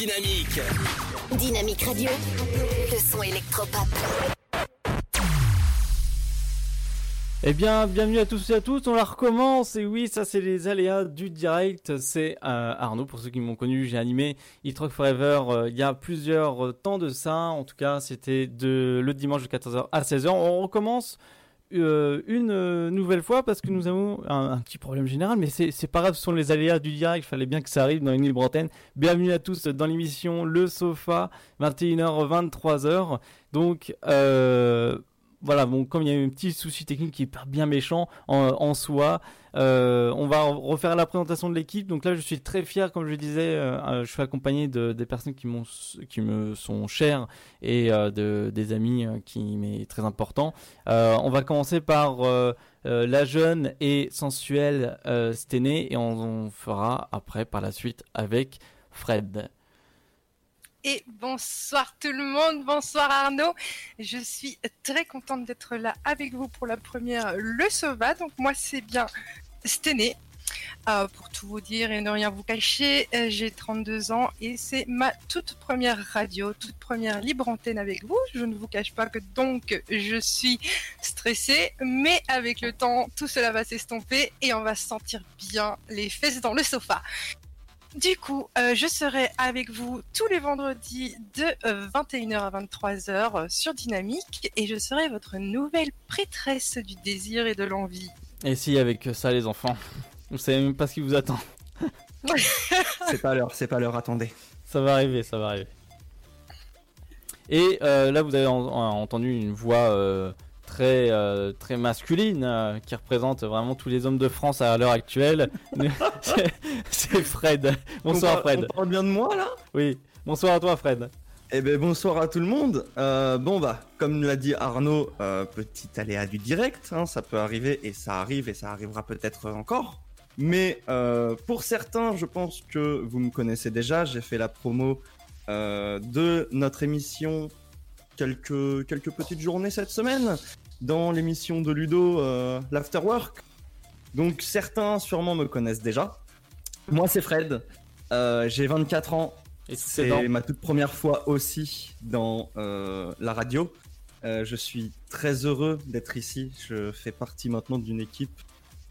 Dynamique Radio. Dynamique. Radio. Le son électropop. Eh bien, bienvenue à tous et à toutes. On la recommence. Et oui, ça, c'est les aléas du direct. C'est euh, Arnaud, pour ceux qui m'ont connu. J'ai animé Hit Rock Forever euh, il y a plusieurs euh, temps de ça. En tout cas, c'était de le dimanche de 14h à 16h. On recommence euh, une euh, nouvelle fois parce que nous avons un, petit problème général, mais c'est c'est pas grave, ce sont les aléas du direct, il fallait bien que ça arrive dans une libre antenne. Bienvenue à tous dans l'émission Le Sofa, 21h, 23h. Donc, euh, voilà, bon, comme il y a eu un petit souci technique qui est bien méchant en, soi, euh, on va refaire la présentation de l'équipe. Donc là, je suis très fier, comme je disais, euh, euh, je suis accompagné de des personnes qui qui me sont chères et de des amis qui m'est très important. On va commencer par la jeune et sensuelle euh, Sténé et on, on fera après par la suite avec Fred. Et bonsoir tout le monde, bonsoir Arnaud. Je suis très contente d'être là avec vous pour la première Le Sova. Donc moi c'est bien Sténé. Euh, pour tout vous dire et ne rien vous cacher, euh, j'ai 32 ans et c'est ma toute première radio, toute première libre antenne avec vous. Je ne vous cache pas que donc je suis stressée, mais avec le temps, tout cela va s'estomper et on va se sentir bien les fesses dans le sofa. Du coup, euh, je serai avec vous tous les vendredis de euh, 21h à 23h euh, sur Dynamique et je serai votre nouvelle prêtresse du désir et de l'envie. Et si avec ça les enfants, vous savez même pas ce qui vous attend. C'est pas l'heure, c'est pas l'heure, attendez. Ça va arriver, ça va arriver. Et euh, là, vous avez en- en- entendu une voix euh, très euh, très masculine euh, qui représente vraiment tous les hommes de France à l'heure actuelle. C'est- Fred. Bonsoir on parle, Fred. On parle bien de moi là? Oui. Bonsoir à toi Fred. Eh ben bonsoir à tout le monde. Euh, bon bah, comme l'a dit Arnaud, petit aléa du direct, hein, ça peut arriver et ça arrive et ça arrivera peut-être encore. Mais pour certains, je pense que vous me connaissez déjà. J'ai fait la promo de notre émission quelques quelques petites journées cette semaine dans l'émission de Ludo euh, l'Afterwork. Donc certains sûrement me connaissent déjà. Moi c'est Fred. Euh, J'ai 24 ans Et c'est dans- ma toute première fois aussi dans euh, la radio. Euh, je suis très heureux d'être ici. Je fais partie maintenant d'une équipe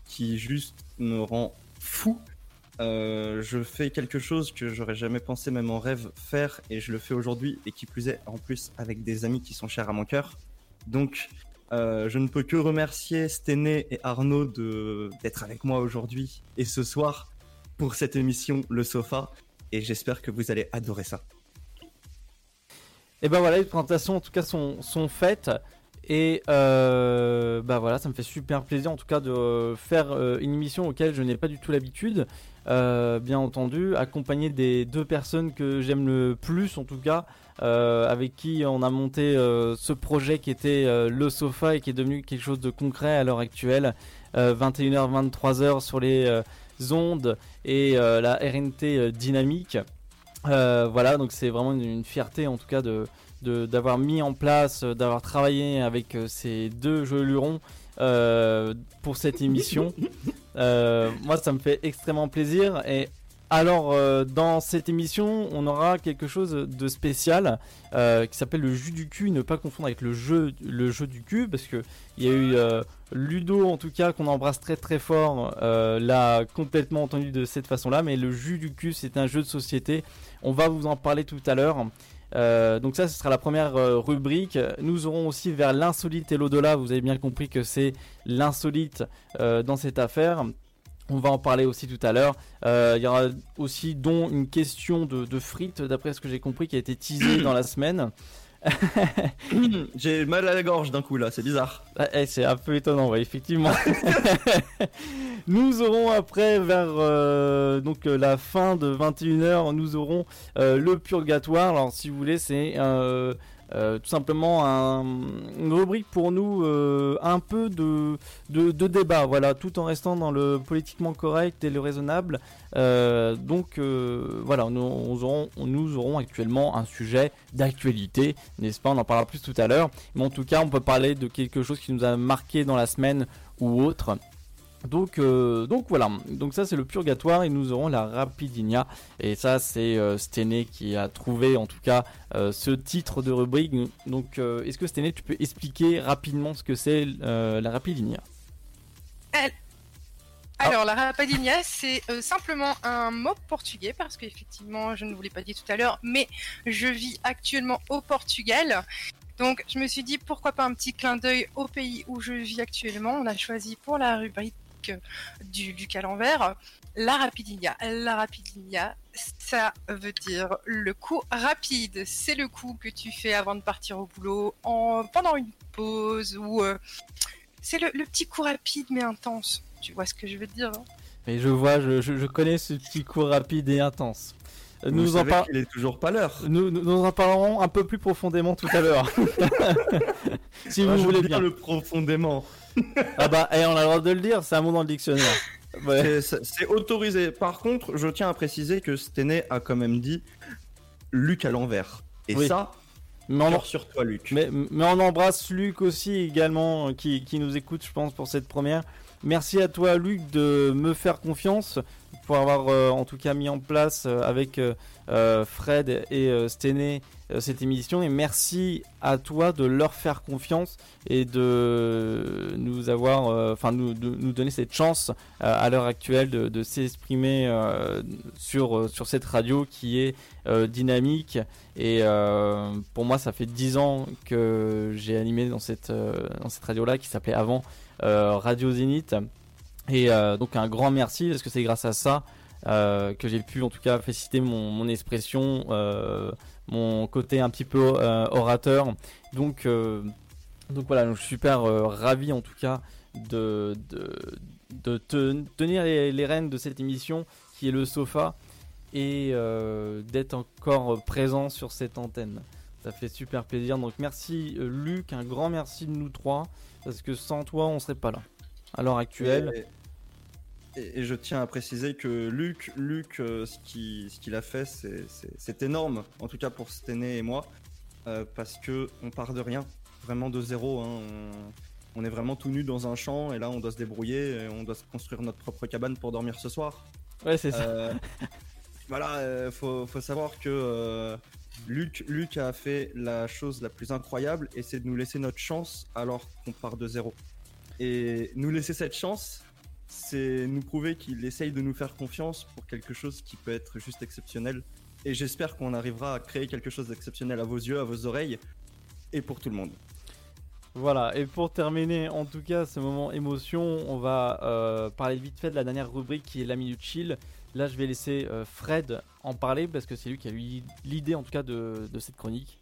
qui juste me rend fou. Euh, je fais quelque chose que j'aurais jamais pensé même en rêve faire et je le fais aujourd'hui et qui plus est en plus avec des amis qui sont chers à mon cœur. Donc euh, je ne peux que remercier Stené et Arnaud d'être avec moi aujourd'hui et ce soir pour cette émission Le Sofa et j'espère que vous allez adorer ça. Et ben voilà, les présentations en tout cas sont, sont faites. Et euh, bah voilà, ça me fait super plaisir en tout cas de faire euh, une émission auquel je n'ai pas du tout l'habitude. Euh, bien entendu, accompagné des deux personnes que j'aime le plus en tout cas, euh, avec qui on a monté euh, ce projet qui était euh, le sofa et qui est devenu quelque chose de concret à l'heure actuelle. Euh, 21h, 23h sur les euh, ondes et euh, la RNT euh, dynamique. Euh, voilà, donc c'est vraiment une, fierté en tout cas de- d'avoir mis en place, euh, d'avoir travaillé avec euh, ces deux jeux lurons euh, pour cette émission. Euh, moi, ça me fait extrêmement plaisir. Et alors, euh, dans cette émission, on aura quelque chose de spécial qui s'appelle le jus du cul. Ne pas confondre avec le jeu, le jeu du cul, parce que il y a eu Ludo, en tout cas, qu'on embrasse très très fort, l'a complètement entendu de cette façon-là. Mais le jus du cul, c'est un jeu de société. On va vous en parler tout à l'heure. Euh, donc ça, ce sera la première euh, rubrique. Nous aurons aussi vers l'insolite et l'au-delà. Vous avez bien compris que c'est l'insolite euh, dans cette affaire. On va en parler aussi tout à l'heure. Il y aura aussi dont une question de frites, d'après ce que j'ai compris, qui a été teasée dans la semaine. J'ai mal à la gorge d'un coup là, c'est bizarre. Eh, c'est un peu étonnant, effectivement. nous aurons après, vers euh, donc euh, la fin de 21h, nous aurons euh, le purgatoire. Alors, si vous voulez, c'est euh, euh, tout simplement un, une rubrique pour nous euh, un peu de, de, débat, voilà, tout en restant dans le politiquement correct et le raisonnable. Euh, donc voilà, nous, nous aurons, nous aurons actuellement un sujet d'actualité, n'est-ce pas? On en parlera plus tout à l'heure. Mais en tout cas, on peut parler de quelque chose qui nous a marqué dans la semaine ou autre. Donc, euh, donc voilà, donc ça c'est le purgatoire et nous aurons la rapidinia et ça c'est euh, Stené qui a trouvé en tout cas euh, ce titre de rubrique. Donc est-ce que Stené tu peux expliquer rapidement ce que c'est la rapidinia? Alors, la rapidinia, c'est simplement un mot portugais, parce qu'effectivement, je ne vous l'ai pas dit tout à l'heure, mais je vis actuellement au Portugal. Donc, je me suis dit, pourquoi pas un petit clin d'œil au pays où je vis actuellement. On a choisi pour la rubrique du, du calenvers, la rapidinia. La rapidinia, ça veut dire le coup rapide. C'est le coup que tu fais avant de partir au boulot, en, pendant une pause, ou euh, c'est le, petit coup rapide mais intense. Tu vois ce que je veux dire hein? Mais je vois, je, je, connais ce petit coup rapide et intense. Nous en par... Il est toujours pas l'heure. Nous, nous, en parlerons un peu plus profondément tout à l'heure. si vous voulez bien. le profondément ah bah, et eh, on a le droit de le dire, c'est un mot dans le dictionnaire. C'est autorisé. Par contre, je tiens à préciser que Stené a quand même dit Luc à l'envers. Et ça, mais on... sur toi, Luc. Mais, mais, on embrasse Luc aussi également, qui, qui, nous écoute, je pense, pour cette première. Merci à toi, Luc, de me faire confiance, pour avoir euh, en tout cas mis en place euh, avec euh, Fred et Stené cette émission. Et merci à toi de leur faire confiance et de nous avoir, enfin nous, donner cette chance à l'heure actuelle de, s'exprimer sur, sur cette radio qui est dynamique. Et pour moi ça fait 10 ans que j'ai animé dans cette, cette radio là qui s'appelait avant Radio Zénith et donc un grand merci parce que c'est grâce à ça que j'ai pu en tout cas féliciter mon, expression mon côté un petit peu euh, orateur. Donc, euh, donc voilà, je suis super euh, ravi en tout cas de, de, tenir les, rênes de cette émission qui est le sofa et d'être encore présent sur cette antenne. Ça fait super plaisir. Donc merci Luc, un grand merci de nous trois parce que sans toi on serait pas là à l'heure actuelle. Et, je tiens à préciser que Luc, Luc euh, ce qu'il a fait, c'est énorme, en tout cas pour Stené et moi, euh, parce que on part de rien, vraiment de zéro. Hein. on, est vraiment tout nu dans un champ et là on doit se débrouiller, et on doit se construire notre propre cabane pour dormir ce soir. Ouais, c'est ça. Euh, voilà, faut, faut, savoir que Luc, Luc a fait la chose la plus incroyable et c'est de nous laisser notre chance alors qu'on part de zéro. Et nous laisser cette chance, c'est nous prouver qu'il essaye de nous faire confiance pour quelque chose qui peut être juste exceptionnel. Et j'espère qu'on arrivera à créer quelque chose d'exceptionnel à vos yeux, à vos oreilles et pour tout le monde. Voilà, et pour terminer en tout cas ce moment émotion, on va euh, parler vite fait de la dernière rubrique qui est la minute chill. Là je vais laisser euh, Fred en parler parce que c'est lui qui a eu l'idée en tout cas de, cette chronique.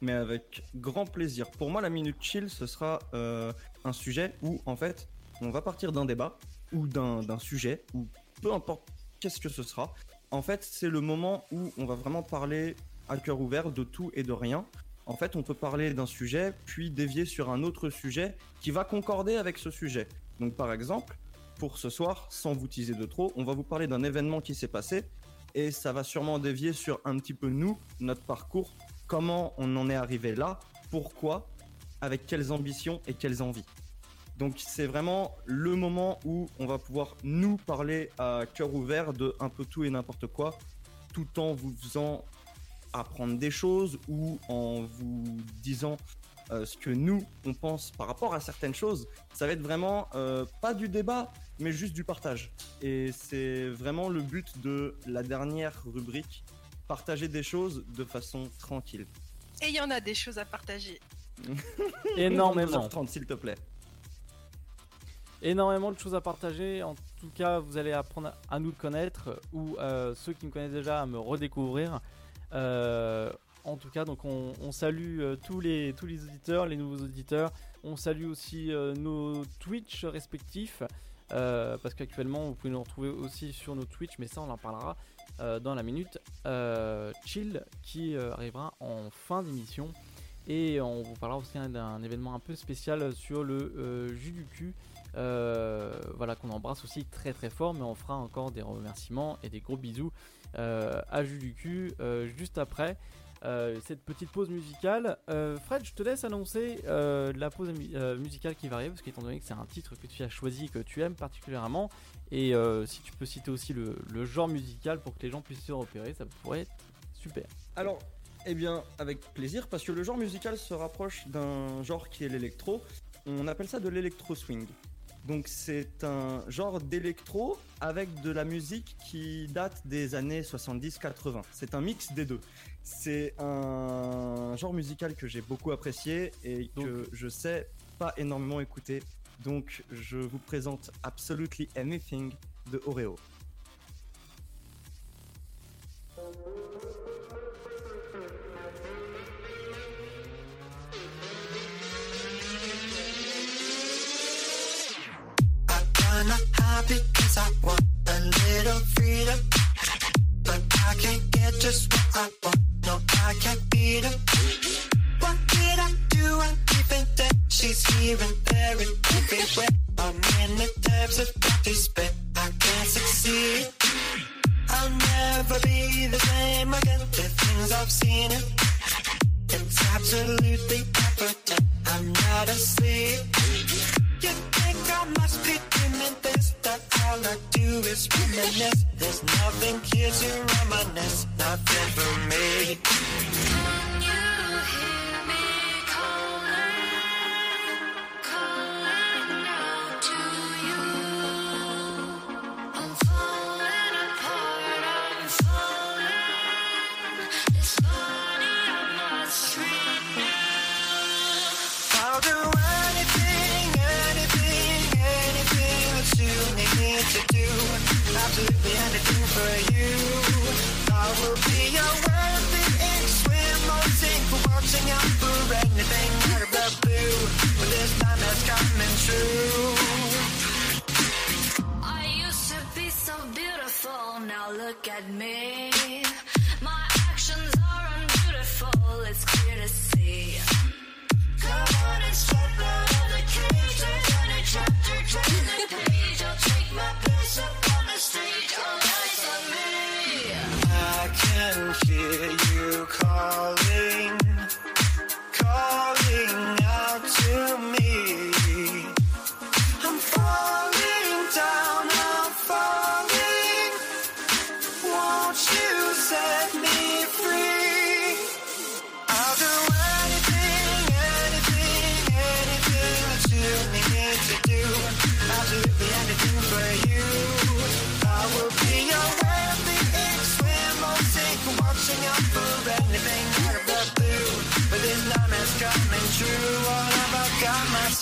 Mais avec grand plaisir. Pour moi la minute chill ce sera euh, un sujet où en fait on va partir d'un débat d'un sujet, ou peu importe qu'est-ce que ce sera. En fait, c'est le moment où on va vraiment parler à cœur ouvert de tout et de rien. En fait, on peut parler d'un sujet, puis dévier sur un autre sujet qui va concorder avec ce sujet. Donc par exemple, pour ce soir, sans vous teaser de trop, on va vous parler d'un événement qui s'est passé, et ça va sûrement dévier sur un petit peu nous, notre parcours, comment on en est arrivé là, pourquoi, avec quelles ambitions et quelles envies. Donc c'est vraiment le moment où on va pouvoir nous parler à cœur ouvert de un peu tout et n'importe quoi, tout en vous faisant apprendre des choses ou en vous disant euh, ce que nous on pense par rapport à certaines choses. Ça va être vraiment euh, pas du débat, mais juste du partage. Et c'est vraiment le but de la dernière rubrique, partager des choses de façon tranquille. Et il y en a des choses à partager. Énormément. 30 s'il te plaît énormément de choses à partager. En tout cas, vous allez apprendre à nous connaître ou euh, ceux qui me connaissent déjà à me redécouvrir. Euh, en tout cas, donc on, salue euh, tous les tous les auditeurs, les nouveaux auditeurs. On salue aussi nos Twitch respectifs parce qu'actuellement vous pouvez nous retrouver aussi sur nos Twitch, mais ça on en parlera dans la minute chill qui arrivera en fin d'émission. Et on vous parlera aussi d'un événement un peu spécial sur le jus du cul voilà, qu'on embrasse aussi très très fort, mais on fera encore des remerciements et des gros bisous euh, à cul euh, juste après. euh, cette petite pause musicale. Euh, Fred, je te laisse annoncer euh, la pause mu- euh, musicale qui va arriver, parce qu'étant donné que c'est un titre que tu as choisi, que tu aimes particulièrement, et euh, si tu peux citer aussi le, le genre musical pour que les gens puissent se repérer, ça pourrait être super. Alors, eh bien, avec plaisir, parce que le genre musical se rapproche d'un genre qui est l'électro. On appelle ça de l'électro swing. Donc c'est un genre d'électro avec de la musique qui date des années 70-80. C'est un mix des deux. C'est un genre musical que j'ai beaucoup apprécié et que je sais pas énormément écouter. Donc je vous présente Absolutely Anything de Oreo. Because I want a little freedom. But I can't get just what I want. No, I can't beat. What did I do? I even that she's here and there and everywhere. I'm in the depths of despair. I can't succeed. I'll never be the same again. The things I've seen it. It's absolutely evident. I'm not asleep. You I must be dreaming this? That all I do is reminisce. There's nothing here to reminisce. Nothing for me. Beautiful, now look at me. My actions are unbeautiful, it's clear to see. Come on and step out of the cage, turn a chapter, turn the page. I'll take my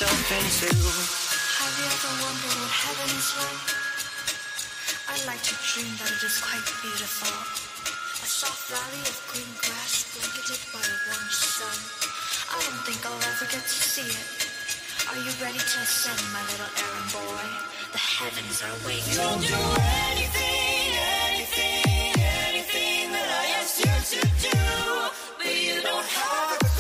got myself into? Have you ever wondered what heaven is like? I like to dream that it is quite beautiful. A soft valley of green grass blanketed by a warm sun. I don't think I'll ever get to see it. Are you ready to ascend, my little errand boy? The heavens are waiting. Don't do anything, anything, anything that I ask you to do. But you don't have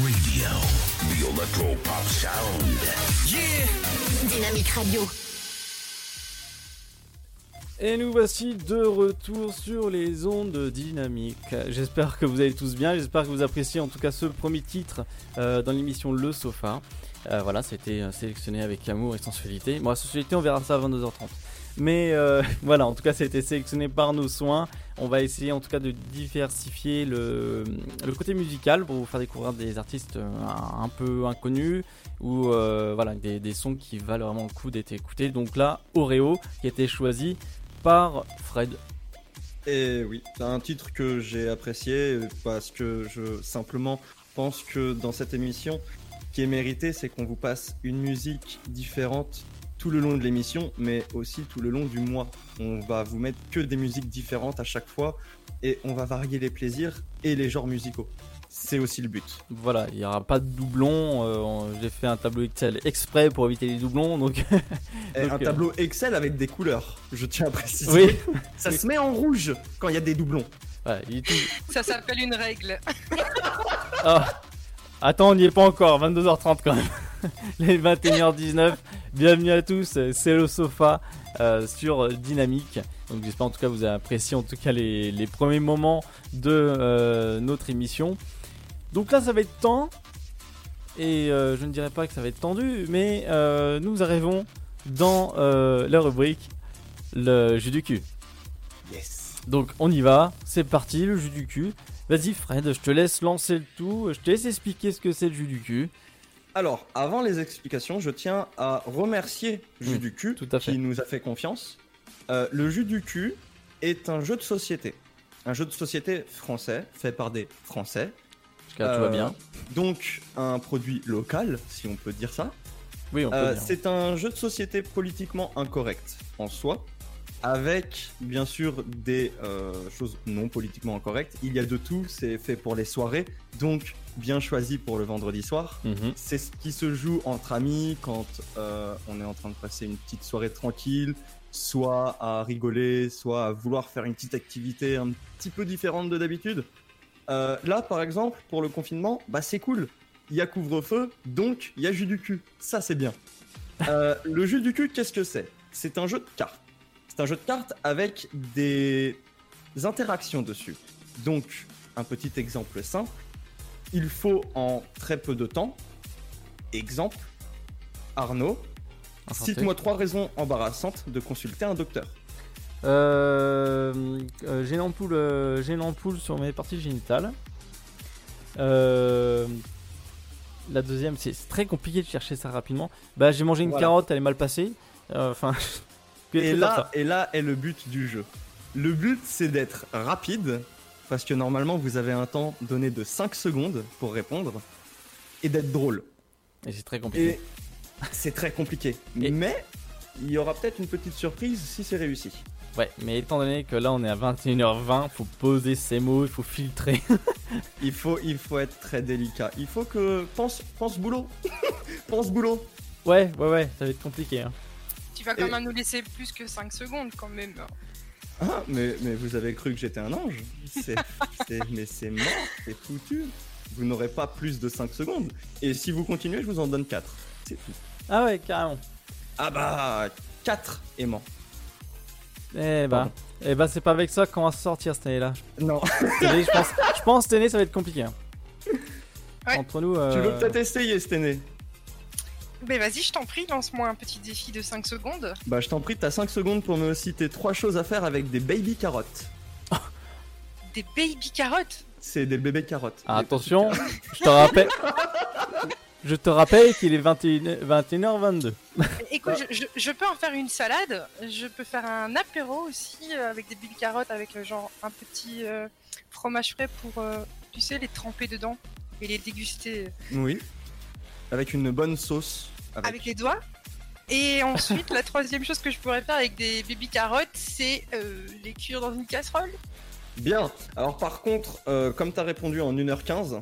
Radio, the electro pop sound. Yeah Dynamique Radio. Et nous voici de retour sur les ondes dynamiques. J'espère que vous allez tous bien, j'espère que vous appréciez en tout cas ce premier titre euh, dans l'émission Le Sofa. Euh, voilà, ça a été euh, sélectionné avec amour et sensualité. Bon, la sensualité, on verra ça à 22h30. Mais euh, voilà, en tout cas, ça a été sélectionné par nos soins. On va essayer en tout cas de diversifier le, côté musical pour vous faire découvrir des artistes euh, un, peu inconnus ou euh, voilà, des, des sons qui valent vraiment le coup d'être écoutés. Donc là, Oreo qui a été choisi par Fred. Et oui, c'est un titre que j'ai apprécié parce que je simplement pense que dans cette émission, qui est mérité, c'est qu'on vous passe une musique différente tout le long de l'émission, mais aussi tout le long du mois. On va vous mettre que des musiques différentes à chaque fois et on va varier les plaisirs et les genres musicaux. C'est aussi le but. Voilà, il n'y aura pas de doublons. euh, J'ai fait un tableau Excel exprès pour éviter les doublons. Donc, un euh, tableau Excel avec des couleurs, je tiens à préciser. oui, Ça se met en rouge quand il y a des doublons. voilà, il est tout- Ça s'appelle une règle. Ah. Attends, on n'y est pas encore, 22h30 quand même. Les 21h19. Bienvenue à tous, c'est le sofa euh, sur Dynamique. Donc j'espère en tout cas que vous avez apprécié en tout cas les, les premiers moments de euh, notre émission. Donc là ça va être temps. Et euh, je ne dirais pas que ça va être tendu, mais nous arrivons dans la rubrique le jus du cul. Yes. Donc on y va, c'est parti, le jus du cul. Vas-y Fred, je te laisse lancer le tout, je te laisse expliquer ce que c'est le jus du cul. Alors, avant les explications, je tiens à remercier Jus Mm, du cul tout à fait. qui nous a fait confiance. Euh, le Jus du cul est un jeu de société. Un jeu de société français, fait par des Français. Jusqu'à là, tout va Euh, bien. Donc, un produit local, si on peut dire ça. Oui, on peut Euh, dire. c'est un jeu de société politiquement incorrect en soi, avec bien sûr des euh, choses non politiquement incorrectes. Il y a de tout, c'est fait pour les soirées, donc bien choisi pour le vendredi soir. Mhm. C'est ce qui se joue entre amis quand euh, on est en train de passer une petite soirée tranquille, soit à rigoler, soit à vouloir faire une petite activité un petit peu différente de d'habitude. Euh, là, par exemple, pour le confinement, bah c'est cool. Il y a couvre-feu, donc il y a jus du cul. Ça, c'est bien. Le jeu du cul, qu'est-ce que c'est? C'est un jeu de cartes. C'est un jeu de cartes avec des interactions dessus. Donc, un petit exemple simple. Il faut en très peu de temps. Exemple, Arnaud, cite-moi trois raisons embarrassantes de consulter un docteur. Euh, euh, j'ai une ampoule, euh, j'ai une ampoule sur mes parties génitales. Euh, la deuxième, c'est très compliqué de chercher ça rapidement. Bah, j'ai mangé une Voilà. carotte, elle est mal passée. Enfin, Et là, et là est le but du jeu. Le but, c'est d'être rapide, parce que normalement, vous avez un temps donné de 5 secondes pour répondre, et d'être drôle. Et c'est très compliqué. C'est très compliqué. Et- Mais il y aura peut-être une petite surprise si c'est réussi. Ouais, mais étant donné que là on est à 21h20, faut poser ses mots, il faut filtrer. Il faut, il faut être très délicat. Il faut que... Pense, pense boulot. pense boulot. ouais, ouais, ouais, ça va être compliqué. hein. Tu vas quand Et- même nous laisser plus que 5 secondes quand même. Ah, mais, mais vous avez cru que j'étais un ange C'est- c'est- Mais c'est mort, c'est foutu. Vous n'aurez pas plus de 5 secondes. Et si vous continuez, je vous en donne 4. C'est tout. Ah ouais, carrément. Ah bah, 4 aimants. Eh bah, Pardon. eh bah c'est pas avec ça qu'on va se sortir cette année-là. Non. Cette année, je pense, je pense cette année ça va être compliqué. hein. Ouais. Entre nous. euh, Tu veux peut-être essayer cette année Mais vas-y, je t'en prie, lance-moi un petit défi de 5 secondes. Bah, je t'en prie, t'as 5 secondes pour me citer 3 choses à faire avec des baby carottes. Des baby carottes? C'est des bébés carottes. Ah, attention, je te rappelle. Je te rappelle qu'il est 21, 21h22. Mais Écoute, je, je- je peux en faire une salade, je peux faire un apéro aussi euh, avec des baby carottes, avec euh, genre un petit euh, fromage frais pour, euh, tu sais, les tremper dedans et les déguster. Oui. Avec une bonne sauce. Avec... avec les doigts. Et ensuite, la troisième chose que je pourrais faire avec des baby carottes, c'est euh, les cuire dans une casserole. Bien. Alors, par contre, euh, comme t'as répondu en 1h15,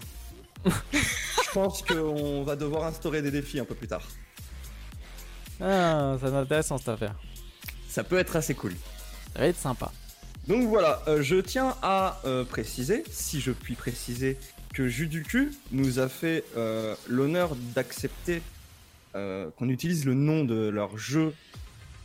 je pense qu'on va devoir instaurer des défis un peu plus tard. Ah, ça m'intéresse cette affaire. Ça peut être assez cool. Ça va être sympa. Donc voilà, euh, je tiens à euh, préciser, si je puis préciser, que Jus du cul nous a fait euh, l'honneur d'accepter euh, qu'on utilise le nom de leur jeu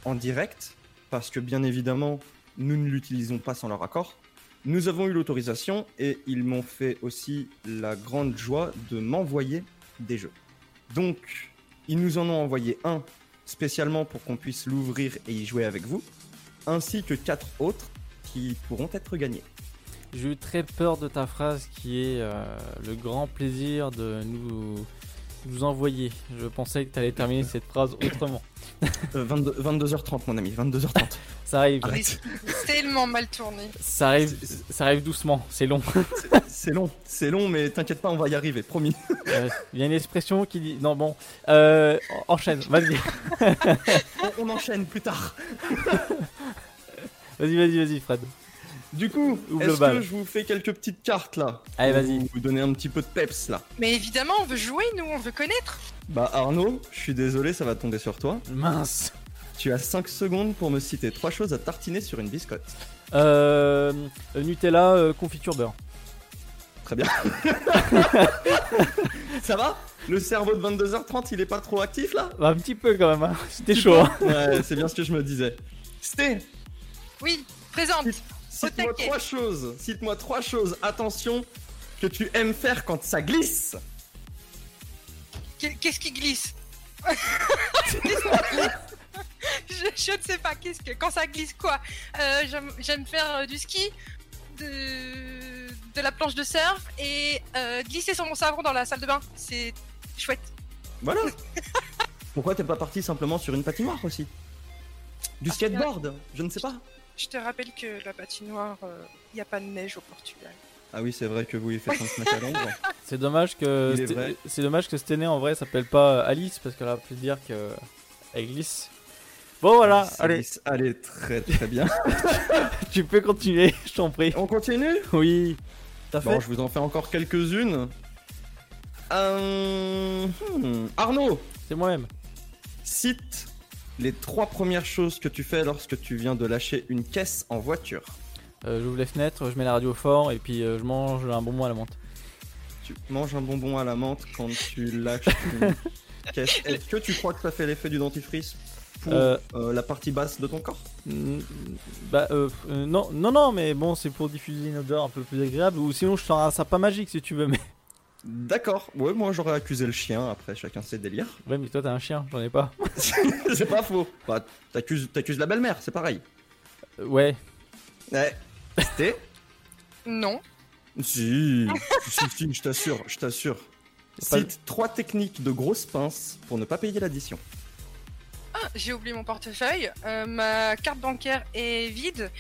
en direct, parce que bien évidemment, nous ne l'utilisons pas sans leur accord. Nous avons eu l'autorisation et ils m'ont fait aussi la grande joie de m'envoyer des jeux. Donc, ils nous en ont envoyé un spécialement pour qu'on puisse l'ouvrir et y jouer avec vous, ainsi que quatre autres qui pourront être gagnés. J'ai eu très peur de ta phrase qui est euh, le grand plaisir de nous, nous envoyer. Je pensais que tu allais terminer cette phrase autrement. Euh, 22, 22h30 mon ami, 22h30. Ça arrive, c'est tellement mal tourné. ça arrive, ça arrive doucement, c'est long. c'est long, c'est long mais t'inquiète pas, on va y arriver, promis. Euh, Il y a une expression qui dit. Non, bon. Euh, enchaîne, vas-y. On, on enchaîne plus tard. Vas-y, vas-y, vas-y, Fred. Du coup, est-ce que je vous fais quelques petites cartes là? Allez, Pour vas-y. Vous donner un petit peu de peps là? Mais évidemment, on veut jouer, nous, on veut connaître. Bah Arnaud, je suis désolé, ça va tomber sur toi. Mince. Tu as 5 secondes pour me citer trois choses à tartiner sur une biscotte. Euh, Nutella, euh, confiture beurre. Très bien. ça va? Le cerveau de 22h30, il est pas trop actif là? Bah, un petit peu quand même, hein. c'était chaud. hein. Ouais, c'est bien ce que je me disais. Sté, Oui, présente. Cite-moi trois choses. Cite-moi trois choses, attention, que tu aimes faire quand ça glisse. Qu'est- Qu'est-ce qui glisse je, je ne sais pas. Qu'est-ce que quand ça glisse quoi Euh, J'aime faire euh, du ski, de, de la planche de surf et euh, glisser sur mon savon dans la salle de bain. C'est chouette. Voilà. Pourquoi t'es pas parti simplement sur une patinoire aussi? Du skateboard Je ne sais pas. Je te rappelle que la patinoire, il n'y a pas de neige au Portugal. Ah oui, c'est vrai que vous, il fait 5 mètres à l'ombre. C'est dommage que Il est Sté- vrai. c'est dommage que Stené en vrai s'appelle pas Alice parce qu'elle a pu dire que elle glisse. Bon voilà, allez, glisse. Allez, très très bien. tu peux continuer, je t'en prie. On continue? Oui. T'as fait Bon, je vous en fais encore quelques-unes. Euh, hmm, Arnaud, C'est moi-même. cite les trois premières choses que tu fais lorsque tu viens de lâcher une caisse en voiture. Euh, J'ouvre les fenêtres, je mets la radio fort et puis euh, je mange un bonbon à la menthe. Tu manges un bonbon à la menthe quand tu lâches une caisse. Est-ce que tu crois que ça fait l'effet du dentifrice pour Euh. euh, la partie basse de ton corps? Bah non, non, non, mais bon, c'est pour diffuser une odeur un peu plus agréable. Ou sinon, je sors un sapin magique si tu veux. Mais D'accord. Ouais, moi j'aurais accusé le chien. Après, chacun ses délires. ouais, mais toi t'as un chien, j'en ai pas. c'est pas faux. Bah, t'accuses, t'accuses la belle-mère, c'est pareil. Euh, ouais. Ouais. C'était Non. Si, si, si, je t'assure, je t'assure. Cite trois techniques de grosses pinces pour ne pas payer l'addition. Ah, j'ai oublié mon portefeuille. Euh, ma carte bancaire est vide.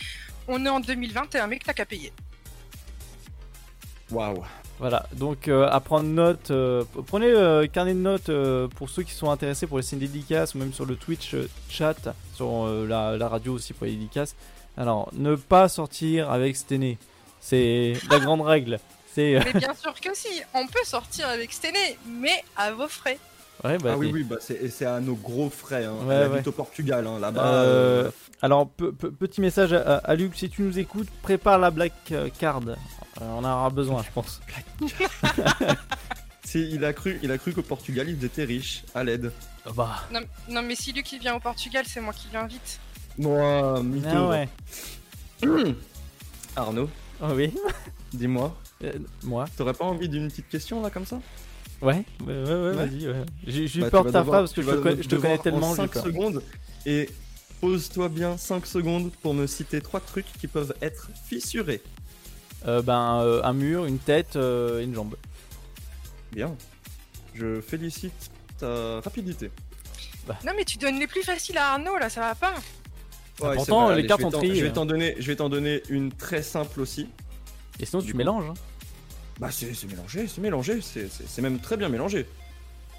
On est en 2020 et un mec t'as qu'à payer. Waouh. Voilà, donc euh, à prendre note, euh, prenez euh, carnet de notes euh, pour ceux qui sont intéressés pour les scènes dédicaces ou même sur le Twitch euh, chat, sur euh, la, la radio aussi pour les dédicaces. Alors, ne pas sortir avec Stené, c'est la grande règle. C'est Mais bien sûr que si, on peut sortir avec Stené, mais à vos frais. ouais, bah, ah oui, oui, bah c'est, à nos gros frais. Hein. Ouais, Elle habite au Portugal, hein, là-bas. Alors, pe- pe- petit message à, Luc, si tu nous écoutes, prépare la black card. Euh, on en aura besoin, je pense. si, il a cru, il a cru qu'au Portugal, ils étaient riches, à l'aide. bah, Non, non, mais si Luc il vient au Portugal, c'est moi qui l'invite. Moi, mytho. ah ouais. Arnaud, Oh, oui. dis-moi, Euh, moi. t'aurais pas envie d'une petite question là comme ça? Ouais, ouais, ouais, vas-y. Ouais. J'ai eu Bah, peur de ta devoir- phrase parce que je te, connais, je te connais devoir tellement. En j'ai 5 peur. secondes. Et pose-toi bien 5 secondes pour me citer trois trucs qui peuvent être fissurés. Euh, ben, euh, un mur, une tête euh, et une jambe. Bien. Je félicite ta rapidité. Non, mais tu donnes les plus faciles à Arnaud là, ça va pas. Ouais, c'est vrai, les allez, cartes je vais sont t'en- triées, Je vais t'en donner, je vais t'en donner une très simple aussi. Et sinon, Du tu coup. mélanges. hein. Bah c'est c'est mélangé, c'est mélangé, c'est- c'est c'est même très bien mélangé.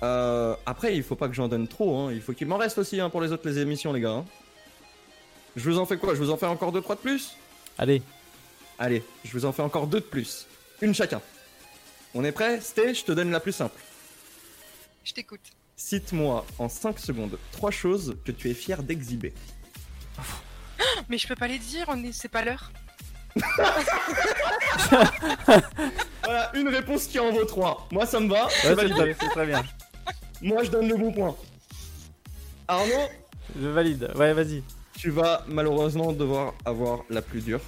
Euh, après, il faut pas que j'en donne trop, hein. il faut qu'il m'en reste aussi hein, pour les autres les émissions, les gars. hein. Je vous en fais quoi? Je vous en fais encore 2-3 de plus? Allez, Allez, je vous en fais encore deux de plus. Une chacun. On est prêt Sté, je te donne la plus simple. Je t'écoute. Cite-moi en 5 secondes trois choses que tu es fier d'exhiber. Mais je peux pas les dire, on est... c'est pas l'heure. Voilà, une réponse qui en vaut 3. Moi, ça me va. Ouais, très, c'est très bien. Moi, je donne le bon point. Arnaud, Je valide. Ouais, vas-y. Tu vas malheureusement devoir avoir la plus dure.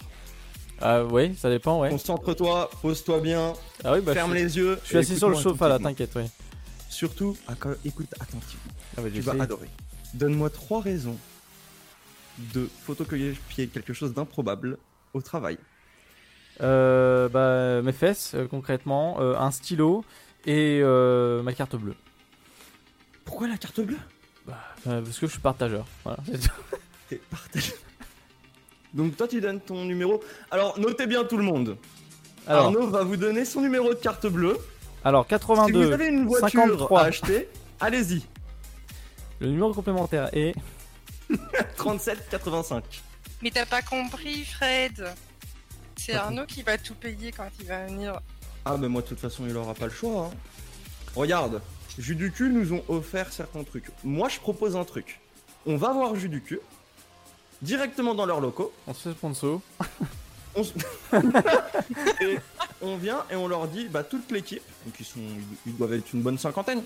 Ah, ouais, ça dépend, ouais. Concentre-toi, pose-toi bien, Ah oui, bah, ferme je, les yeux. je suis assis sur le sofa là, t'inquiète, ouais. Surtout, écoute attentivement. Ah, bah, Tu vas sais. adorer. Donne-moi trois raisons de photocopier quelque chose d'improbable au travail. Euh, bah, mes fesses, euh, concrètement, euh, un stylo et euh, ma carte bleue. Pourquoi la carte bleue? Euh, parce que je suis partageur. Voilà, partagé. Donc toi tu donnes ton numéro. Alors notez bien tout le monde. Alors, Arnaud va vous donner son numéro de carte bleue. alors Si vous 82, avez une voiture 53. à acheter, allez-y. le numéro complémentaire est 37 85. Mais t'as pas compris, Fred. C'est Arnaud qui va tout payer quand il va venir. Ah mais moi de toute façon il aura pas le choix. hein. Regarde, Jus du cul nous ont offert certains trucs. Moi je propose un truc. On va voir Jus du cul directement dans leurs locaux. on se fait sponsor. On, et on vient et on leur dit bah toute l'équipe, donc ils sont ils doivent être une bonne cinquantaine.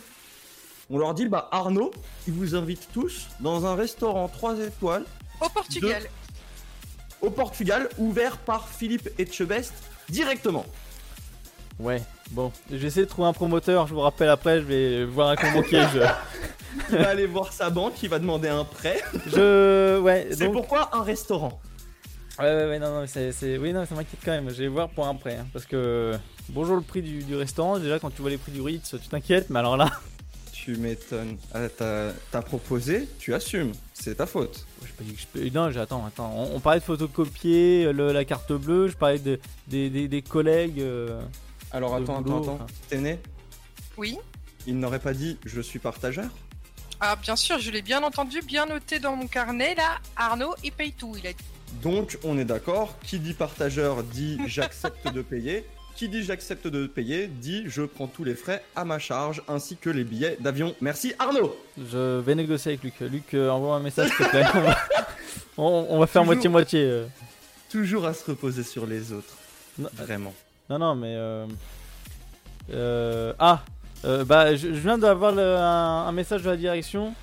On leur dit bah Arnaud, il vous invite tous dans un restaurant 3 étoiles Au Portugal. au Portugal ouvert par Philippe Etchebest directement. Ouais, bon, je vais essayer de trouver un promoteur, je vous rappelle après, je vais voir un convoqué. je... Il va aller voir sa banque, il va demander un prêt. je... Ouais, C'est donc... pourquoi un restaurant? Ouais, ouais, ouais, non, non, c'est, c'est... Oui, non, ça m'inquiète quand même, je vais voir pour un prêt. hein, parce que, bonjour le prix du, du restaurant, déjà quand tu vois les prix du Ritz, tu t'inquiètes, mais alors là... Tu m'étonnes. Ah, t'as t'as proposé, tu assumes. C'est ta faute. Je pas dit que je peux... Non, j'ai- attends, attends, on, on parlait de photocopier le- la carte bleue, je parlais de, des, des, des collègues... euh, Alors attends, boulot, attends, enfin. attends. T'es né? Oui. Il n'aurait pas dit je suis partageur? Ah, bien sûr, je l'ai bien entendu, bien noté dans mon carnet. Là, Arnaud, il paye tout. Il a dit. Donc on est d'accord, qui dit partageur dit j'accepte de payer. Qui dit j'accepte de payer dit je prends tous les frais à ma charge ainsi que les billets d'avion. Merci Arnaud Je vais négocier avec Luc. Luc, euh, envoie un message s'il te plaît. on, va... on- on va faire Toujours. moitié-moitié. euh. Toujours à se reposer sur les autres. Non, Vraiment. Non, non, mais. Euh... euh, Ah euh, Bah, je, je viens d'avoir le- un, un message de la direction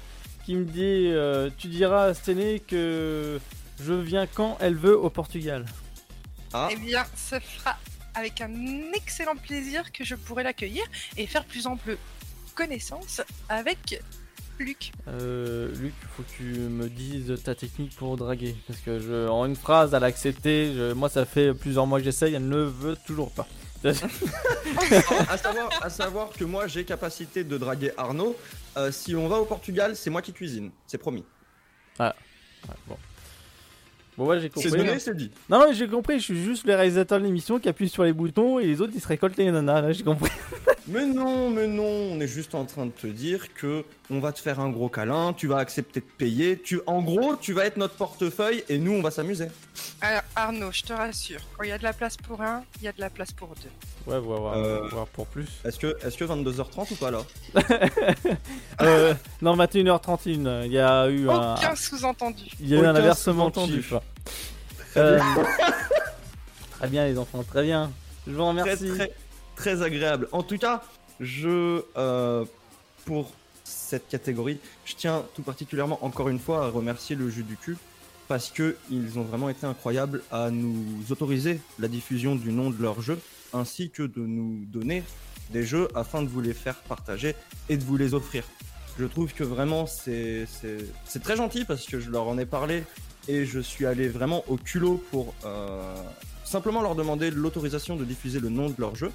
qui me dit euh, Tu diras à Sténé que je viens quand elle veut au Portugal. Ah, Eh bien, ce sera avec un excellent plaisir que je pourrai l'accueillir et faire plus ample connaissance avec Luc. Euh, Luc, faut que tu me dises ta technique pour draguer. Parce que je, en une phrase, elle a accepté. Je- moi, ça fait plusieurs mois que j'essaye, elle ne veut toujours pas. À, savoir, à savoir que moi j'ai capacité de draguer Arnaud. Euh, si on va au Portugal, c'est moi qui cuisine. C'est promis. Ouais, bon. Bon, ouais, j'ai C'est compris. donné, c'est dit. Non, non, j'ai compris, je suis juste le réalisateur de l'émission qui appuie sur les boutons et les autres ils se récoltent les nanas, là j'ai compris. Mais non, mais non, on est juste en train de te dire que on va te faire un gros câlin, tu vas accepter de payer, tu, en gros, tu vas être notre portefeuille et nous on va s'amuser. Alors, Arnaud, je te rassure, quand il y a de la place pour un, il y a de la place pour deux. Ouais, on va voir, Euh. voir pour plus. Est-ce que, est-ce que 22h30 ou pas là? Euh, non, 21h31, il y a eu un, Aucun sous-entendu. il y a eu un inversement chiffres. Euh, très bien les enfants, très bien. Je vous très, remercie. très, très agréable. En tout cas, je, euh, pour cette catégorie, je tiens tout particulièrement encore une fois à remercier le jeu du cul parce que ils ont vraiment été incroyables à nous autoriser la diffusion du nom de leur jeu ainsi que de nous donner des jeux afin de vous les faire partager et de vous les offrir. Je trouve que vraiment c'est très gentil parce que je leur en ai parlé et je suis allé vraiment au culot pour euh, simplement leur demander l'autorisation de diffuser le nom de leur jeu.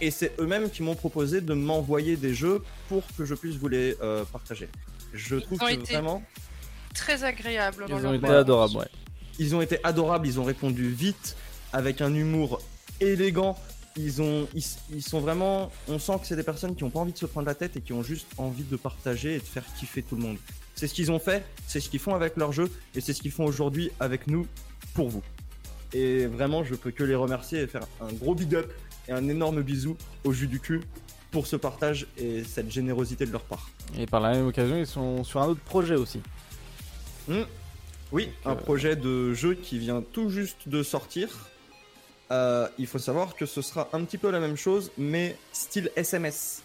Et c'est eux-mêmes qui m'ont proposé de m'envoyer des jeux pour que je puisse vous les euh, partager. Je trouve ont que été vraiment, Très agréable dans Ils leur ont été adorables, ouais. ils ont été adorables, ils ont répondu vite, avec un humour élégant. Ils, ont, ils, ils sont vraiment. On sent que c'est des personnes qui n'ont pas envie de se prendre la tête et qui ont juste envie de partager et de faire kiffer tout le monde. C'est ce qu'ils ont fait, c'est ce qu'ils font avec leur jeu et c'est ce qu'ils font aujourd'hui avec nous pour vous. Et vraiment, je peux que les remercier et faire un gros big up et un énorme bisou au jus du cul pour ce partage et cette générosité de leur part. Et par la même occasion, ils sont sur un autre projet aussi. Hmm. Oui, Donc, un euh, projet de jeu qui vient tout juste de sortir. Euh, il faut savoir que ce sera un petit peu la même chose, mais style SMS.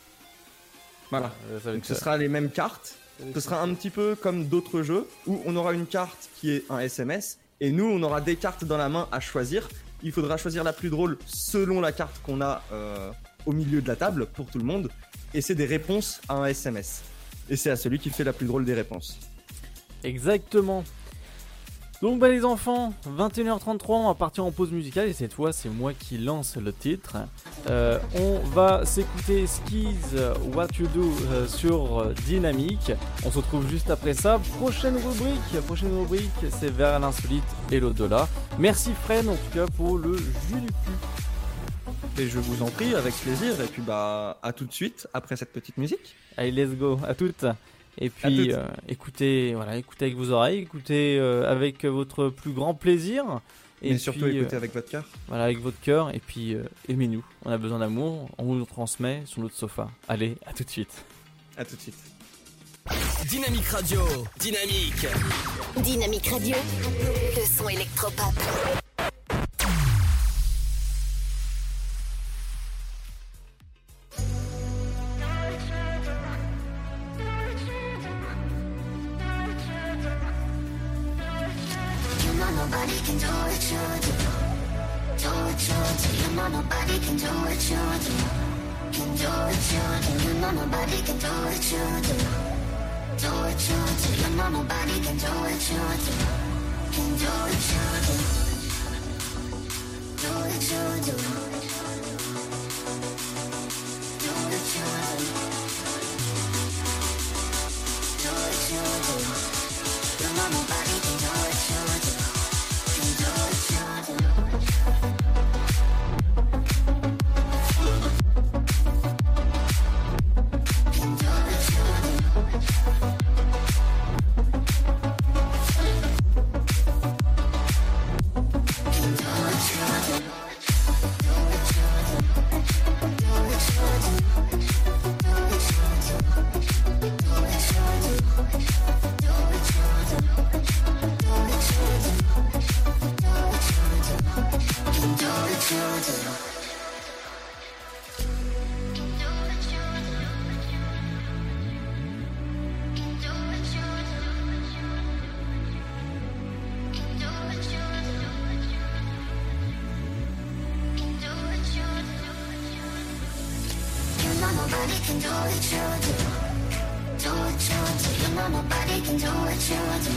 Voilà. Euh, ça va Donc ce sera les mêmes cartes. Ce sera un petit peu comme d'autres jeux où on aura une carte qui est un SMS et nous on aura des cartes dans la main à choisir. Il faudra choisir la plus drôle selon la carte qu'on a euh, au milieu de la table pour tout le monde. Et c'est des réponses à un SMS. Et c'est à celui qui fait la plus drôle des réponses. Exactement. Donc bah les enfants, 21h33, on va partir en pause musicale et cette fois c'est moi qui lance le titre. Euh, on va s'écouter Skis What You Do euh, sur Dynamique. On se retrouve juste après ça. Prochaine rubrique, prochaine rubrique c'est vers l'insolite et l'au-delà. Merci Fred en tout cas pour le jus du cul. Et je vous en prie, avec plaisir. Et puis bah à tout de suite après cette petite musique. Allez, let's go, à toutes. Et puis, euh, écoutez, voilà, écoutez avec vos oreilles, écoutez euh, avec votre plus grand plaisir. Et Mais surtout puis, écoutez euh, avec votre cœur. voilà, avec votre cœur. Et puis, euh, aimez-nous. On a besoin d'amour. On vous le transmet sur notre sofa. Allez, à tout de suite. À tout de suite. Dynamique Radio. Dynamique. Dynamique Radio, le son électropop. Do. Do what you do. You know nobody can do what you do. Can do what you do. You know nobody can do what you do. Do what you do. You know nobody can do what you do. Can do what you do. Do what you do. Do what you do. Do what you do. You know nobody nobody can do what you do.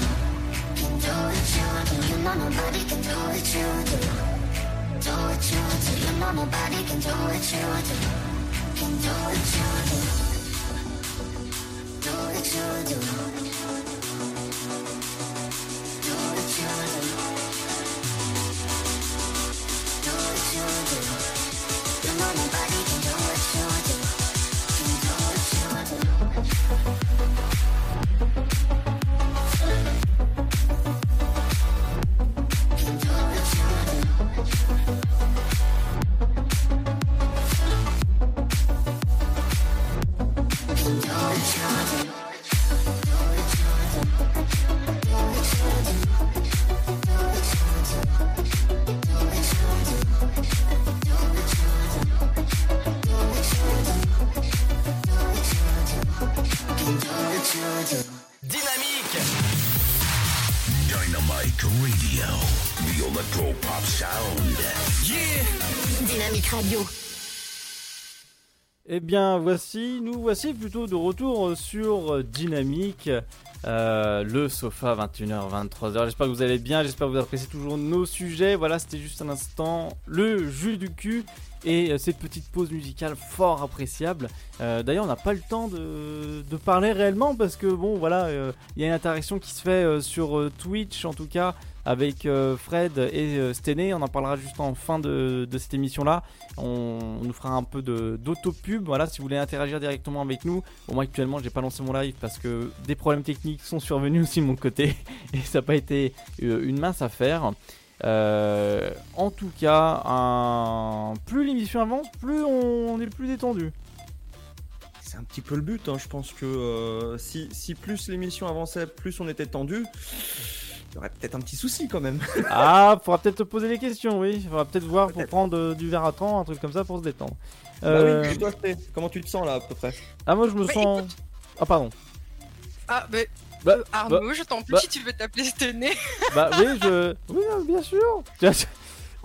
Can do what you do. You know nobody can do what you do. Do what you do. You know nobody can do what you do. Can do what you do. Do what you do. Do bien, voici, nous voici plutôt de retour sur Dynamique, euh, le sofa 21h, 23h. J'espère que vous allez bien, j'espère que vous appréciez toujours nos sujets. Voilà, c'était juste un instant le jus du cul et euh, cette petite pause musicale fort appréciable. Euh, D'ailleurs, on n'a pas le temps de, parler réellement parce que bon, voilà, il y a une interaction qui se fait sur Twitch en tout cas avec euh, Fred et euh, Stené. On en parlera juste en fin de, cette émission-là. On, nous fera un peu d'auto-pub. Voilà, si vous voulez interagir directement avec nous. Bon, moi actuellement, j'ai pas lancé mon live parce que des problèmes techniques sont survenus aussi de mon côté et ça n'a pas été euh, une mince affaire. En tout cas, plus l'émission avance, plus on est plus détendu. C'est un petit peu le but, hein. je pense que si plus l'émission avançait, plus on était tendu, il y aurait peut-être un petit souci quand même. Ah, faudra peut-être te poser les questions, oui. Faudra peut-être voir pour prendre euh, du verre à temps, un truc comme ça pour se détendre. Bah Euh, oui, et toi, comment tu te sens là à peu près? Ah, moi je me Bah, sens. Ah, pardon. Ah, mais Bah, Arnaud, je t'en prie, bah. si tu veux t'appeler Stené. Bah oui, je. Oui, euh, bien sûr.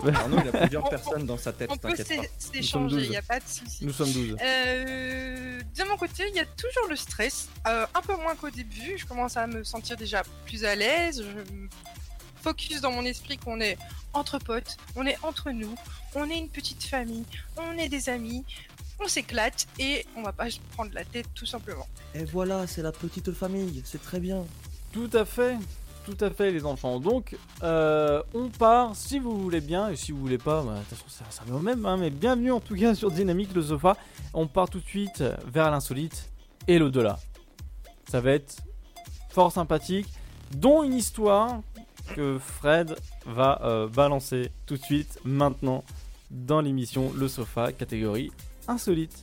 Arnaud, il a plusieurs personnes dans sa tête, On peut s'échanger, il n'y a pas de souci. Nous sommes 12. Euh, de mon côté, il y a toujours le stress, euh, un peu moins qu'au début. Je commence à me sentir déjà plus à l'aise. Je me focus dans mon esprit qu'on est entre potes, on est entre nous, on est une petite famille, on est des amis, on s'éclate et on va pas se prendre la tête tout simplement. Et voilà, c'est la petite famille, c'est très bien. Tout à fait, tout à fait les enfants. Donc euh, on part si vous voulez bien et si vous voulez pas, bah, de toute façon ça, ça va au même. hein, mais bienvenue en tout cas sur Dynamique le sofa. On part tout de suite vers l'insolite et l'au-delà. Ça va être fort sympathique, dont une histoire que Fred va euh, balancer tout de suite maintenant dans l'émission Le Sofa catégorie insolite.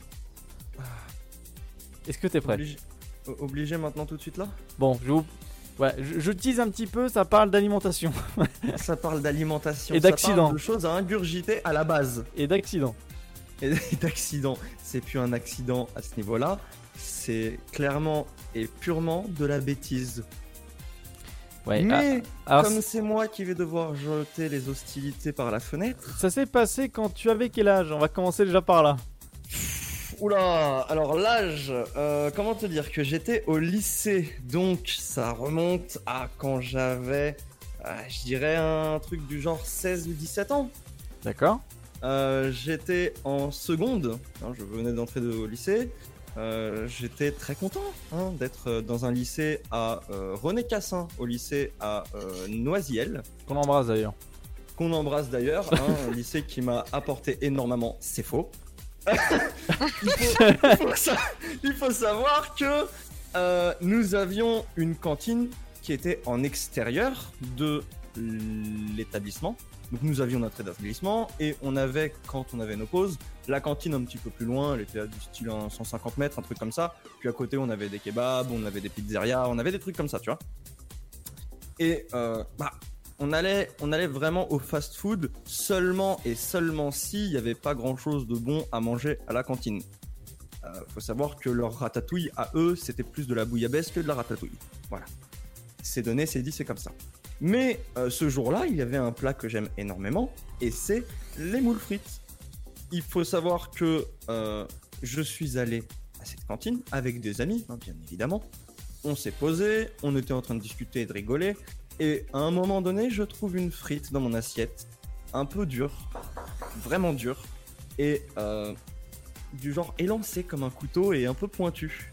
Est-ce que t'es prêt? Obligé... obligé maintenant tout de suite là? Bon, je, vous- ouais, je, je tease un petit peu, ça parle d'alimentation Ça parle d'alimentation. Et ça d'accident. parle De choses à ingurgiter à la base. et d'accident. Et d'accident. C'est plus un accident à ce niveau-là. C'est clairement et purement de la bêtise. Ouais, Mais ah, alors, comme c'est moi qui vais devoir jeter les hostilités par la fenêtre. ça s'est passé quand tu avais quel âge? On va commencer déjà par là. Oula, alors l'âge, euh, comment te dire que j'étais au lycée, donc ça remonte à quand j'avais, euh, je dirais un truc du genre 16 ou 17 ans. D'accord Euh, j'étais en seconde, hein, je venais d'entrer de- au lycée. J'étais très content hein, d'être dans un lycée à René Cassin, au lycée à Noisiel, Qu'on embrasse d'ailleurs. qu'on embrasse d'ailleurs, hein, un lycée qui m'a apporté énormément. C'est faux. Il, faut, savoir que euh, nous avions une cantine qui était en extérieur de l'établissement. Donc nous avions notre établissement et on avait, quand on avait nos pauses, la cantine un petit peu plus loin, elle était à du style un 150 mètres, un truc comme ça. Puis à côté, on avait des kebabs, on avait des pizzerias, on avait des trucs comme ça, tu vois. Et euh, bah, on allait, on allait vraiment au fast-food seulement et seulement si il n'y avait pas grand-chose de bon à manger à la cantine. Euh, faut savoir que leur ratatouille à eux, c'était plus de la bouillabaisse que de la ratatouille. Voilà. C'est donné, c'est dit, c'est comme ça. Mais euh, ce jour-là, il y avait un plat que j'aime énormément, et c'est les moules frites. Il faut savoir que euh, je suis allé à cette cantine avec des amis, hein, bien évidemment. On s'est posé, on était en train de discuter et de rigoler, et à un moment donné, je trouve une frite dans mon assiette, un peu dure, vraiment dure, et euh, du genre élancée comme un couteau et un peu pointu.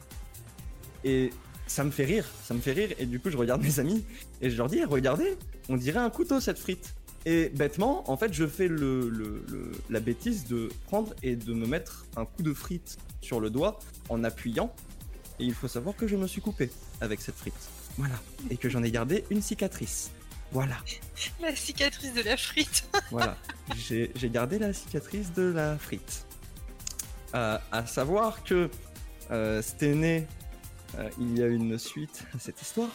Et ça me fait rire, ça me fait rire, et du coup je regarde mes amis et je leur dis, regardez, on dirait un couteau cette frite. Et bêtement, en fait, je fais la bêtise de prendre et de me mettre un coup de frite sur le doigt en appuyant. Et il faut savoir que je me suis coupé avec cette frite. Voilà. Et que j'en ai gardé une cicatrice. Voilà. La cicatrice de la frite. Voilà. J'ai gardé la cicatrice de la frite. Euh, à savoir que euh, c'était né, euh, il y a une suite à cette histoire,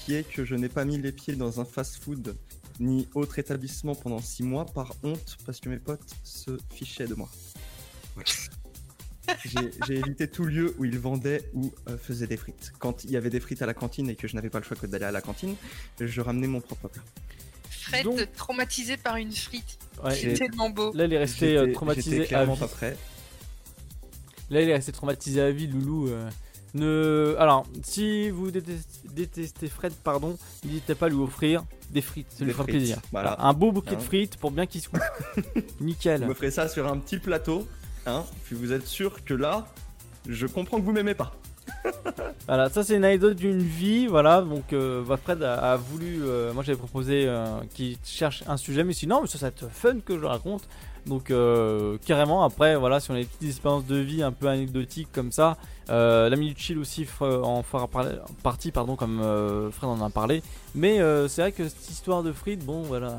qui est que je n'ai pas mis les pieds dans un fast-food ni autre établissement pendant six mois par honte parce que mes potes se fichaient de moi. Voilà. J'ai évité tout lieu où ils vendaient ou euh, faisaient des frites. Quand il y avait des frites à la cantine et que je n'avais pas le choix que d'aller à la cantine, je ramenais mon propre plat. Fred Donc- traumatisé par une frite. Ouais, C'est tellement beau. là, il est resté euh, traumatisé J'étais à clairement vie. pas prêt. Là, il est resté traumatisé à vie, Loulou. euh. Ne... Alors, si vous détestez, détestez Fred, pardon, n'hésitez pas à lui offrir des frites, ça lui fera plaisir. voilà. Un beau bouquet de Hein. frites pour bien qu'il se coupe. Vous Nickel. me ferez ça sur un petit plateau, hein, puis vous êtes sûr que là, je comprends que vous m'aimez pas. Voilà, ça c'est une anecdote d'une vie, voilà. Donc, euh, bah, Fred a, voulu, euh, moi j'avais proposé euh, qu'il cherche un sujet, mais sinon, mais ça, ça va être fun que je raconte. Donc, carrément, après, voilà, si on a des petites expériences de vie un peu anecdotiques comme ça, la minute chill aussi en fera partie, pardon, comme Fred en a parlé. Mais c'est vrai que cette histoire de frites, bon, voilà.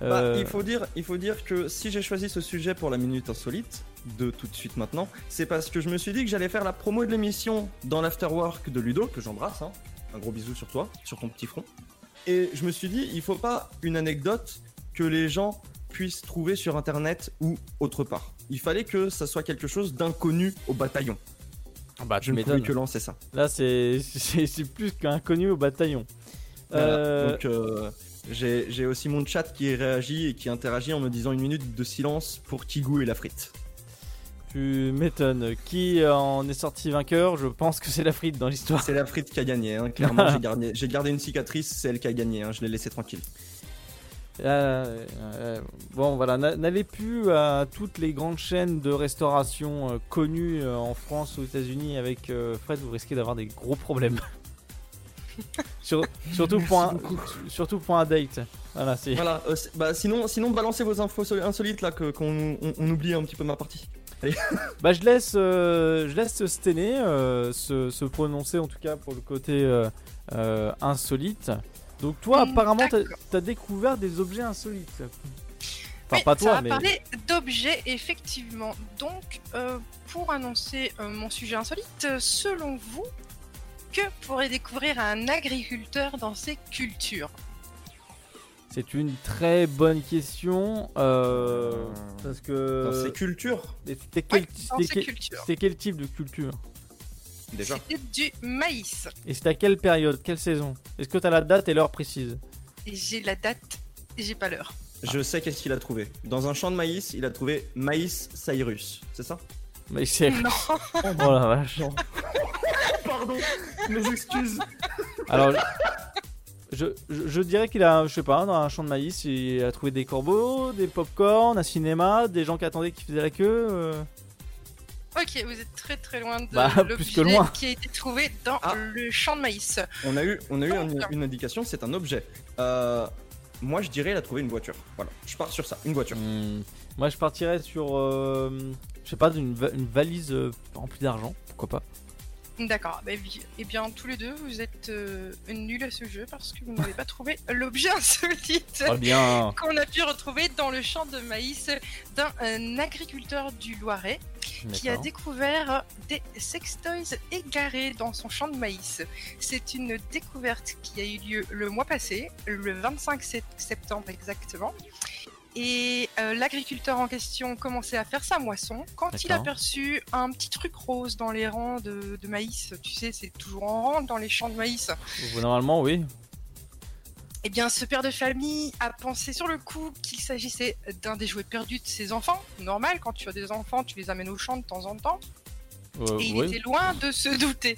Bah, euh, il, faut dire, il faut dire que si j'ai choisi ce sujet pour la minute insolite, de tout de suite maintenant, c'est parce que je me suis dit que j'allais faire la promo de l'émission dans l'afterwork de Ludo, que j'embrasse. hein. Un gros bisou sur toi, sur ton petit front. Et je me suis dit, il faut pas une anecdote que les gens puissent trouver sur internet ou autre part. Il fallait que ça soit quelque chose d'inconnu au bataillon. bah, Je tu ne pouvais m'étonnes. que lancer ça. Là, c'est plus qu'inconnu au bataillon. Voilà. Euh, Donc, euh, J'ai aussi mon chat qui réagit et qui interagit en me disant une minute de silence pour Kigou et la frite. Tu m'étonnes. Qui en est sorti vainqueur? Je pense que c'est la frite dans l'histoire. C'est la frite qui a gagné, hein. clairement. j'ai gardé, une cicatrice, c'est elle qui a gagné. hein. Je l'ai laissé tranquille. Euh, euh, bon, voilà, n'a- n'allez plus à toutes les grandes chaînes de restauration euh, connues en France ou aux États-Unis avec Fred, vous risquez d'avoir des gros problèmes. Sur- surtout, pour un, surtout pour un date. Voilà, c'est. Voilà, euh, c'est- bah, sinon, sinon, balancez vos infos sol- insolites là, que- qu'on on, on oublie un petit peu ma partie. Bah, je laisse, euh, je laisse Stené euh, se, se prononcer en tout cas pour le côté euh, euh, insolite. Donc, toi, apparemment, t'as as découvert des objets insolites. Enfin, Oui, pas ça toi, va mais. parler d'objets, effectivement. Donc, euh, pour annoncer euh, mon sujet insolite, selon vous, que pourrait découvrir un agriculteur dans ses cultures C'est une très bonne question. euh, parce que. Dans ces cultures, C'était quel, type de culture déjà. C'était du maïs. Et c'était à quelle période Quelle saison Est-ce que tu as la date et l'heure précise j'ai la date et j'ai pas l'heure. Je sais qu'est-ce qu'il a trouvé. Dans un champ de maïs, il a trouvé maïs Cyrus, c'est ça? Mais c'est. Non, Oh la vache. Pardon, mes excuses. Alors. Je, je, je dirais qu'il a, je sais pas, dans un champ de maïs, il a trouvé des corbeaux, des pop-corn, un cinéma, des gens qui attendaient qui faisaient la queue. euh. ok, vous êtes très très loin de Bah, plus l'objet que loin. qui a été trouvé dans Ah. le champ de maïs. On a eu, on a eu une indication, c'est un objet. Euh, moi, je dirais, il a trouvé une voiture. Voilà, je pars sur ça, une voiture. Hmm, Moi, je partirais sur, euh, je sais pas, une, va- une valise euh, remplie d'argent, pourquoi pas. D'accord, bah, vi- eh bien tous les deux vous êtes euh, nuls à ce jeu parce que vous n'avez pas trouvé l'objet insolite qu'on a pu retrouver dans le champ de maïs d'un agriculteur du Loiret qui a découvert des sextoys égarés dans son champ de maïs. C'est une découverte qui a eu lieu le mois passé, le 25 sept- septembre exactement. Et euh, l'agriculteur en question commençait à faire sa moisson quand il a D'accord. perçu un petit truc rose dans les rangs de, de maïs. Tu sais, c'est toujours en rang dans les champs de maïs. Normalement, oui. Eh bien, ce père de famille a pensé sur le coup qu'il s'agissait d'un des jouets perdus de ses enfants. Normal, quand tu as des enfants, tu les amènes au champ de temps en temps. Euh, Et il oui. était loin de se douter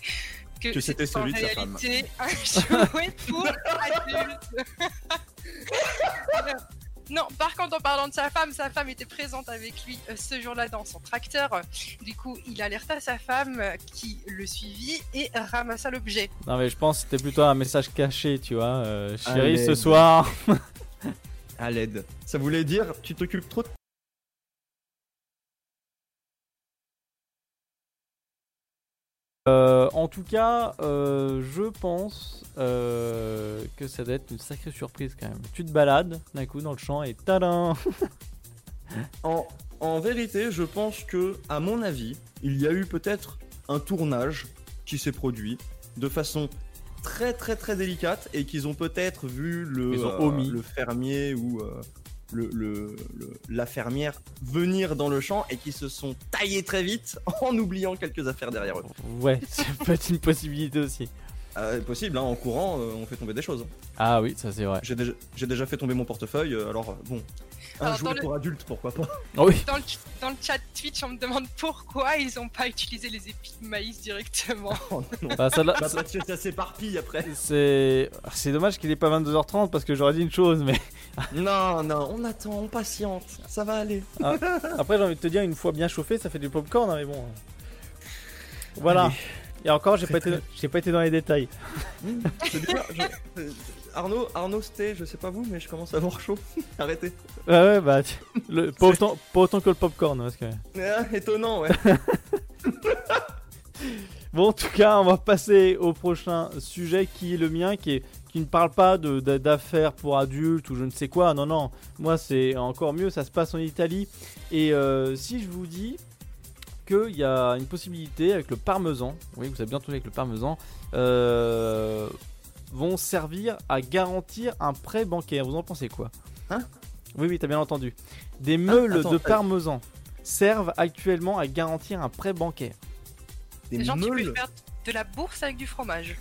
que, Que c'était c'était en celui de sa femme. réalité un jouet pour adultes. Non, par contre, en parlant de sa femme, sa femme était présente avec lui euh, ce jour-là dans son tracteur. Du coup, il alerta sa femme euh, qui le suivit et ramassa l'objet. Non mais je pense que c'était plutôt un message caché, tu vois. euh, chérie, ce soir. À l'aide. Ça voulait dire, tu t'occupes trop de Euh, en tout cas, euh, je pense euh, que ça doit être une sacrée surprise quand même. Tu te balades d'un coup dans le champ et tadam En, en vérité, je pense que, à mon avis, il y a eu peut-être un tournage qui s'est produit de façon très très très délicate et qu'ils ont peut-être vu le, euh, le fermier ou euh, le, le- le- la fermière venir dans le champ et qui se sont taillés très vite en oubliant quelques affaires derrière eux. Ouais, ça peut être une possibilité aussi. Euh, possible, hein, en courant, euh, on fait tomber des choses. Ah oui, ça c'est vrai. J'ai déjà, fait tomber mon portefeuille, euh, alors bon. Un Alors, jouet dans le- pour adultes, pourquoi pas Oh oui, Dans le, dans le chat Twitch, on me demande pourquoi ils n'ont pas utilisé les épis de maïs directement. Oh, non. bah, ça, Bah, ça s'éparpille après. c'est c'est dommage qu'il est pas 22h30 parce que j'aurais dit une chose, mais Non, non, on attend, on patiente, ça va aller. après j'ai envie de te dire une fois bien chauffé, ça fait du popcorn, hein, mais bon. Voilà. Allez. Et encore, j'ai pas été, j'ai pas été dans les détails. Je- euh, Arnaud, Arnaud, c'était, je sais pas vous, mais je commence à avoir chaud. Arrêtez. Ouais, ouais, bah, le, pas, autant, pas autant que le popcorn, parce que. Ah, étonnant, ouais. Bon, en tout cas, on va passer au prochain sujet qui est le mien, qui, est, qui ne parle pas de- de- d'affaires pour adultes ou je ne sais quoi. Non, non, moi c'est encore mieux, ça se passe en Italie. Et euh, si je vous dis qu'il y a une possibilité avec le parmesan, oui, vous avez bien entendu avec le parmesan, euh, vont servir à garantir un prêt bancaire. Vous en pensez quoi? Hein? Oui, oui, t'as bien entendu. Des meules attends, de parmesan servent actuellement à garantir un prêt bancaire. Des tu meules? peux faire de la bourse avec du fromage.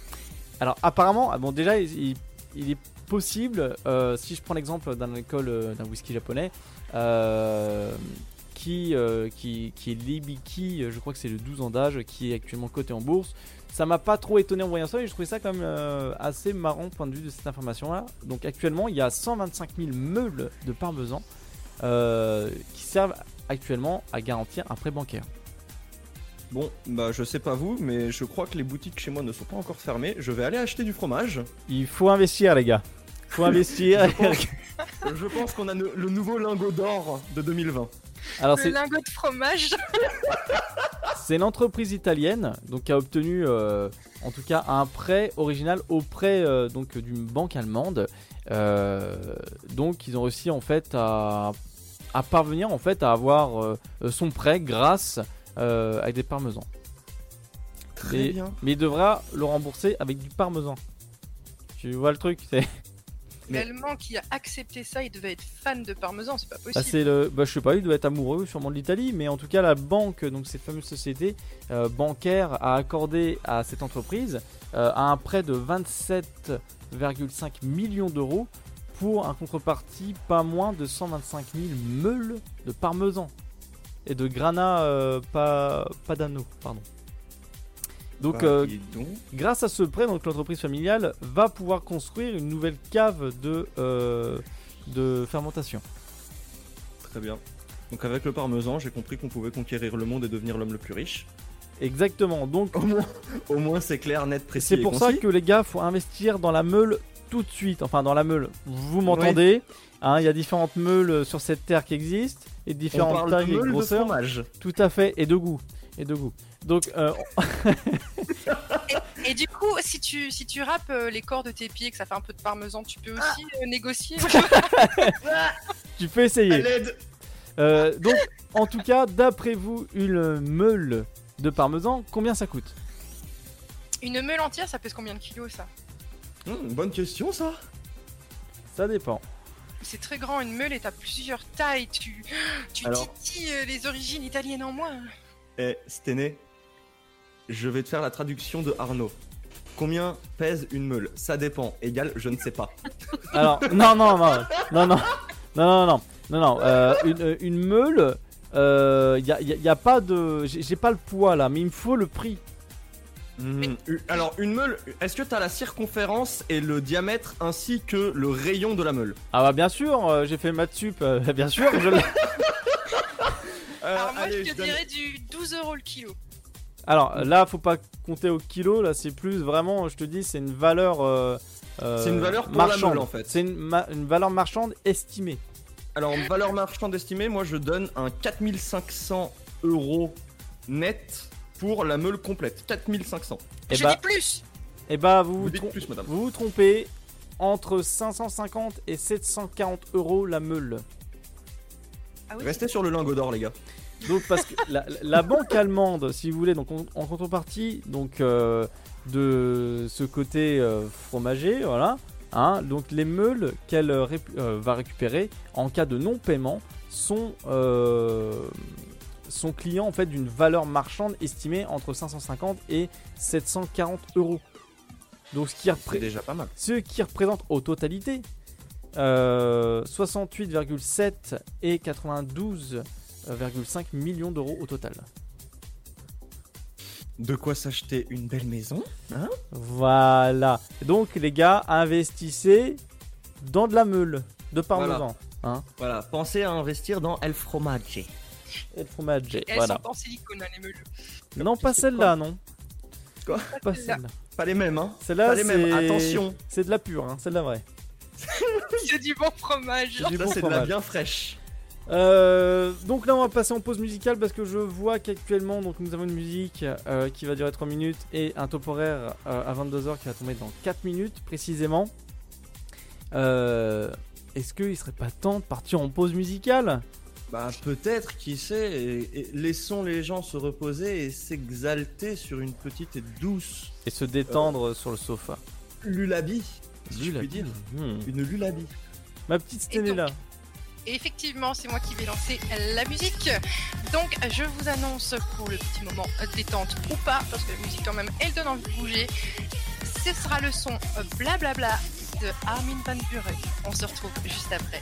Alors apparemment, ah bon déjà il, est possible. Euh, si je prends l'exemple d'un alcool, euh, d'un whisky japonais, euh, qui, qui, qui est l'Ibiki, je crois que c'est le 12 ans d'âge, qui est actuellement coté en bourse. Ça m'a pas trop étonné en voyant ça et je trouvais ça quand même assez marrant point de vue de cette information-là. Donc actuellement, il y a 125 000 meules de parmesan qui servent actuellement à garantir un prêt bancaire. Bon, bah je sais pas vous, mais je crois que les boutiques chez moi ne sont pas encore fermées. Je vais aller acheter du fromage. Il faut investir, les gars. Il faut investir. Je pense, qu'on a le nouveau lingot d'or de 2020. Alors, Le c'est lingot de fromage. C'est une entreprise italienne donc qui a obtenu euh, en tout cas un prêt original auprès euh, donc d'une banque allemande. Euh, donc ils ont réussi en fait à, à parvenir en fait à avoir euh, son prêt grâce euh, avec des parmesans. Très Mais- bien. Mais il devra le rembourser avec du parmesan. Tu vois le truc c'est Mais- L'allemand qui a accepté ça, il devait être fan de parmesan, c'est pas bah, possible. c'est le bah, je sais pas, il doit être amoureux sûrement de l'Italie, mais en tout cas la banque donc cette fameuse société euh, bancaire a accordé à cette entreprise euh, un prêt de 27,5 millions d'euros pour un contrepartie pas moins de 125 000 meules de parmesan et de grana euh, pas padano pardon. Donc Bah, euh, donc. grâce à ce prêt, donc l'entreprise familiale va pouvoir construire une nouvelle cave de, euh, de fermentation. Très bien. Donc avec le parmesan, j'ai compris qu'on pouvait conquérir le monde et devenir l'homme le plus riche. Exactement. Donc Au moins, au moins c'est clair, net, précis. c'est et pour ça que les gars, faut investir dans la meule tout de suite. Enfin, dans la meule. Vous m'entendez? Hein, Il y a différentes meules sur cette terre qui existent et on différentes parle tailles de et meule de grosseurs. fromage. Tout à fait. Et de goût. Et de goût. Donc, euh, Et du coup, si tu, si tu râpes euh, les corps de tes pieds, que ça fait un peu de parmesan, tu peux aussi euh, négocier. tu peux essayer. Euh, donc, en tout cas, d'après vous, une meule de parmesan, combien ça coûte? Une meule entière, ça pèse combien de kilos ça? Hum, bonne question ça. Ça dépend. C'est très grand, une meule et t'as plusieurs tailles. Tu, tu Alors- titilles euh, les origines italiennes en moi. Eh, Stené, je vais te faire la traduction de Arnaud. Combien pèse une meule Ça dépend. Égal, je ne sais pas. Alors, non, non, non, non, non, non, non, non, non, non. euh, une, euh, une meule, il y a, y a- y a pas de, j'ai pas le poids là, mais il me faut le prix. U- Alors, une meule, est-ce que tu as la circonférence et le diamètre ainsi que le rayon de la meule? Ah bah bien sûr, euh, j'ai fait maths sup, euh, bien sûr. Je l'ai. Euh, Alors moi, allez, je te donne- dirais du 12 euros le kilo. Alors là, faut pas compter au kilo, là c'est plus vraiment, je te dis, c'est une valeur. euh, C'est une valeur pour la marchande. meule, en fait. C'est une, ma- une valeur marchande estimée. Alors, en valeur marchande estimée, moi je donne un 4500 euros net pour la meule complète. 4500. Et je bah, dis plus et bah vous Vous vous, dites trom- plus, madame. vous vous trompez. Entre 550 et 740 euros la meule. Ah oui, Restez sur le lingot d'or, les gars. Donc parce que la, la banque allemande, si vous voulez, donc en, en contrepartie donc euh, de ce côté euh, fromager, voilà, hein, donc les meules qu'elle euh, va récupérer en cas de non-paiement sont sont clients en fait d'une valeur marchande estimée entre 550 et 740 euros. Donc ce qui, C'est repré- déjà pas mal. ce qui représente au totalité euh, 68,7 et 92,5 millions d'euros au total. De quoi s'acheter une belle maison Voilà. Donc les gars, investissez dans de la meule de parmesan. Voilà, pensez à investir dans El Fromage. Et le fromage. elles Voilà. sont en silicone, les meules. Non, pas celle-là, non. Quoi Pas celle-là. Pas les mêmes, hein Celle-là, Pas les mêmes, c'est- attention C'est de la pure, hein, c'est de la vraie. C'est du bon fromage. Bon c'est de la bien fraîche. Euh, donc là on va passer en pause musicale parce que je vois qu'actuellement donc nous avons une musique euh, qui va durer 3 minutes et un top horaire euh, à 22h qui va tomber dans 4 minutes précisément. Euh, Est-ce qu'il serait pas temps de partir en pause musicale? Bah peut-être, qui sait. Laissons les gens se reposer et s'exalter sur une petite et douce. Et se détendre sur le sofa. Euh, lulabi, si je puis dire. Hmm. Une lulabi. Ma petite Stenella. Et effectivement, c'est moi qui vais lancer la musique. Donc, je vous annonce pour le petit moment détente ou pas, parce que la musique, quand même, elle donne envie de bouger. Ce sera le son Blablabla bla bla de Armin Van Buren. On se retrouve juste après.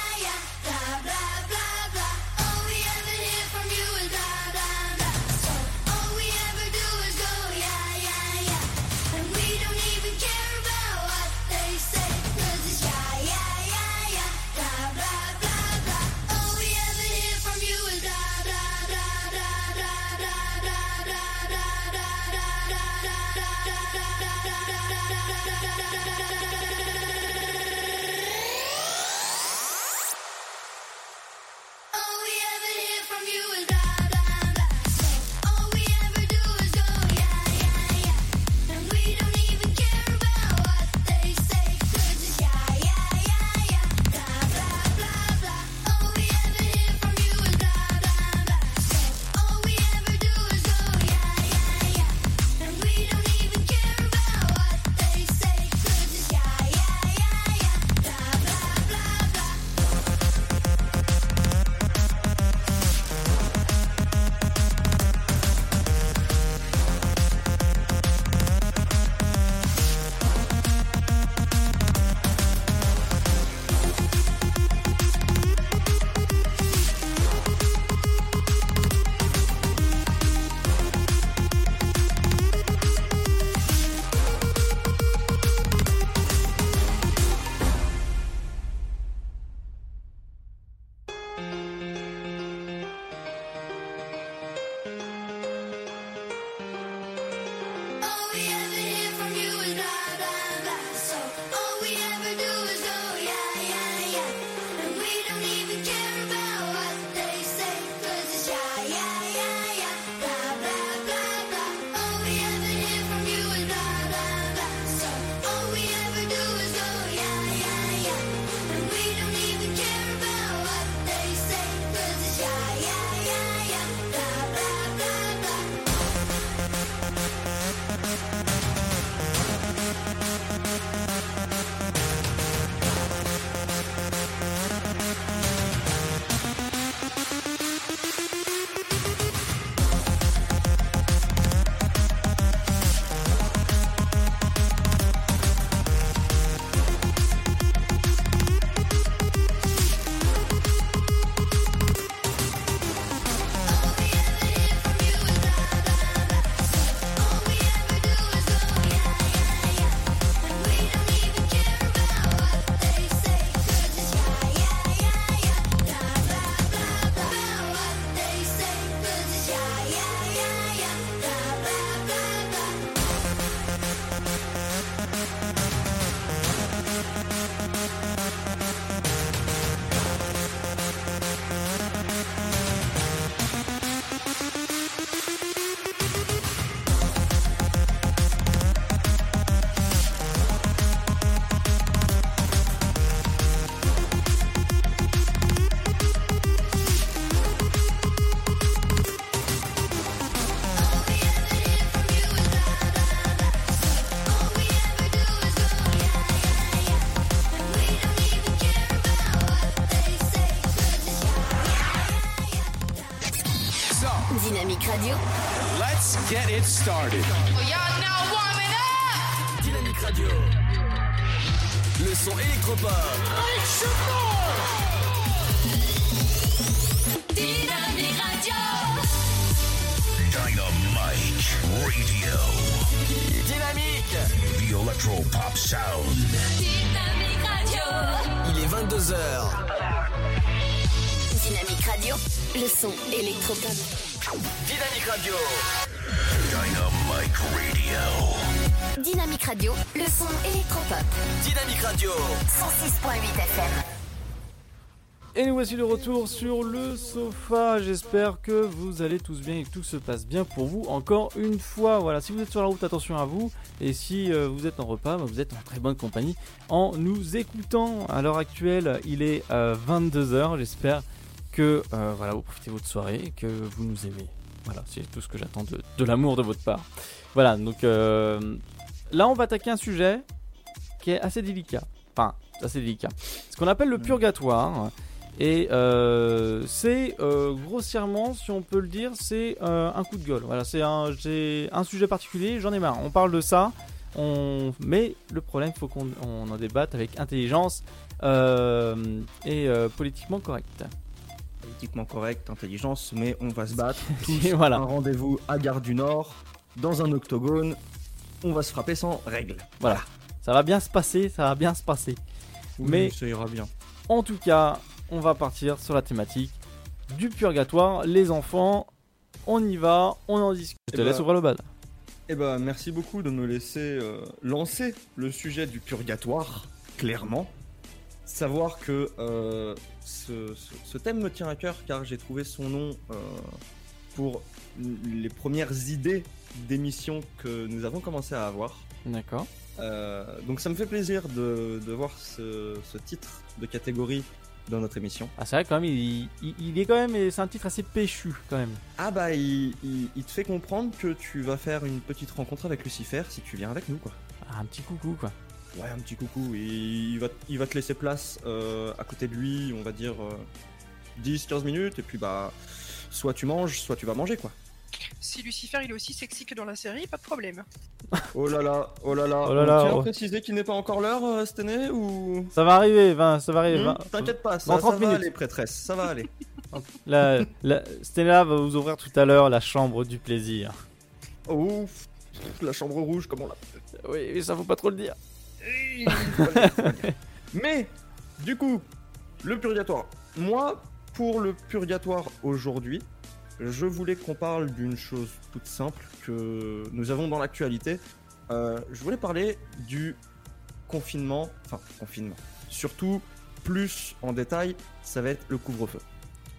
programme. Dynamique Radio. Dynamique Radio. Dynamique Radio, le son électropop. Dynamique Radio. 106.8 FM. Et nous voici de retour sur le sofa. J'espère que vous allez tous bien et que tout se passe bien pour vous. Encore une fois, voilà, si vous êtes sur la route, attention à vous. Et si euh, vous êtes en repas, bah, vous êtes en très bonne compagnie en nous écoutant. À l'heure actuelle, il est euh, 22h. J'espère que euh, voilà, vous profitez de votre soirée et que vous nous aimez. Voilà, c'est tout ce que j'attends de, de l'amour de votre part. Voilà, donc euh, là, on va attaquer un sujet qui est assez délicat. Enfin, assez délicat. Ce qu'on appelle le purgatoire. Et euh, c'est grossièrement, si on peut le dire, c'est un coup de gueule. Voilà, c'est un, un sujet particulier, j'en ai marre. On parle de ça, on... mais le problème, il faut qu'on en débatte avec intelligence et politiquement correct. Politiquement correct, intelligence, mais on va se battre. Tous Et voilà. un rendez-vous à Gare du Nord, dans un octogone. On va se frapper sans règle. Voilà. Ça va bien se passer, ça va bien se passer. Mais- ça ira bien. En tout cas, on va partir sur la thématique du purgatoire. Les enfants, on y va, on en discute. Je te Eh laisse ben, ouvrir le bal. Eh ben, merci beaucoup de me laisser euh, lancer le sujet du purgatoire, clairement. Savoir que euh, ce, ce- ce thème me tient à cœur car j'ai trouvé son nom euh, pour les premières idées d'émissions que nous avons commencé à avoir. D'accord. Euh, donc ça me fait plaisir de, de voir ce, ce titre de catégorie dans notre émission. Ah, c'est vrai quand même, il, il- il est quand même, et c'est un titre assez péchu quand même. Ah bah il te fait comprendre que tu vas faire une petite rencontre avec Lucifer si tu viens avec nous quoi. Ah, un petit coucou quoi. Ouais, un petit coucou. Et il va, il va te laisser place euh, à côté de lui, on va dire 10-15 minutes, et puis bah, soit tu manges, soit tu vas manger quoi. Si Lucifer il est aussi sexy que dans la série, pas de problème. Oh là là, oh là là. Oh là là, on tient oh. à préciser qu'il n'est pas encore l'heure euh, cette année ou? Ça va arriver, Vin, ça va arriver. Hmm. T'inquiète pas, Dans ça, 30 ça va minutes. aller, prêtresse, ça va aller. La, la- Stella va vous ouvrir tout à l'heure la chambre du plaisir. Oh, la chambre rouge, comment on l'a Oui, mais ça faut pas trop le dire. Mais, du coup, le purgatoire. Moi, pour le purgatoire aujourd'hui, je voulais qu'on parle d'une chose toute simple que nous avons dans l'actualité. Euh, je voulais parler du confinement, enfin confinement. Surtout, plus en détail, ça va être le couvre-feu.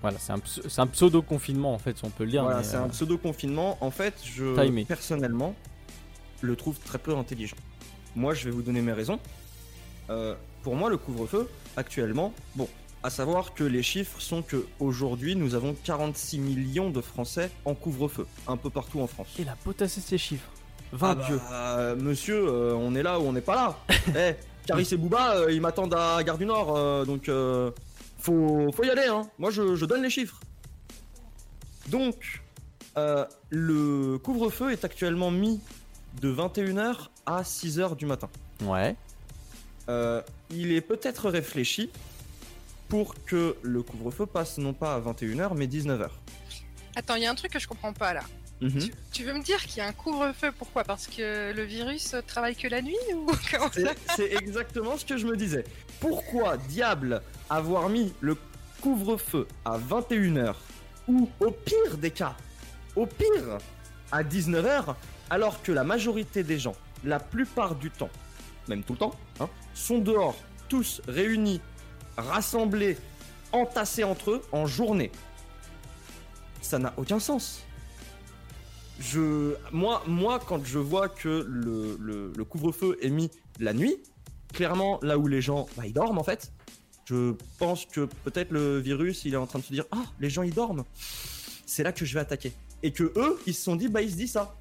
Voilà, c'est un, pseudo-confinement en fait, si on peut le dire. Voilà, c'est euh, un pseudo-confinement. En fait, je Timé. personnellement le trouve très peu intelligent. Moi, je vais vous donner mes raisons. Euh, pour moi, le couvre-feu, actuellement, bon, à savoir que les chiffres sont que aujourd'hui, nous avons 46 millions de Français en couvre-feu, un peu partout en France. Il a potassé ses chiffres. 20 Ah bah, dieux. euh, monsieur, euh, on est là ou on n'est pas là. Eh, Caris et Booba, euh, ils m'attendent à Gare du Nord, donc faut, faut y aller. Hein. Moi, je, je donne les chiffres. Donc, le couvre-feu est actuellement mis de 21h à 6h du matin. Ouais. Euh, il est peut-être réfléchi pour que le couvre-feu passe non pas à 21h mais 19h. Attends, il y a un truc que je comprends pas là. Mhm. Tu, tu veux me dire qu'il y a un couvre-feu Pourquoi? Parce que le virus travaille que la nuit ou c'est exactement ce que je me disais. Pourquoi diable avoir mis le couvre-feu à 21h ou au pire des cas, au pire à 19h alors que la majorité des gens, la plupart du temps, même tout le temps, hein, sont dehors, tous réunis, rassemblés, entassés entre eux en journée. Ça n'a aucun sens. Je, moi, moi, quand je vois que le, le- le couvre-feu est mis la nuit, clairement là où les gens, bah, ils dorment en fait. Je pense que peut-être le virus, il est en train de se dire, ah, les gens ils dorment. C'est là que je vais attaquer. Et que eux, ils se sont dit, bah, ils se disent ça.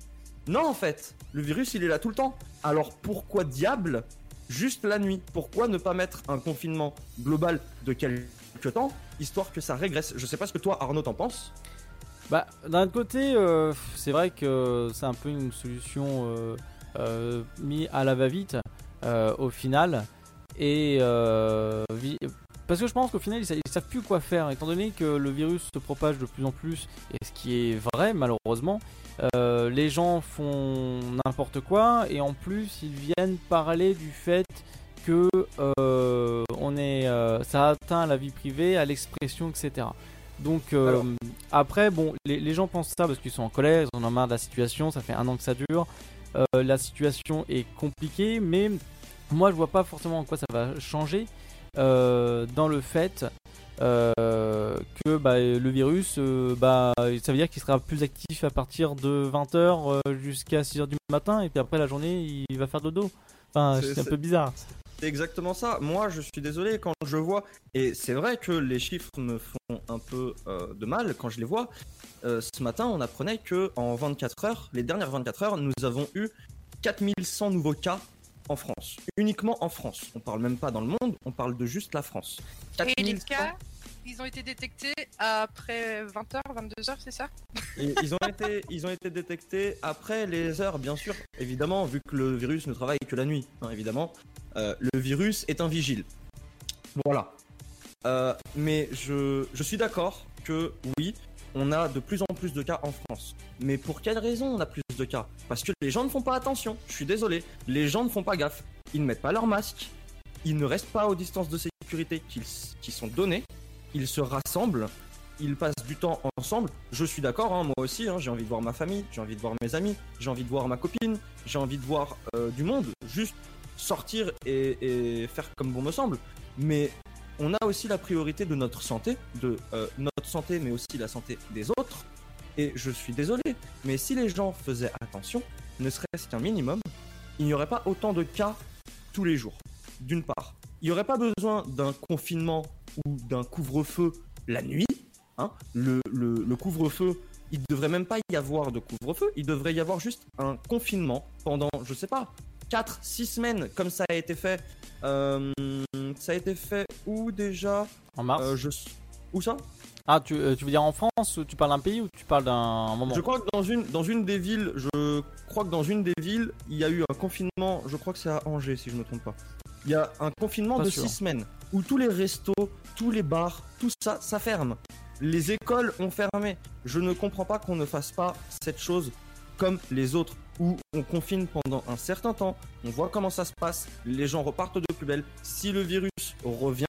Non, en fait, le virus, il est là tout le temps. Alors pourquoi diable juste la nuit Pourquoi ne pas mettre un confinement global de quelques temps, histoire que ça régresse? Je sais pas ce que toi, Arnaud, t'en penses. Bah, d'un côté, euh, c'est vrai que c'est un peu une solution euh, euh, mis à la va-vite euh, au final. Et parce que je pense qu'au final, ils savent plus quoi faire, étant donné que le virus se propage de plus en plus, et ce qui est vrai malheureusement. Euh, les gens font n'importe quoi et en plus ils viennent parler du fait que euh, on est, euh, ça atteint la vie privée, à l'expression, etc. Donc Alors. après, bon, les, les gens pensent ça parce qu'ils sont en colère, ils en ont marre de la situation, ça fait un an que ça dure. La situation est compliquée, mais moi je vois pas forcément en quoi ça va changer dans le fait euh, que bah, le virus, euh, bah, ça veut dire qu'il sera plus actif à partir de 20h jusqu'à 6h du matin, et puis après la journée il va faire dodo. Enfin, C'est- un peu bizarre. C'est exactement ça. Moi, je suis désolé quand je vois, et c'est vrai que les chiffres me font un peu euh, de mal quand je les vois. Euh, ce matin, on apprenait que en 24 heures, les dernières 24 heures, nous avons eu 4100 nouveaux cas en France. Uniquement en France. On parle même pas dans le monde, on parle de juste la France. Et les 4100 cas, ils ont été détectés après 20h, 22h, c'est ça? Ils, ont été, ils ont été détectés après les heures, bien sûr, évidemment, vu que le virus ne travaille que la nuit, hein, évidemment. Euh, le virus est un vigile. Voilà. Euh, mais je, je suis d'accord que oui, on a de plus en plus de cas en France. Mais pour quelle raison on a plus de cas? Parce que les gens ne font pas attention. Je suis désolé. Les gens ne font pas gaffe. Ils ne mettent pas leur masque. Ils ne restent pas aux distances de sécurité qui sont données. Ils se rassemblent. Ils passent du temps ensemble. Je suis d'accord, hein, moi aussi. hein, j'ai envie de voir ma famille. J'ai envie de voir mes amis. J'ai envie de voir ma copine. J'ai envie de voir euh, du monde. Juste sortir et, faire comme bon me semble. Mais on a aussi la priorité de notre santé, de euh, notre santé, mais aussi la santé des autres. Et je suis désolé, mais si les gens faisaient attention, ne serait-ce qu'un minimum, il n'y aurait pas autant de cas tous les jours. D'une part, il n'y aurait pas besoin d'un confinement ou d'un couvre-feu la nuit. hein. Le, le- le couvre-feu, il ne devrait même pas y avoir de couvre-feu, il devrait y avoir juste un confinement pendant, je sais pas, 4-6 semaines, comme ça a été fait. Euh, ça a été fait où déjà? En mars Euh, je... Où ça? Ah, tu, euh, tu veux dire en France tu parles d'un pays ou tu parles d'un moment? Je crois que dans une, dans une des villes, je crois que dans une des villes, il y a eu un confinement, je crois que c'est à Angers si je me trompe pas. Il y a un confinement Pas de sûr. 6 semaines où tous les restos, tous les bars, tout ça, ça ferme. Les écoles ont fermé. Je ne comprends pas qu'on ne fasse pas cette chose comme les autres, où on confine pendant un certain temps, on voit comment ça se passe, les gens repartent de plus belle. Si le virus revient,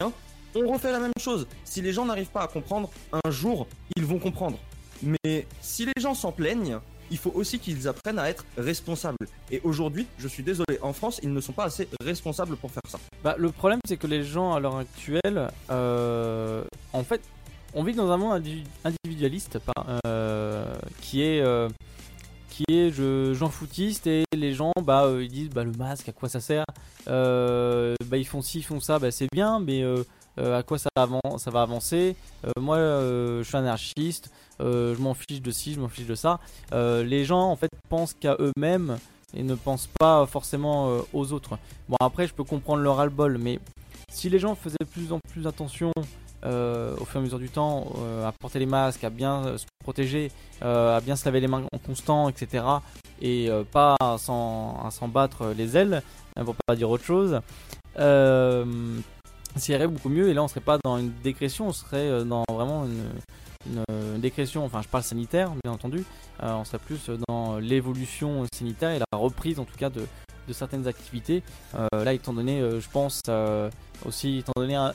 on refait la même chose. Si les gens n'arrivent pas à comprendre, un jour, ils vont comprendre. Mais si les gens s'en plaignent, il faut aussi qu'ils apprennent à être responsables. Et aujourd'hui, je suis désolé, en France, ils ne sont pas assez responsables pour faire ça. Bah, le problème, c'est que les gens à l'heure actuelle, euh, en fait, on vit dans un monde individu- individualiste euh, qui est euh, qui est je, j'en et les gens bah ils disent bah le masque à quoi ça sert? Bah ils font ci ils font ça bah c'est bien mais euh, à quoi ça, va avancer? Euh, moi euh, je suis anarchiste je m'en fiche de ci je m'en fiche de ça les gens en fait pensent qu'à eux-mêmes et ne pensent pas forcément aux autres Bon après je peux comprendre leur ras-le-bol mais si les gens faisaient de plus en plus attention au fur et à mesure du temps à porter les masques, à bien se protéger, à bien se laver les mains en constant, etc. Et pas à s'en battre les ailes, pour pas dire autre chose. Euh, irait beaucoup mieux. Et là on serait pas dans une décression, on serait euh, dans vraiment une, une, décression, enfin je parle sanitaire bien entendu, Euh, on serait plus dans l'évolution sanitaire et la reprise en tout cas de, de certaines activités. Euh, là, étant donné, je pense aussi, étant donné, un-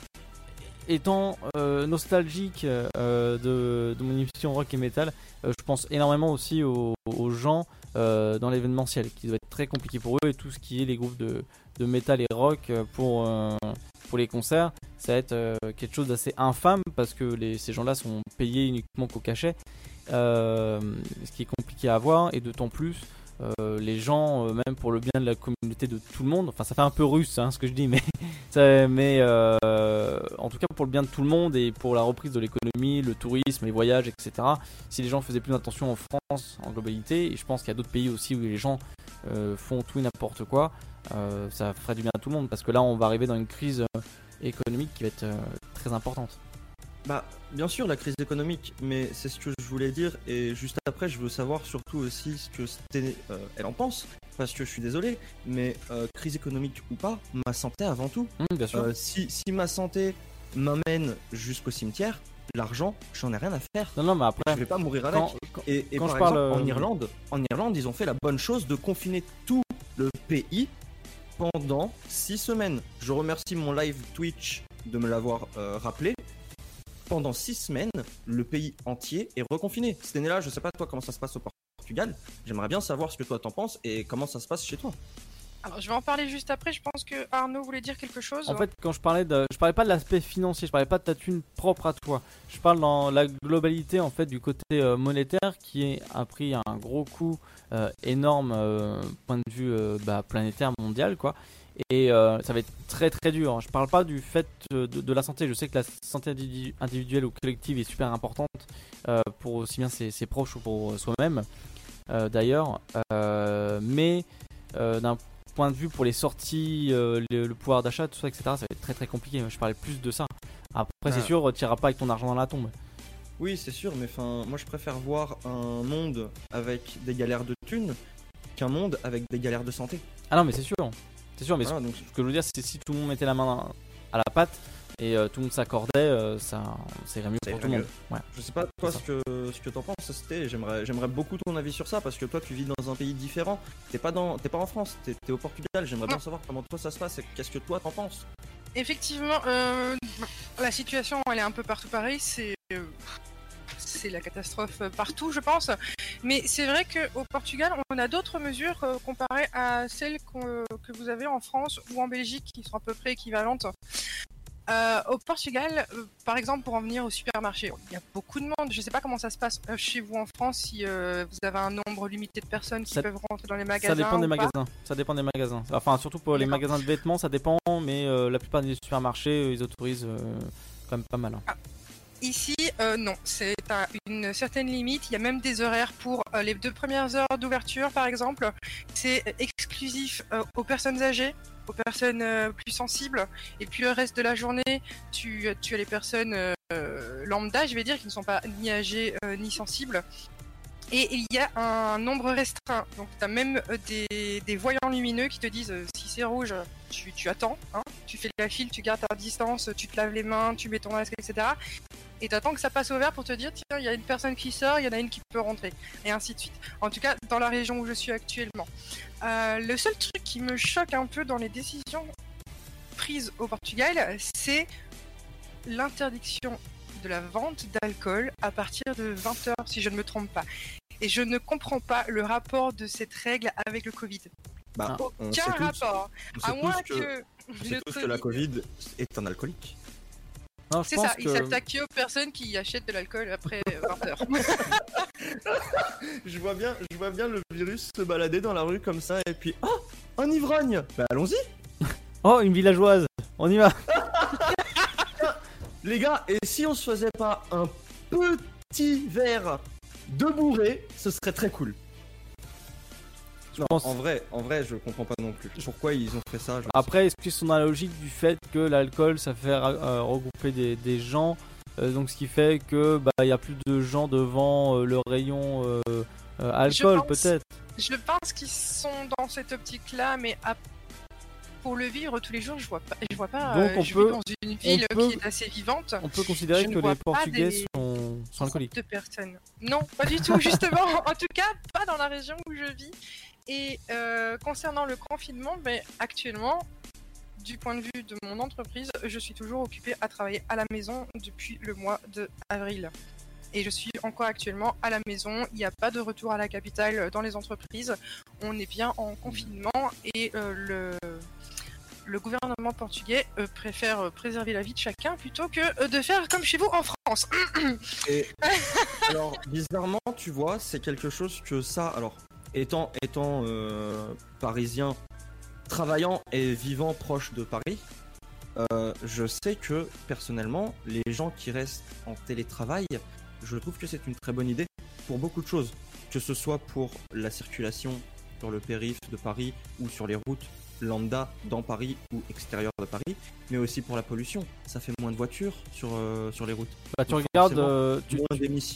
étant euh, nostalgique euh, de, de mon émission rock et metal, euh, je pense énormément aussi aux, gens dans l'événementiel, qui doit être très compliqué pour eux et tout ce qui est les groupes de, de metal et rock pour pour les concerts, ça va être quelque chose d'assez infâme parce que ces gens-là sont payés uniquement qu'au cachet, ce qui est compliqué à voir et d'autant plus euh, les gens, euh, même pour le bien de la communauté de tout le monde, enfin ça fait un peu russe hein, ce que je dis, mais, euh, en tout cas pour le bien de tout le monde et pour la reprise de l'économie, le tourisme, les voyages, etc. Si les gens faisaient plus attention en France en globalité, et je pense qu'il y a d'autres pays aussi où les gens font tout et n'importe quoi, ça ferait du bien à tout le monde parce que là on va arriver dans une crise économique qui va être très importante. Bah, bien sûr, la crise économique, mais c'est ce que je voulais dire. Et juste après, je veux savoir surtout aussi ce que Sténé, euh, elle en pense. Parce que je suis désolé, mais euh, crise économique ou pas, ma santé avant tout. Hum, bien sûr. Euh, si, si ma santé m'amène jusqu'au cimetière, l'argent, j'en ai rien à faire. non, non, mais après, Je vais pas mourir avec. quand, quand- Et, et quand par je parle, en Irlande, en Irlande, ils ont fait la bonne chose de confiner tout le pays pendant six semaines. Je remercie mon live Twitch de me l'avoir euh, rappelé. Pendant six semaines, le pays entier est reconfiné. Cette année-là, je sais pas toi comment ça se passe au Portugal. J'aimerais bien savoir ce que toi t'en penses et comment ça se passe chez toi. Alors, je vais en parler juste après. Je pense que Arnaud voulait dire quelque chose. En fait, quand je parlais de, je parlais pas de l'aspect financier, je parlais pas de ta thune propre à toi. Je parle dans la globalité en fait du côté euh, monétaire qui a pris un gros coup euh, énorme euh, point de vue euh, bah, planétaire mondial quoi. Et euh, ça va être très très dur. hein. Je parle pas du fait euh, de, de la santé. Je sais que la santé individu- individuelle ou collective est super importante euh, pour aussi bien ses, ses proches ou pour soi-même. euh, D'ailleurs, mais d'un point de vue pour les sorties, le, le pouvoir d'achat, tout ça, etc., ça va être très très compliqué. Je parlais plus de ça. Après, c'est Ah. sûr, tu iras pas avec ton argent dans la tombe. Oui, c'est sûr, mais enfin, moi je préfère voir un monde avec des galères de thunes qu'un monde avec des galères de santé. Ah non, mais c'est sûr. C'est sûr, mais Voilà, ce donc, ce que je veux dire, c'est si tout le monde mettait la main à la pâte et euh, tout le monde s'accordait, euh, ça, ça irait mieux Ça pour tout le monde. Ouais. je sais pas toi ce que ce que t'en penses, c'était. J'aimerais j'aimerais beaucoup ton avis sur ça parce que toi tu vis dans un pays différent. T'es pas dans t'es pas en France, t'es au Portugal. J'aimerais bien savoir comment toi ça se passe et qu'est-ce que toi t'en penses. Effectivement, euh, la situation elle est un peu partout pareil, c'est euh, c'est la catastrophe partout, je pense. Mais c'est vrai qu'au Portugal, on a d'autres mesures euh, comparées à celles qu'on- que vous avez en France ou en Belgique qui sont à peu près équivalentes. Euh, au Portugal, euh, par exemple, pour en venir au supermarché, il y a beaucoup de monde. Je ne sais pas comment ça se passe euh, chez vous en France, si euh, vous avez un nombre limité de personnes qui Ça- peuvent rentrer dans les magasins. Ça dépend des magasins. Ça dépend des magasins. Enfin, surtout pour les magasins de vêtements, ça dépend, mais euh, la plupart des supermarchés, euh, ils autorisent euh, quand même pas mal. hein. Ici, euh, non, c'est à une certaine limite. Il y a même des horaires pour euh, les deux premières heures d'ouverture, par exemple. C'est exclusif euh, aux personnes âgées, aux personnes plus sensibles. Et puis le reste de la journée, tu, as les personnes lambda, je vais dire, qui ne sont pas ni âgées ni sensibles. Et il y a un nombre restreint. Donc, tu as même des, voyants lumineux qui te disent si c'est rouge, tu, tu attends. hein. tu fais la file, tu gardes ta distance, tu te laves les mains, tu mets ton masque, etc et t'attends que ça passe au vert pour te dire tiens il y a une personne qui sort, il y en a une qui peut rentrer et ainsi de suite. En tout cas dans la région où je suis actuellement. Euh, le seul truc qui me choque un peu dans les décisions prises au Portugal, c'est l'interdiction de la vente d'alcool à partir de 20h si je ne me trompe pas. Et je ne comprends pas le rapport de cette règle avec le Covid. Bah, Ah. on sait Aucun tous, rapport. on sait À moins tous que, que, le tous que la Covid est un alcoolique. Non, je C'est pense ça, il s'attaque aux personnes qui achètent de l'alcool après 20h. Je vois bien, je vois bien le virus se balader dans la rue comme ça et puis oh un ivrogne. Bah allons-y Oh, une villageoise On y va les gars. Et si on se faisait pas un petit verre de bourré, ce serait très cool. Non, pense- en vrai, en vrai, je comprends pas non plus. Pourquoi ils ont fait ça je- Après, est-ce qu'ils sont dans la logique du fait que l'alcool, ça fait euh, regrouper des, des gens euh, Donc, ce qui fait que bah, il y a plus de gens devant euh, le rayon euh, euh, alcool, peut-être? Je pense qu'ils sont dans cette optique-là, mais à- pour le vivre tous les jours, je vois pas. Je vois pas. Donc, on je peut- vis dans une ville peut- qui est assez vivante. On peut considérer que les Portugais des- sont, sont alcooliques. de personnes. Non, pas du tout, justement. en tout cas, pas dans la région où je vis. Et euh, concernant le confinement, ben, actuellement, du point de vue de mon entreprise, je suis toujours occupée à travailler à la maison depuis le mois de avril. Et je suis encore actuellement à la maison. Il n'y a pas de retour à la capitale dans les entreprises. On est bien en confinement et euh, le, gouvernement portugais euh, préfère préserver la vie de chacun plutôt que de faire comme chez vous en France. Alors, bizarrement, tu vois, c'est quelque chose que ça, étant, étant euh, parisien, travaillant et vivant proche de Paris, euh, je sais que personnellement, les gens qui restent en télétravail, je trouve que c'est une très bonne idée pour beaucoup de choses, que ce soit pour la circulation sur le périph' de Paris ou sur les routes lambda dans Paris ou extérieur de Paris, mais aussi pour la pollution. Ça fait moins de voitures sur, euh, sur les routes. Bah, tu Donc, regardes, euh, tu,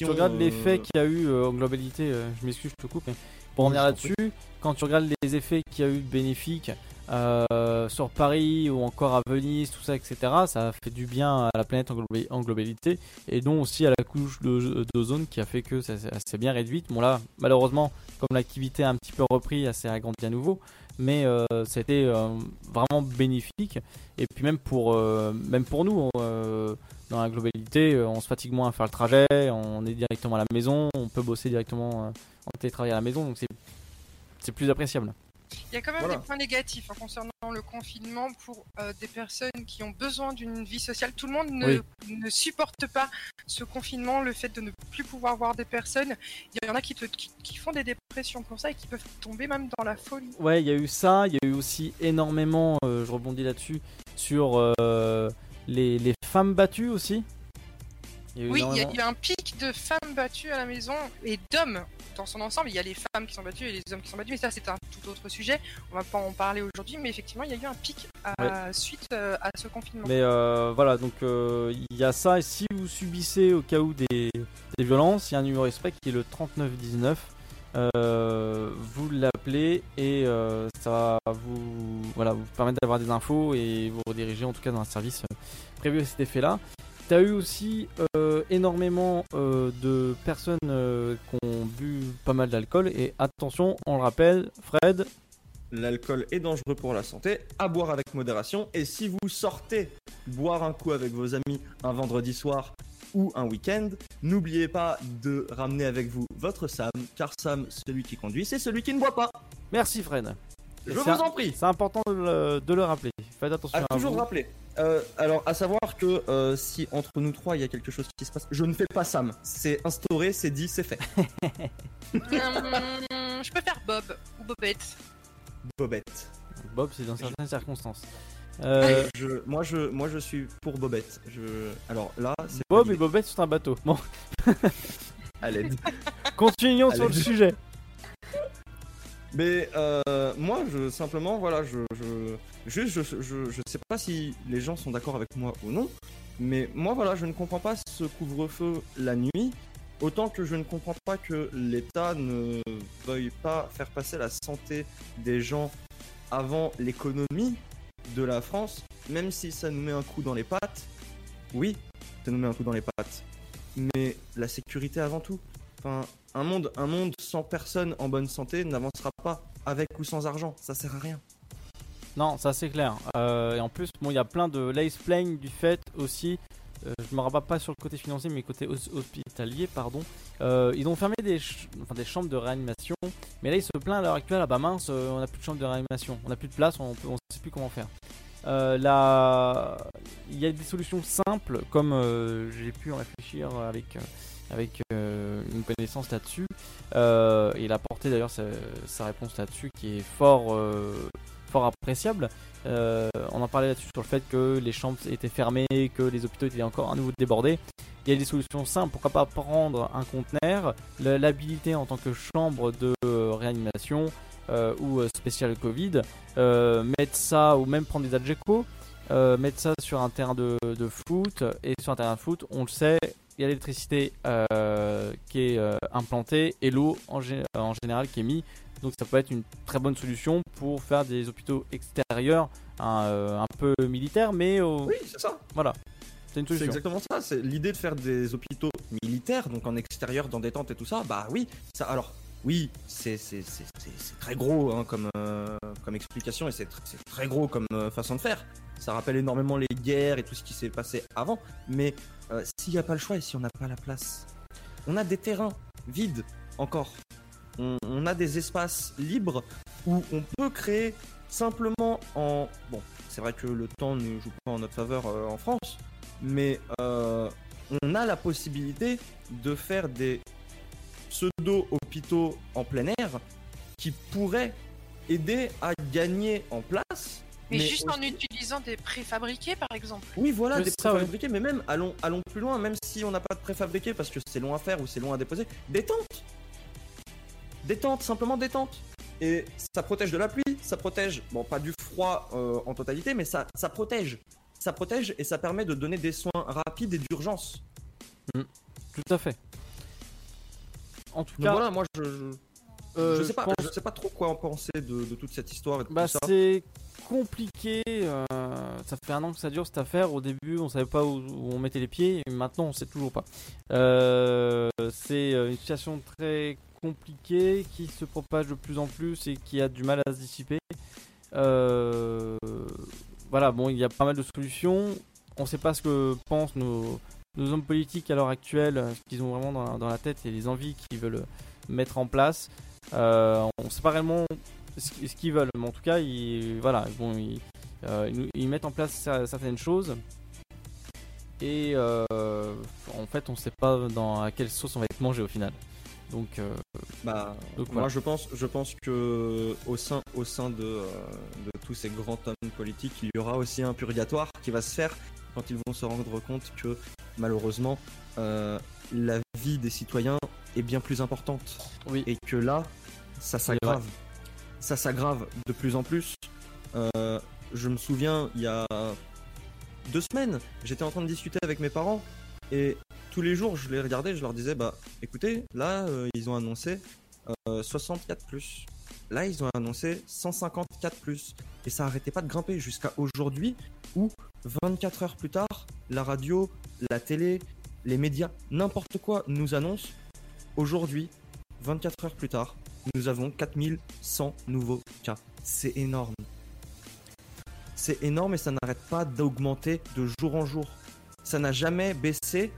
regardes euh, l'effet qu'il y a eu en globalité. je m'excuse, je te coupe. Mais pour revenir là-dessus, quand tu regardes les effets qu'il y a eu bénéfiques euh, sur Paris ou encore à Venise, tout ça, etc., ça a fait du bien à la planète en, globa- en globalité et donc aussi à la couche de- d'ozone qui a fait que ça, s'est- ça s'est bien réduite. Bon, là, malheureusement, comme l'activité a un petit peu repris, elle s'est agrandie à nouveau. Mais euh, c'était euh, vraiment bénéfique. Et puis même pour, même pour nous, euh, dans la globalité, euh, on se fatigue moins à faire le trajet, on est directement à la maison, on peut bosser directement euh, en télétravail à la maison, donc c'est c'est plus appréciable. Il y a quand même Voilà. des points négatifs hein, concernant le confinement pour euh, des personnes qui ont besoin d'une vie sociale. Tout le monde ne, ne supporte pas ce confinement, le fait de ne plus pouvoir voir des personnes. Il y en a qui, te- qui, qui font des dépressions pour ça et qui peuvent tomber même dans la folie. Ouais, il y a eu ça, il y a eu aussi énormément, euh, je rebondis là-dessus, sur euh, les, les femmes battues aussi. Il Oui, il y a eu un pic de femmes battues à la maison et d'hommes dans son ensemble. Il y a les femmes qui sont battues et les hommes qui sont battus, mais ça c'est un tout autre sujet. On va pas en parler aujourd'hui, mais effectivement il y a eu un pic à, suite euh, à ce confinement. Mais euh, voilà, donc euh, il y a ça. Et si vous subissez au cas où des, des violences, il y a un numéro exprès qui est le 3919. Euh, vous l'appelez et euh, ça va vous, voilà, vous permettre d'avoir des infos et vous rediriger en tout cas dans un service euh, prévu à cet effet-là. Tu as eu aussi énormément de personnes qui ont bu pas mal d'alcool et attention, on le rappelle, Fred, L'alcool est dangereux pour la santé, à boire avec modération. Et si vous sortez boire un coup avec vos amis un vendredi soir ou un week-end, n'oubliez pas de ramener avec vous votre Sam, car Sam, celui qui conduit, c'est celui qui ne boit pas. merci Fred. Je vous un- en prie. C'est important de le, de le rappeler. Faites attention À à toujours vous. rappeler. Euh, alors, à savoir que euh, si entre nous trois il y a quelque chose qui se passe, je ne fais pas Sam. C'est instauré, c'est dit, c'est fait. Hum, je peux faire Bob ou Bobette. Bobette. Bob, c'est dans certaines circonstances. Euh, Je, moi, je, moi, je suis pour Bobette. Je, alors là, c'est Bob et. Bobette sur un bateau. Bon, à l'aide. continuons sur le sujet. Mais euh, moi, je simplement, voilà, je, je, juste, je, je, je sais pas si les gens sont d'accord avec moi ou non, mais moi, voilà, je ne comprends pas ce couvre-feu la nuit, autant que je ne comprends pas que l'État ne veuille pas faire passer la santé des gens avant l'économie de la France, même si ça nous met un coup dans les pattes. Oui, ça nous met un coup dans les pattes, mais la sécurité avant tout. Enfin, un monde, un monde sans personne en bonne santé n'avancera pas, avec ou sans argent, ça sert à rien. Non, ça c'est clair. Euh, et en plus, bon, il y a plein de là, ils se plaignent du fait aussi. Euh, je me rabats pas sur le côté financier, mais côté hos- hospitalier, pardon. Euh, ils ont fermé des, enfin, des chambres de réanimation, mais là ils se plaignent à l'heure actuelle. Ah bah mince, euh, on a plus de chambre de réanimation, on a plus de place, on, on sait plus comment faire. Là, il y a des solutions simples, comme j'ai pu en réfléchir avec avec une connaissance là-dessus. Euh, il a apporté d'ailleurs sa, réponse là-dessus, qui est fort appréciable. Euh, on en parlait là-dessus sur le fait que les chambres étaient fermées, que les hôpitaux étaient encore à nouveau débordés. Il y a des solutions simples. Pourquoi pas prendre un conteneur, l'habiliter en tant que chambre de réanimation euh, ou euh, spécial Covid, mettre ça ou même prendre des euh, mettre ça sur un terrain de foot et sur un terrain de foot, on le sait, il y a l'électricité euh, qui est euh, implantée et l'eau en, gé- en général qui est mise. Donc ça peut être une très bonne solution pour faire des hôpitaux extérieurs, un, euh, un peu militaires, mais au- Oui, c'est ça. voilà, c'est une C'est solution. exactement ça. C'est l'idée de faire des hôpitaux militaires, donc en extérieur, dans des tentes et tout ça. Bah oui, ça. Alors oui, c'est c'est- c'est- c'est- c'est très gros hein, comme euh, comme explication et c'est tr- c'est très gros comme euh, façon de faire. Ça rappelle énormément les guerres et tout ce qui s'est passé avant. Mais euh, s'il n'y a pas le choix et si on n'a pas la place, on a des terrains vides encore. On, a des espaces libres où on peut créer simplement en bon. C'est vrai que le temps ne joue pas en notre faveur euh, en France, mais euh, on a la possibilité de faire des pseudo-hôpitaux en plein air qui pourraient aider à gagner en place. Mais, juste en utilisant des préfabriqués, par exemple. Oui, voilà, des ouais. préfabriqués, mais même allons, allons plus loin, même si on n'a pas de préfabriqués parce que c'est long à faire ou c'est long à déposer, des tentes. Des tentes, simplement des tentes. Et ça protège de la pluie, ça protège, bon, pas du froid euh, en totalité, mais ça, ça protège. Ça protège et ça permet de donner des soins rapides et d'urgence. Tout à fait. En tout Donc cas, voilà, moi je, je, euh, je sais pas, pense- je sais pas trop quoi en penser de, de toute cette histoire et de Bah, tout ça. c'est compliqué. euh, ça fait un an que ça dure cette affaire. Au début, on savait pas où, où on mettait les pieds. Et maintenant, on sait toujours pas. Euh, c'est une situation très compliquée qui se propage de plus en plus et qui a du mal à se dissiper. Voilà, bon, il y a pas mal de solutions. On sait pas ce que pensent nos, nos hommes politiques à l'heure actuelle, ce qu'ils ont vraiment dans la, dans la tête et les envies qu'ils veulent mettre en place. Euh, on sait pas réellement ce qu- ce qu'ils veulent, mais en tout cas, ils, voilà, bon, ils, euh, ils nous- ils mettent en place cer- certaines choses. Et euh, en fait, on sait pas dans à quelle sauce on va être mangé au final. Donc, euh, Bah, Donc, moi je pense, je pense que au sein, au sein de, euh, de tous ces grands hommes politiques, il y aura aussi un purgatoire qui va se faire quand ils vont se rendre compte que malheureusement euh, la vie des citoyens est bien plus importante. Oui. Et que là, ça s'aggrave. Ça s'aggrave de plus en plus. Euh, je me souviens, il y a deux semaines, j'étais en train de discuter avec mes parents et tous les jours, je les regardais, je leur disais, bah écoutez, là, euh, ils ont annoncé euh, 64 plus. Là, ils ont annoncé 154 plus. Et ça arrêtait pas de grimper jusqu'à aujourd'hui où 24 heures plus tard, la radio, la télé, les médias, n'importe quoi nous annonce aujourd'hui, 24 heures plus tard, nous avons 4100 nouveaux cas. C'est énorme. C'est énorme et ça n'arrête pas d'augmenter de jour en jour. Ça n'a jamais baissé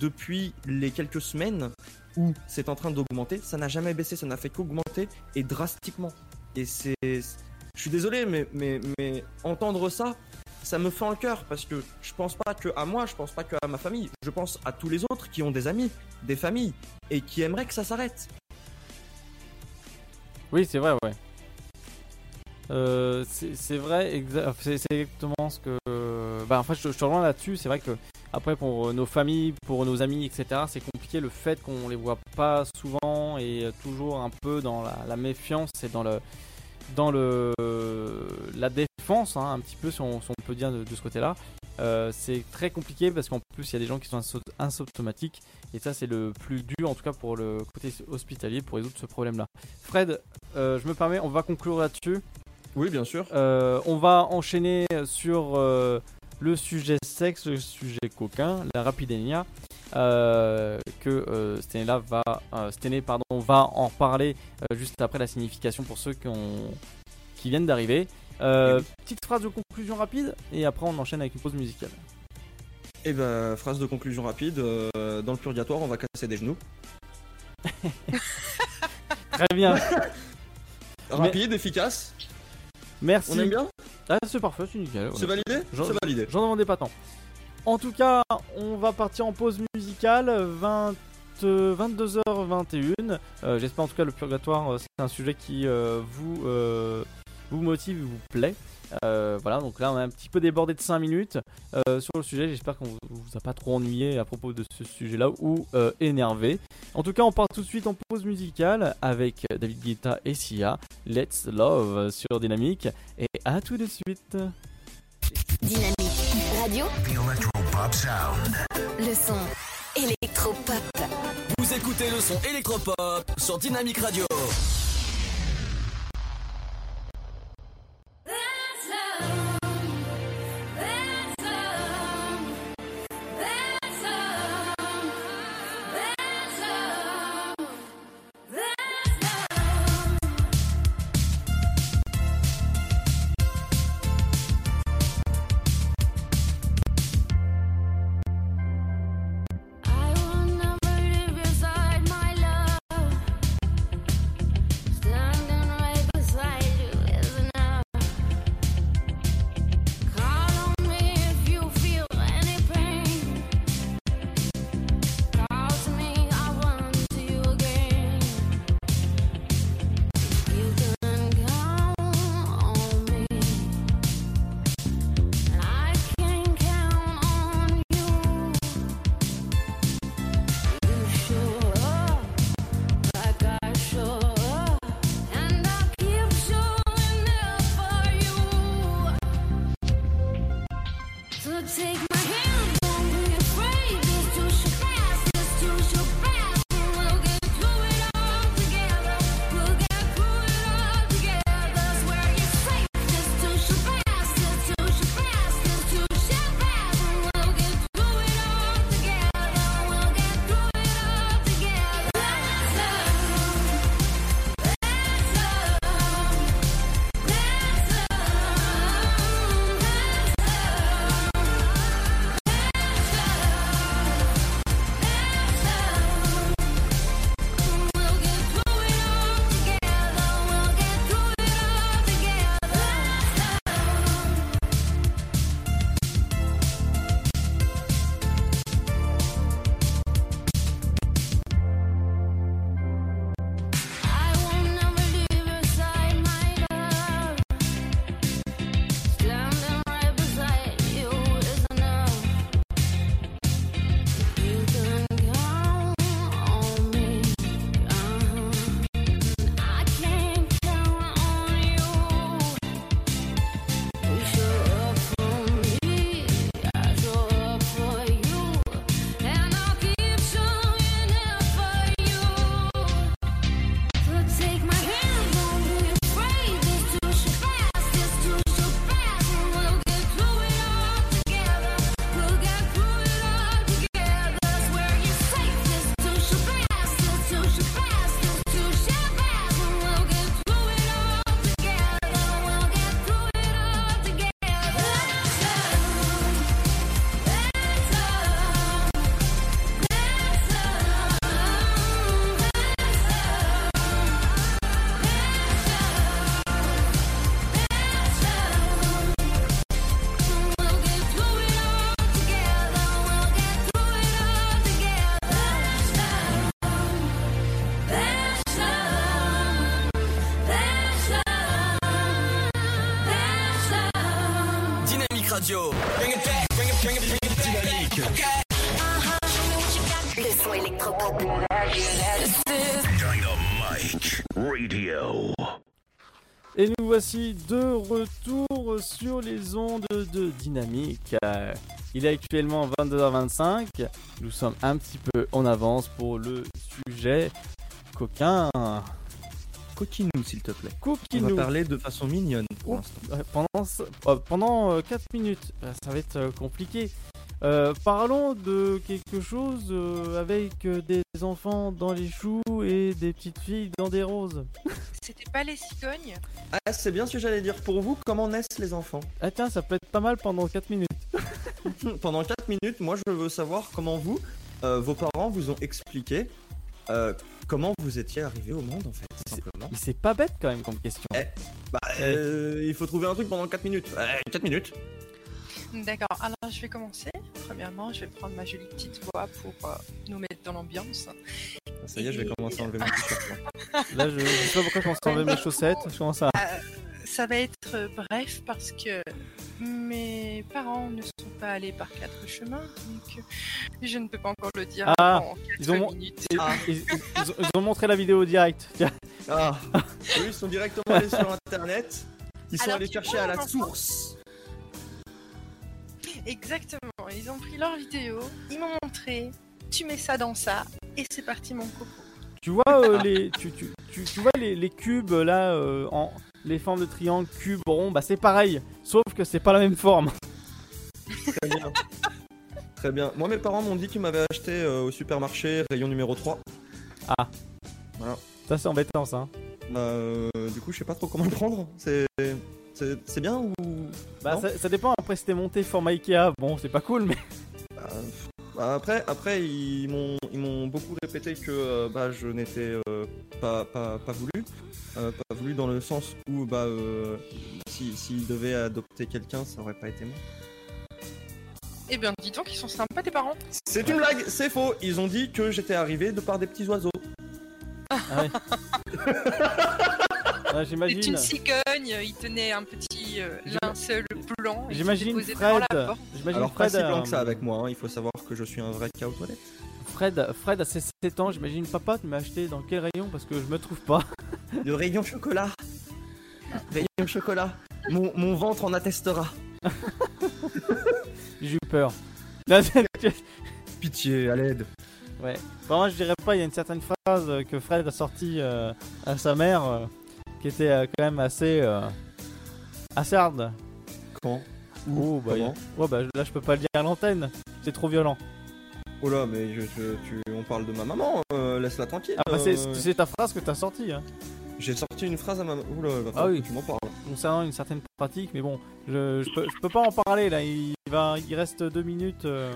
depuis les quelques semaines où c'est en train d'augmenter. Ça n'a jamais baissé, ça n'a fait qu'augmenter et drastiquement. Et c'est. Je suis désolé, mais, mais, mais entendre ça, ça me fend le cœur parce que je pense pas que à moi, je pense pas que à ma famille, je pense à tous les autres qui ont des amis, des familles et qui aimeraient que ça s'arrête. Oui, c'est vrai, ouais. Euh, c'est vrai, c'est exactement ce que. Bah, en fait, je, te rejoins là-dessus. C'est vrai que après, pour nos familles, pour nos amis, etc., c'est compliqué le fait qu'on les voit pas souvent et euh, toujours un peu dans la, méfiance et dans le dans le la défense, hein, un petit peu, si on, peut dire de, de ce côté-là. Euh, c'est très compliqué parce qu'en plus, il y a des gens qui sont asympto- asymptomatiques et ça, c'est le plus dur, en tout cas pour le côté hospitalier, pour résoudre ce problème-là. Fred, euh, je me permets, on va conclure là-dessus. Oui, bien sûr. Euh, on va enchaîner sur le sujet sexe, le sujet coquin, la rapidénia. euh, que euh, Stenella va, euh, Stené, pardon, va en parler juste après la signification pour ceux qui, ont, qui viennent d'arriver. Euh, Petite phrase de conclusion rapide et après on enchaîne avec une pause musicale. Et ben, phrase de conclusion rapide euh, dans le purgatoire, on va casser des genoux. Très bien, Rapide, efficace. merci. On aime bien? Ah, c'est parfait, c'est nickel. C'est validé? C'est validé. J'en demandais pas tant. En tout cas, on va partir en pause musicale, 20, euh, 22h21. Euh, J'espère en tout cas le purgatoire, c'est un sujet qui euh, vous, euh, vous motive, vous plaît. Euh, voilà, donc là on a un petit peu débordé de 5 minutes euh, sur le sujet. J'espère qu'on vous, vous a pas trop ennuyé à propos de ce sujet-là ou euh, énervé. En tout cas, on part tout de suite en pause musicale avec David Guetta et Sia. Let's Love sur Dynamique. Et à tout de suite. Dynamique Radio, The Electropop Sound. le son électropop. Vous écoutez le son électropop sur Dynamique Radio. Voici de retour sur les ondes de Dynamique. Il est actuellement 22h25. Nous sommes un petit peu en avance pour le sujet coquin. Coquinou, s'il te plaît. On Coquinou. va parler de façon mignonne pour Oh. pendant ce- euh, pendant 4 minutes, Euh, ça va être euh, compliqué. Euh, parlons de quelque chose euh, avec euh, des enfants dans les choux et des petites filles dans des roses. C'était pas les cigognes Ah, c'est bien ce que j'allais dire pour vous. Comment naissent les enfants? Ah tiens, ça peut être pas mal pendant 4 minutes. Pendant 4 minutes, moi je veux savoir comment vous, euh, vos parents vous ont expliqué euh, comment vous étiez arrivé au monde en fait, simplement. Mais c'est pas bête quand même comme question. Eh. Bah, euh, il faut trouver un truc pendant 4 minutes. 4 minutes D'accord, alors je vais commencer. Premièrement, je vais prendre ma jolie petite voix pour euh, nous mettre dans l'ambiance. Ça y est, je vais commencer à enlever là. Là, je, je sais pas pourquoi je commence à enlever mes chaussettes. Je commence à. Euh, ça va être bref parce que mes parents ne sont pas allés par quatre chemins, donc je ne peux pas encore le dire Ah, en ils ont- minutes. Ils, ils- ils ont, ils ont montré la vidéo direct. Tiens. Ah, ils sont directement allés sur internet. Ils sont Alors, allés chercher vois, à la source. Exactement, ils ont pris leur vidéo, ils m'ont montré, tu mets ça dans ça, et c'est parti mon coco. Tu vois euh, les, tu, tu, tu, tu vois les, les cubes là euh, en les formes de triangle, cube, rond, bah c'est pareil, sauf que c'est pas la même forme. Très bien. Très bien. Moi, mes parents m'ont dit qu'ils m'avaient acheté euh, au supermarché rayon numéro 3. Ça c'est embêtant ça. hein. Bah, euh, du coup, je sais pas trop comment le prendre. C'est c'est bien ou Bah ça, ça dépend. Après c'était monté format Ikea, bon c'est pas cool mais. Bah, après, après ils m'ont ils m'ont beaucoup répété que euh, bah, je n'étais euh, pas, pas, pas voulu. Euh, pas voulu dans le sens où bah euh, si s'ils devaient adopter quelqu'un, ça aurait pas été moi. Eh bien, dis donc, ils sont sympas tes parents. C'est une blague, c'est faux. Ils ont dit que j'étais arrivé de par des petits oiseaux. Ah ouais. Ah, C'est J'imagine. une cigogne, il tenait un petit euh, linceul blanc. et il s'est J'imagine Fred. la porte. J'imagine Alors pas Fred. si blanc euh, que ça avec moi. hein. Il faut savoir que je suis un vrai cas aux toilettes. Fred, Fred à ses 7 ans, j'imagine papa, tu m'as acheté dans quel rayon? Parce que je me trouve pas. Le rayon chocolat. Rayon chocolat. Mon, mon ventre en attestera. J'ai eu peur. Là, c'est- Pitié, à l'aide. ouais. Vraiment, je dirais pas, il y a une certaine phrase euh, que Fred a sortie euh, à sa mère euh, qui était euh, quand même assez. euh, assez hard. Quand Oh, bah, Comment ouais, bah là, je peux pas le dire à l'antenne. C'est trop violent. Oh là, mais je, je- tu, on parle de ma maman, euh, laisse-la tranquille. Ah, bah, c'est euh, c'est ta phrase que t'as sortie. Hein. J'ai sorti une phrase à ma maman. Oula, va Ah oui. que tu m'en parles. concernant une certaine pratique, mais bon, je, je, peux, je peux pas en parler là. Il, va, il reste deux minutes. euh.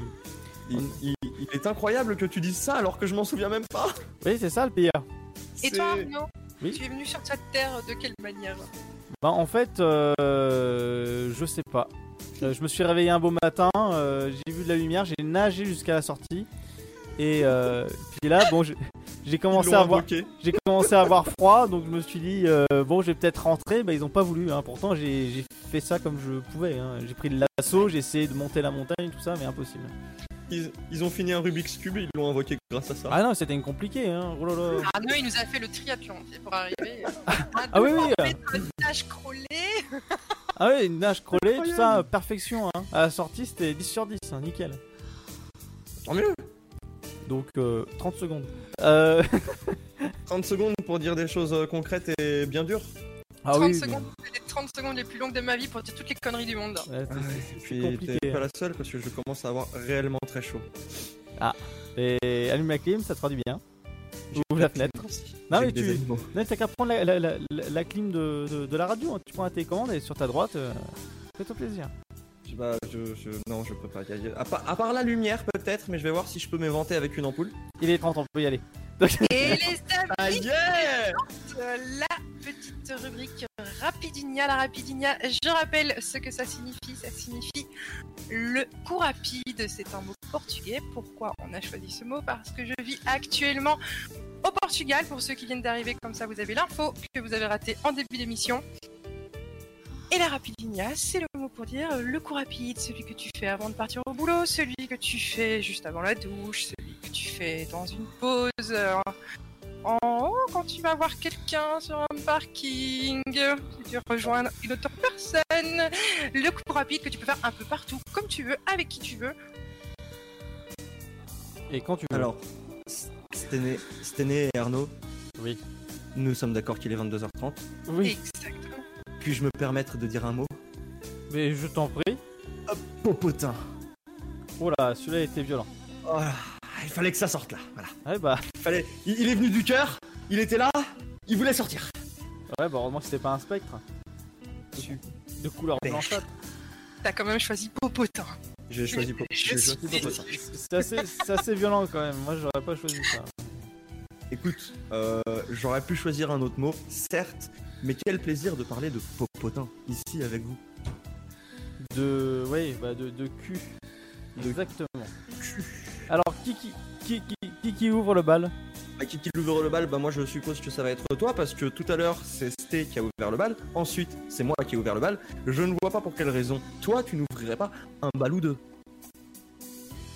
Il, il- il est incroyable que tu dises ça alors que je m'en souviens même pas. Oui, c'est ça le pire. Et toi, Arnaud? Oui. Tu es venu sur cette terre de quelle manière Bah, en fait, euh, je sais pas. Euh, je me suis réveillé un beau matin, euh, j'ai vu de la lumière, j'ai nagé jusqu'à la sortie. Et euh, puis là, bon, j'ai commencé à avoir, commencé à avoir froid, donc je me suis dit euh, bon, je vais peut-être rentrer. Bah, ils ont pas voulu. Hein. Pourtant, j'ai j'ai fait ça comme je pouvais. hein. J'ai pris de l'assaut, j'ai essayé de monter la montagne, tout ça, mais impossible. Ils, ils ont fini un Rubik's Cube et ils l'ont invoqué grâce à ça. Ah non, c'était compliqué. Hein. Oh là là. Arnaud, il nous a fait le triathlon pour arriver. Ah oui, oui. euh, Tâche crawlé. Ah oui, une nage crawlée, tout ça, perfection. Hein. À la sortie, c'était 10 sur 10, hein, nickel. Tant mieux. Donc euh, 30 secondes. Euh... 30 secondes pour dire des choses euh, concrètes et bien dures. Ah 30 oui, secondes, les 30 secondes les plus longues de ma vie pour dire toutes les conneries du monde. ouais, Ah c'est- ouais, c'est- c'est Puis compliqué. t'es pas la seule parce que je commence à avoir réellement très chaud. Et allume la clim, ça te fera du bien. Ouvre la fenêtre. Non, mais tu- t'as qu'à prendre la, la, la, la- la clim de, de, de la radio. hein. Tu prends la télécommande, est sur ta droite. euh, Fais-toi plaisir. Je- bah, je, je- non, je peux pas. y aller. À, part, à part la lumière peut-être, mais je vais voir si je peux m'éventer avec une ampoule. Il est 30, on peut y aller. Et les amis, Ah yeah la petite rubrique Rapidinia. La Rapidinia, je rappelle ce que ça signifie. Ça signifie le coup rapide. C'est un mot portugais. Pourquoi on a choisi ce mot? Parce que je vis actuellement au Portugal. Pour ceux qui viennent d'arriver, comme ça, vous avez l'info que vous avez raté en début d'émission. Et la rapidinia, c'est le mot pour dire le coup rapide, celui que tu fais avant de partir au boulot, celui que tu fais juste avant la douche, celui que tu fais dans une pause, euh, en haut quand tu vas voir quelqu'un sur un parking, si tu rejoins une autre personne, le coup rapide que tu peux faire un peu partout, comme tu veux, avec qui tu veux. Et quand tu veux. Alors, Stené, Stené et Arnaud, Oui. nous sommes d'accord qu'il est 22h30. Oui, Exactement. Puis-je me permettre de dire un mot? Mais je t'en prie. Popotin. Oh là, celui-là était violent. Oh là, il fallait que ça sorte là. Voilà. Ouais, bah, Il fallait. Il, il est venu du cœur. Il était là. Il voulait sortir. ouais, bah, heureusement que c'était pas un spectre. De couleur blanchâtre. T'as quand même choisi Popotin. J'ai choisi Popotin. Je J'ai suis choisi Popotin. C'est assez, c'est assez violent quand même. Moi, j'aurais pas choisi ça. Écoute, euh, j'aurais pu choisir un autre mot, certes, mais quel plaisir de parler de Popotin ici avec vous. De. Ouais, bah, de, de cul. Exactement. Alors, qui qui, qui, qui, qui, qui ouvre le bal? À qui qui ouvre le bal? Bah moi je suppose que ça va être toi parce que tout à l'heure c'est Sté qui a ouvert le bal, ensuite c'est moi qui ai ouvert le bal. Je ne vois pas pour quelle raison toi tu n'ouvrirais pas un bal ou deux.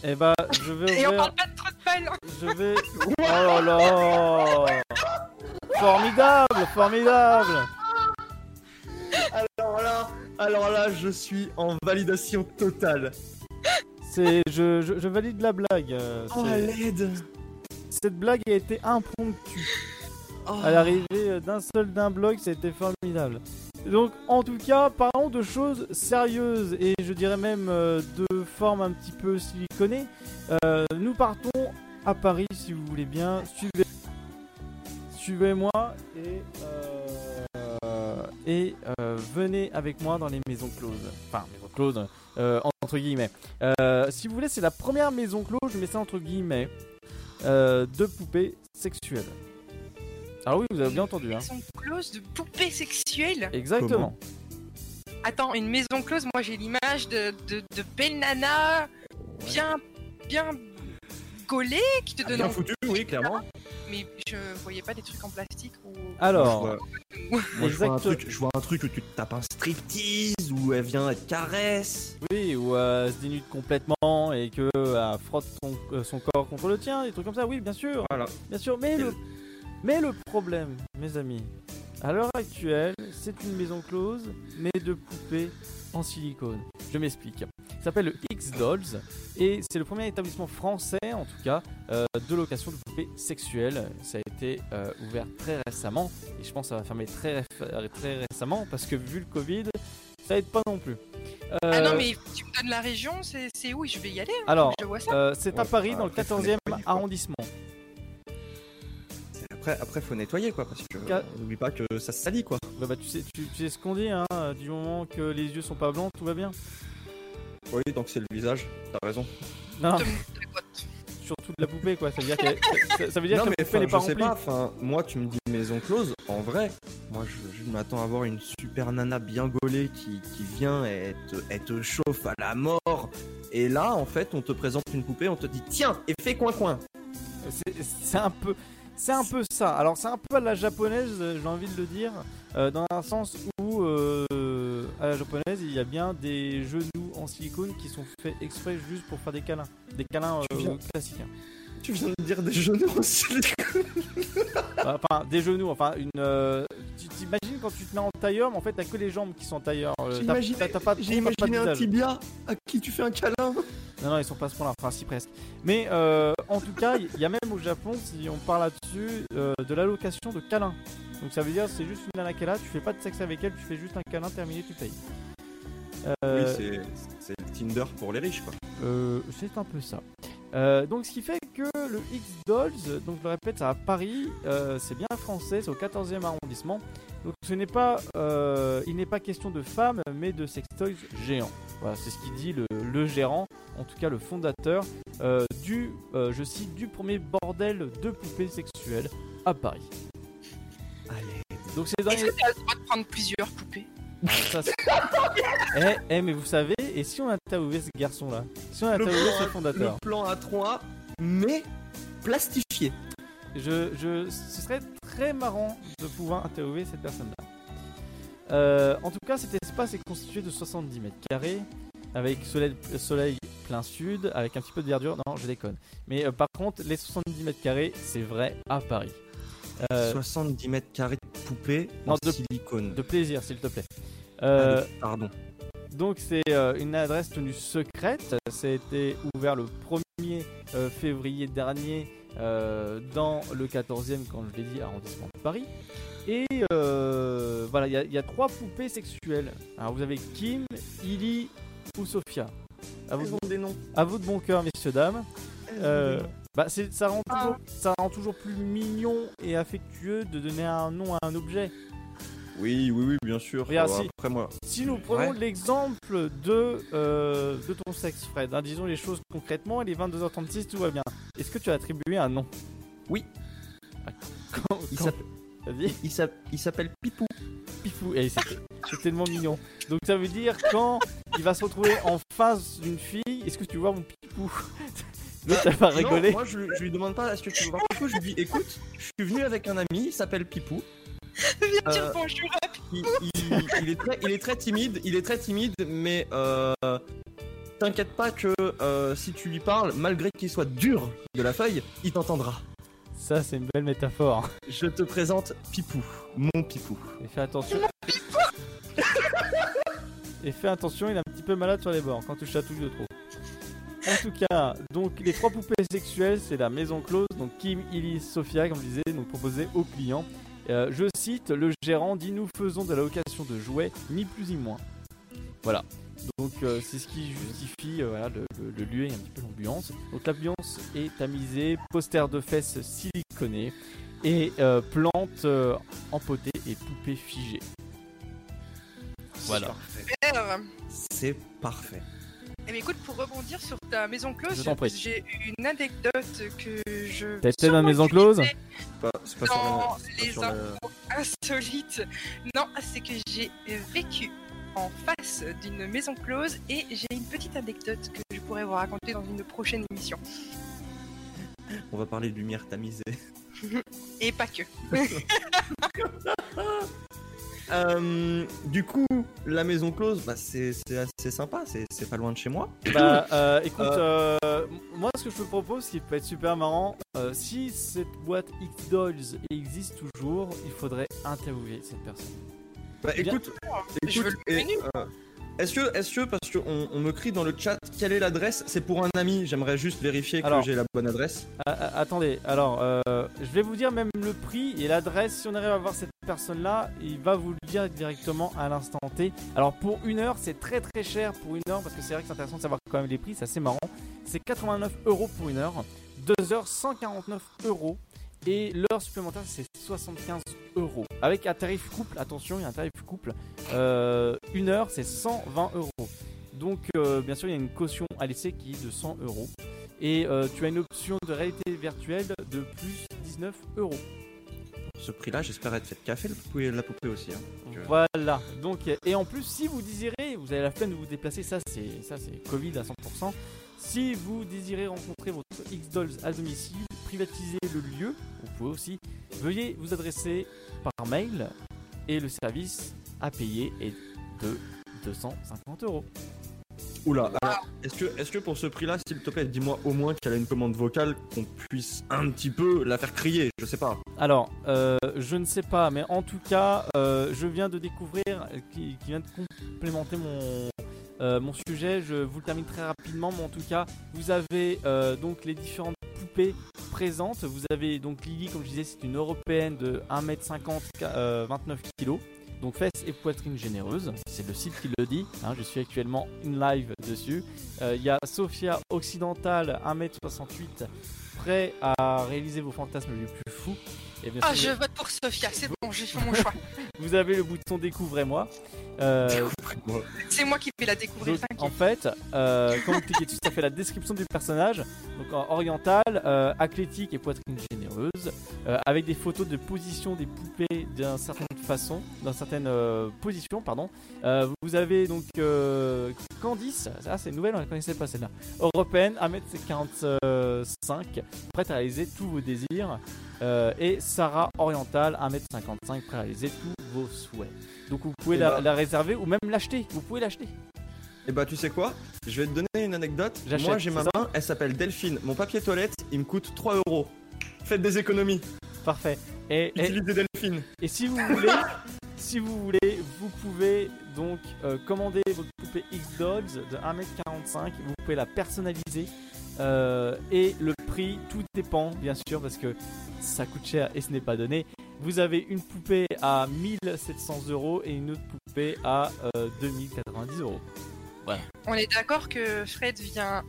Eh bah, je vais Et on ouvrir. parle pas de trop de balles. hein. Je vais. Oh là là Formidable Formidable Alors là, alors là je suis en validation totale. C'est. Je, je, je valide la blague. euh, Oh l'aide Cette blague a été impromptue. Oh. À l'arrivée d'un seul d'un blog, c'était formidable. Donc, en tout cas, parlons de choses sérieuses et je dirais même euh, de forme un petit peu siliconée. Euh, nous partons à Paris, si vous voulez bien. Suivez, suivez-moi et euh, et venez avec moi dans les maisons closes. Enfin, maisons closes entre guillemets. Si vous voulez, c'est la première maison close. Je mets ça entre guillemets de poupées sexuelles. Ah oui, vous avez bien entendu. Hein. Maison close de poupées sexuelles. Exactement. Attends, une maison close, moi j'ai l'image de, de, de belle nana bien, bien gaulée qui te donne Bien foutu, oui clairement. Mais je voyais pas des trucs en plastique ou. Alors, Moi, je vois- moi, je vois un truc, je vois un truc où tu tapes un striptease où elle vient elle te caresse. oui, ou euh, se dénude complètement et que euh, frotte son, euh, son corps contre le tien, des trucs comme ça. Oui, bien sûr, Voilà. bien sûr. Mais le, mais le problème, mes amis, à l'heure actuelle, c'est une maison close, mais de poupées en silicone. Je m'explique. Ça s'appelle le X Dolls et c'est le premier établissement français, en tout cas, euh, de location de poupées sexuelles. Ça a été euh, ouvert très récemment et je pense que ça va fermer très, ré- très récemment parce que vu le Covid, ça aide pas non plus. Ah Euh, non, mais tu me donnes la région, c'est où? Je vais y aller. hein, Alors, euh, c'est à Ouais, Paris, dans le après, faut 14e nettoyer, quoi. arrondissement. Après, après faut nettoyer quoi parce que Ca- euh, n'oublie pas que ça se salit quoi. Bah, bah, tu, sais, tu, tu sais ce qu'on dit, hein, du moment que les yeux sont pas blancs, tout va bien. Oui donc c'est le visage, t'as raison. Non, surtout de la poupée, quoi. Ça veut dire, qu'elle- ça, ça veut dire non que mais la poupée enfin, n'est pas je sais remplie. pas, enfin moi tu me dis maison close, en vrai, moi je, je m'attends à voir une super nana bien gaulée qui, qui vient et te, chauffe à la mort. Et là en fait on te présente une poupée, on te dit tiens et fais coin coin. C'est- C'est un peu. C'est un peu ça. Alors c'est un peu à la japonaise, euh, j'ai envie de le dire, euh, dans un sens où euh, à la japonaise il y a bien des genoux en silicone qui sont faits exprès juste pour faire des câlins, des câlins euh, classiques. hein. Tu viens de dire des genoux aussi. Enfin des genoux, enfin une. euh, tu t'imagines quand tu te mets en tailleur, mais en fait t'as que les jambes qui sont en tailleur. euh, J'ai t'as- imaginé, un tibia à qui tu fais un câlin. Non, non, ils sont pas à ce point-là, enfin si presque. Mais euh, en tout cas, il y a même au Japon, si on parle là-dessus, euh, de l'allocation de câlins. Donc ça veut dire c'est juste une nana qui est là, tu fais pas de sexe avec elle, tu fais juste un câlin terminé, tu payes. Euh, Oui c'est Tinder pour les riches quoi. euh, c'est un peu ça. Euh, donc ce qui fait que le X-Dolls, donc je le répète, c'est à Paris, euh, c'est bien français, c'est au 14e arrondissement. Donc ce n'est pas, euh, il n'est pas question de femmes, mais de sextoys géants. Voilà, c'est ce qu'il dit le, le gérant, en tout cas le fondateur euh, du, euh, je cite, du premier bordel de poupées sexuelles à Paris. Allez. Donc c'est dans Est-ce les- que tu as le droit de prendre plusieurs poupées? Ça, eh, eh, mais vous savez, et si on interviewait ce garçon-là Si on interviewait ce Le fondateur plan A3 mais plastifié. Je, je, ce serait très marrant de pouvoir interviewer cette personne-là. Euh, en tout cas, cet espace est constitué de 70 mètres carrés, avec soleil, soleil plein sud, avec un petit peu de verdure. Non, je déconne. Mais euh, par contre, les 70 mètres carrés, c'est vrai à Paris. Euh, 70 mètres carrés de poupée Non, en de- silicone. de plaisir, s'il te plaît. Euh, Pardon. Donc c'est euh, une adresse tenue secrète. Ça a été ouvert le 1er euh, février dernier euh, dans le 14e, quand je l'ai dit, arrondissement de Paris. Et euh, voilà, il y a- il y, a trois poupées sexuelles. Alors vous avez Kim, Illy ou Sophia. À vous, de bon- des noms. à vous de bon cœur, messieurs, dames. Euh, bah, c'est- ça, rend toujours, ça rend toujours plus mignon et affectueux de donner un nom à un objet. Oui, oui, oui, bien sûr. Regarde, si- Après moi. Si nous prenons Ouais. l'exemple de, euh, de ton sexe, Fred, hein, disons les choses concrètement, il est 22h36, tout va bien. Est-ce que tu as attribué un nom? Oui. Ah, quand- Il quand- il s'app- il s'appelle Pipou. Pifou. Eh, c'est c'est tellement mignon. Donc ça veut dire quand il va se retrouver en face d'une fille, est-ce que tu vois mon Pipou? Elle va rigoler. Moi je, je lui demande pas est-ce que tu veux voir Pipou. Je lui dis écoute, je suis venu avec un ami, il s'appelle Pipou. Viens dire bonjour à Il, il- il est très, il est très timide, il est très timide, mais euh, t'inquiète pas que euh, si tu lui parles, malgré qu'il soit dur de la feuille, il t'entendra. Ça, c'est une belle métaphore. Je te présente Pipou, mon Pipou. Et fais attention. Et fais attention, il est un petit peu malade sur les bords quand tu chatouilles de trop. En tout cas, donc les trois poupées sexuelles, c'est la maison close. Donc Kim, Illy, Sophia, comme je disais, donc proposées aux clients. Euh, je cite, le gérant dit nous faisons de la location de jouets, ni plus ni moins. Voilà. Donc euh, c'est ce qui justifie euh, voilà, le, le- le lieu et un petit peu l'ambiance. Donc l'ambiance est tamisée, poster de fesses siliconées et euh, plantes euh, empotées et poupées figées. Voilà. C'est parfait. Eh bien, écoute, pour rebondir sur ta maison close, j'ai une anecdote que je. T'as été dans la maison close Pas- C'est pas Non, sur la- c'est pas les sur la- insolite. Non, c'est que j'ai vécu en face d'une maison close et j'ai une petite anecdote que je pourrais vous raconter dans une prochaine émission. On va parler de lumière tamisée. Et pas que. Euh, du coup, la maison close, bah, c'est c'est assez sympa, c'est c'est pas loin de chez moi. Bah euh, écoute, euh, m- moi ce que je te propose, ce qui peut être super marrant, euh, si cette boîte X-Dolls existe toujours, il faudrait interviewer cette personne. Bah Bien. écoute, Je veux écoute, le et, euh, est-ce que, est-ce que, parce qu'on on me crie dans le chat, quelle est l'adresse? C'est pour un ami, j'aimerais juste vérifier Alors. que j'ai la bonne adresse. Ah, ah, attendez, alors euh, je vais vous dire même le prix et l'adresse. Si on arrive à voir cette personne-là, il va vous le dire directement à l'instant T. Alors pour une heure, c'est très très cher pour une heure parce que c'est vrai que c'est intéressant de savoir quand même les prix, c'est assez marrant. C'est 89 euros pour une heure, deux heures 149 euros et l'heure supplémentaire c'est 75 euros. Avec un tarif couple, attention, il y a un tarif couple. Euh, une heure c'est 120 euros. Donc euh, bien sûr il y a une caution à laisser qui est de 100 euros et euh, tu as une option de réalité virtuelle de plus 19 euros. Ce prix-là, j'espère être fait de café, la poupée, la poupée aussi. hein. Voilà. Donc et en plus si vous désirez, vous avez la flemme de vous déplacer, ça c'est ça c'est Covid à 100%. Si vous désirez rencontrer votre X-Dolls à domicile, privatiser le lieu, vous pouvez aussi, veuillez vous adresser par mail et le service à payer est de 250 euros. Oula, alors, est-ce que, est que pour ce prix-là, s'il te plaît, dis-moi au moins qu'elle a une commande vocale, qu'on puisse un petit peu la faire crier, je sais pas. Alors, euh, je ne sais pas, mais en tout cas, euh, je viens de découvrir, qui, qui vient de complémenter mon, euh, mon sujet, je vous le termine très rapidement, mais en tout cas, vous avez euh, donc les différentes poupées présentes. Vous avez donc Lily, comme je disais, c'est une européenne de 1m50, euh, 29 kg. Donc fesses et poitrine généreuses, c'est le site qui le dit, hein, je suis actuellement in live dessus. Euh, Il y a Sophia occidentale, 1m68, prêt à réaliser vos fantasmes les plus fous. Et bien Ah, je vote pour Sophia, c'est bon, j'ai fait mon choix. vous avez le bouton découvrez-moi. Euh, C'est moi qui vais la découvrir, donc, en fait, euh, quand vous cliquez dessus, ça fait la description du personnage. Donc en oriental, euh, athlétique et poitrine généreuse, euh, avec des photos de position des poupées d'une certaine façon, dans certaines euh, positions, pardon. Euh, vous avez donc euh, Candice, ça c'est une nouvelle, on ne connaissait pas celle-là. Européenne, 1m45, prête à réaliser tous vos désirs. Euh, et Sarah Oriental, 1m55, prêt à réaliser tous vos souhaits. Donc vous pouvez Eh la, bah. la réserver ou même l'acheter. Vous pouvez l'acheter. Et bah, tu sais quoi? Je vais te donner une anecdote. J'achète, Moi, j'ai ma main, elle s'appelle Delphine. Mon papier toilette, il me coûte 3 euros. Faites des économies. Parfait. Et, et- Utilisez Delphine. Et si vous voulez, si vous voulez, vous pouvez donc euh, commander votre poupée X-Dogs de 1m45. Vous pouvez la personnaliser. Euh, et le prix, tout dépend, bien sûr, parce que ça coûte cher et ce n'est pas donné. Vous avez une poupée à 1700 euros et une autre poupée à euh, 2090 euros. On est d'accord que Fred vient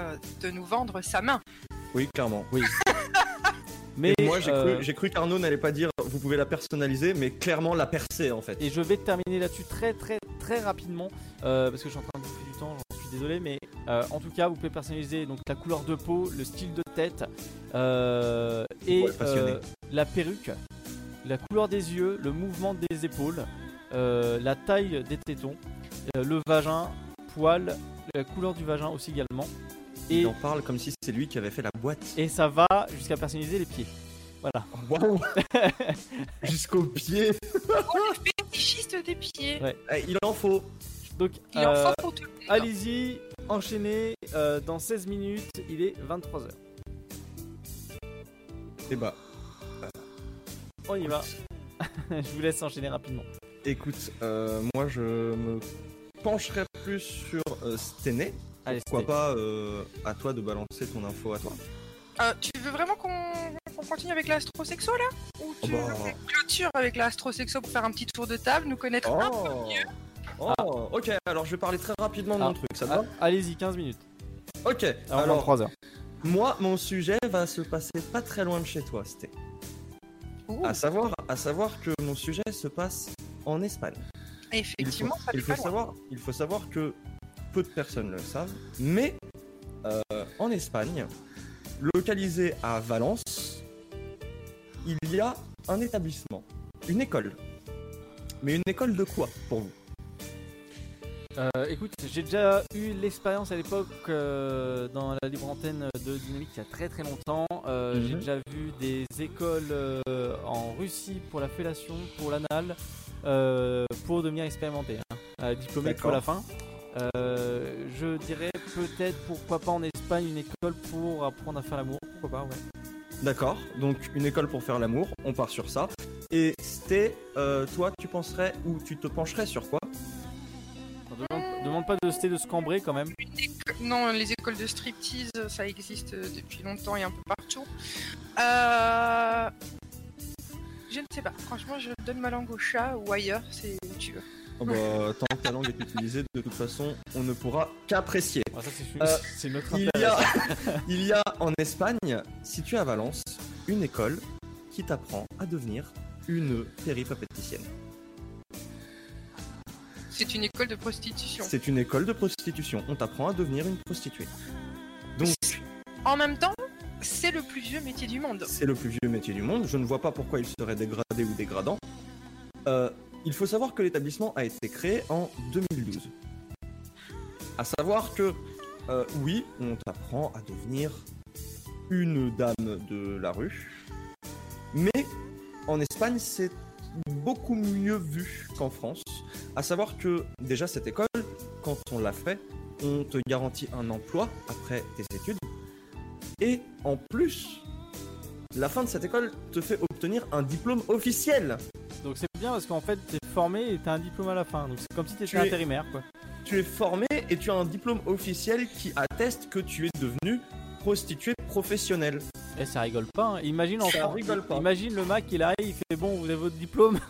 euh, de nous vendre sa main. Oui, clairement. Oui. Mais Et moi, j'ai euh, cru, qu'Arnaud n'allait pas dire vous pouvez la personnaliser, mais clairement la percer en fait. Et je vais terminer là-dessus très très très rapidement euh, parce que je suis en train de désolé, mais euh, en tout cas vous pouvez personnaliser donc la couleur de peau, le style de tête euh, et Ouais, euh, la perruque, la couleur des yeux, le mouvement des épaules, euh, la taille des tétons, euh, le vagin, poil, la couleur du vagin aussi également. Et, Il en parle comme si c'est lui qui avait fait la boîte. et ça va jusqu'à personnaliser les pieds. Voilà. Waouh Jusqu'au pied. Fétichiste des pieds. Ouais. Eh, Il en faut. Donc en euh. Allez-y, enchaînez euh, dans 16 minutes, il est 23h. Et bah, On y va. Je vous laisse enchaîner rapidement. écoute, euh, moi je me pencherai plus sur euh, Stené. Allez, Pourquoi pas euh, à toi de balancer ton info à toi Euh, tu veux vraiment qu'on continue avec l'astrosexo là? Ou tu Oh veux bah. qu'on clôture avec l'astrosexo pour faire un petit tour de table, nous connaître un peu mieux Oh, ok, alors je vais parler très rapidement de Ah. mon truc, ça te Ah, va Allez-y, 15 minutes. Ok, Alors, alors 23h. moi mon sujet va se passer pas très loin de chez toi, c'était. À savoir, à savoir que mon sujet se passe en Espagne. Il faut, Effectivement, ça il faut loin. savoir, il faut savoir que peu de personnes le savent, mais euh, en Espagne, localisé à Valence, il y a un établissement, une école. Mais une école de quoi pour vous? Euh, écoute, j'ai déjà eu l'expérience à l'époque euh, dans la libre antenne de Dynamique il y a très très longtemps. Euh, Mhm. J'ai déjà vu des écoles euh, en Russie pour la fellation, pour l'anal, pour devenir expérimenté, hein, diplômé pour la fin. Je dirais peut-être pourquoi pas en Espagne une école pour apprendre à faire l'amour, pourquoi pas, ouais. D'accord, donc une école pour faire l'amour, on part sur ça. Et c'était, toi, tu penserais ou tu te pencherais sur quoi? Demande, pas de citer de se cambrer quand même. Non, les écoles de striptease, ça existe depuis longtemps et un peu partout. Euh... Je ne sais pas. Franchement, je donne ma langue au chat ou ailleurs, c'est où tu veux. Oh bah, tant que ta langue est utilisée, de toute façon, on ne pourra qu'apprécier. Ah, Euh, Il y, a, il y a en Espagne, situé à Valence, une école qui t'apprend à devenir une péripatéticienne. C'est une école de prostitution. C'est une école de prostitution. On t'apprend à devenir une prostituée. Donc, En même temps, c'est le plus vieux métier du monde. c'est le plus vieux métier du monde. Je ne vois pas pourquoi il serait dégradé ou dégradant. Euh, il faut savoir que l'établissement a été créé en 2012. À savoir que, euh, oui, on t'apprend à devenir une dame de la rue, mais en Espagne, c'est beaucoup mieux vu qu'en France. À savoir que, déjà, cette école, quand on l'a fait, on te garantit un emploi après tes études. Et en plus, la fin de cette école te fait obtenir un diplôme officiel. Donc c'est bien parce qu'en fait t'es formé et t'as un diplôme à la fin. Donc c'est comme si t'étais intérimaire quoi. Tu es formé et tu as un diplôme officiel qui atteste que tu es devenu prostituée professionnelle. Et ça rigole pas. hein. Imagine en Ça France- rigole pas. Imagine le mec il arrive, il fait bon vous avez votre diplôme.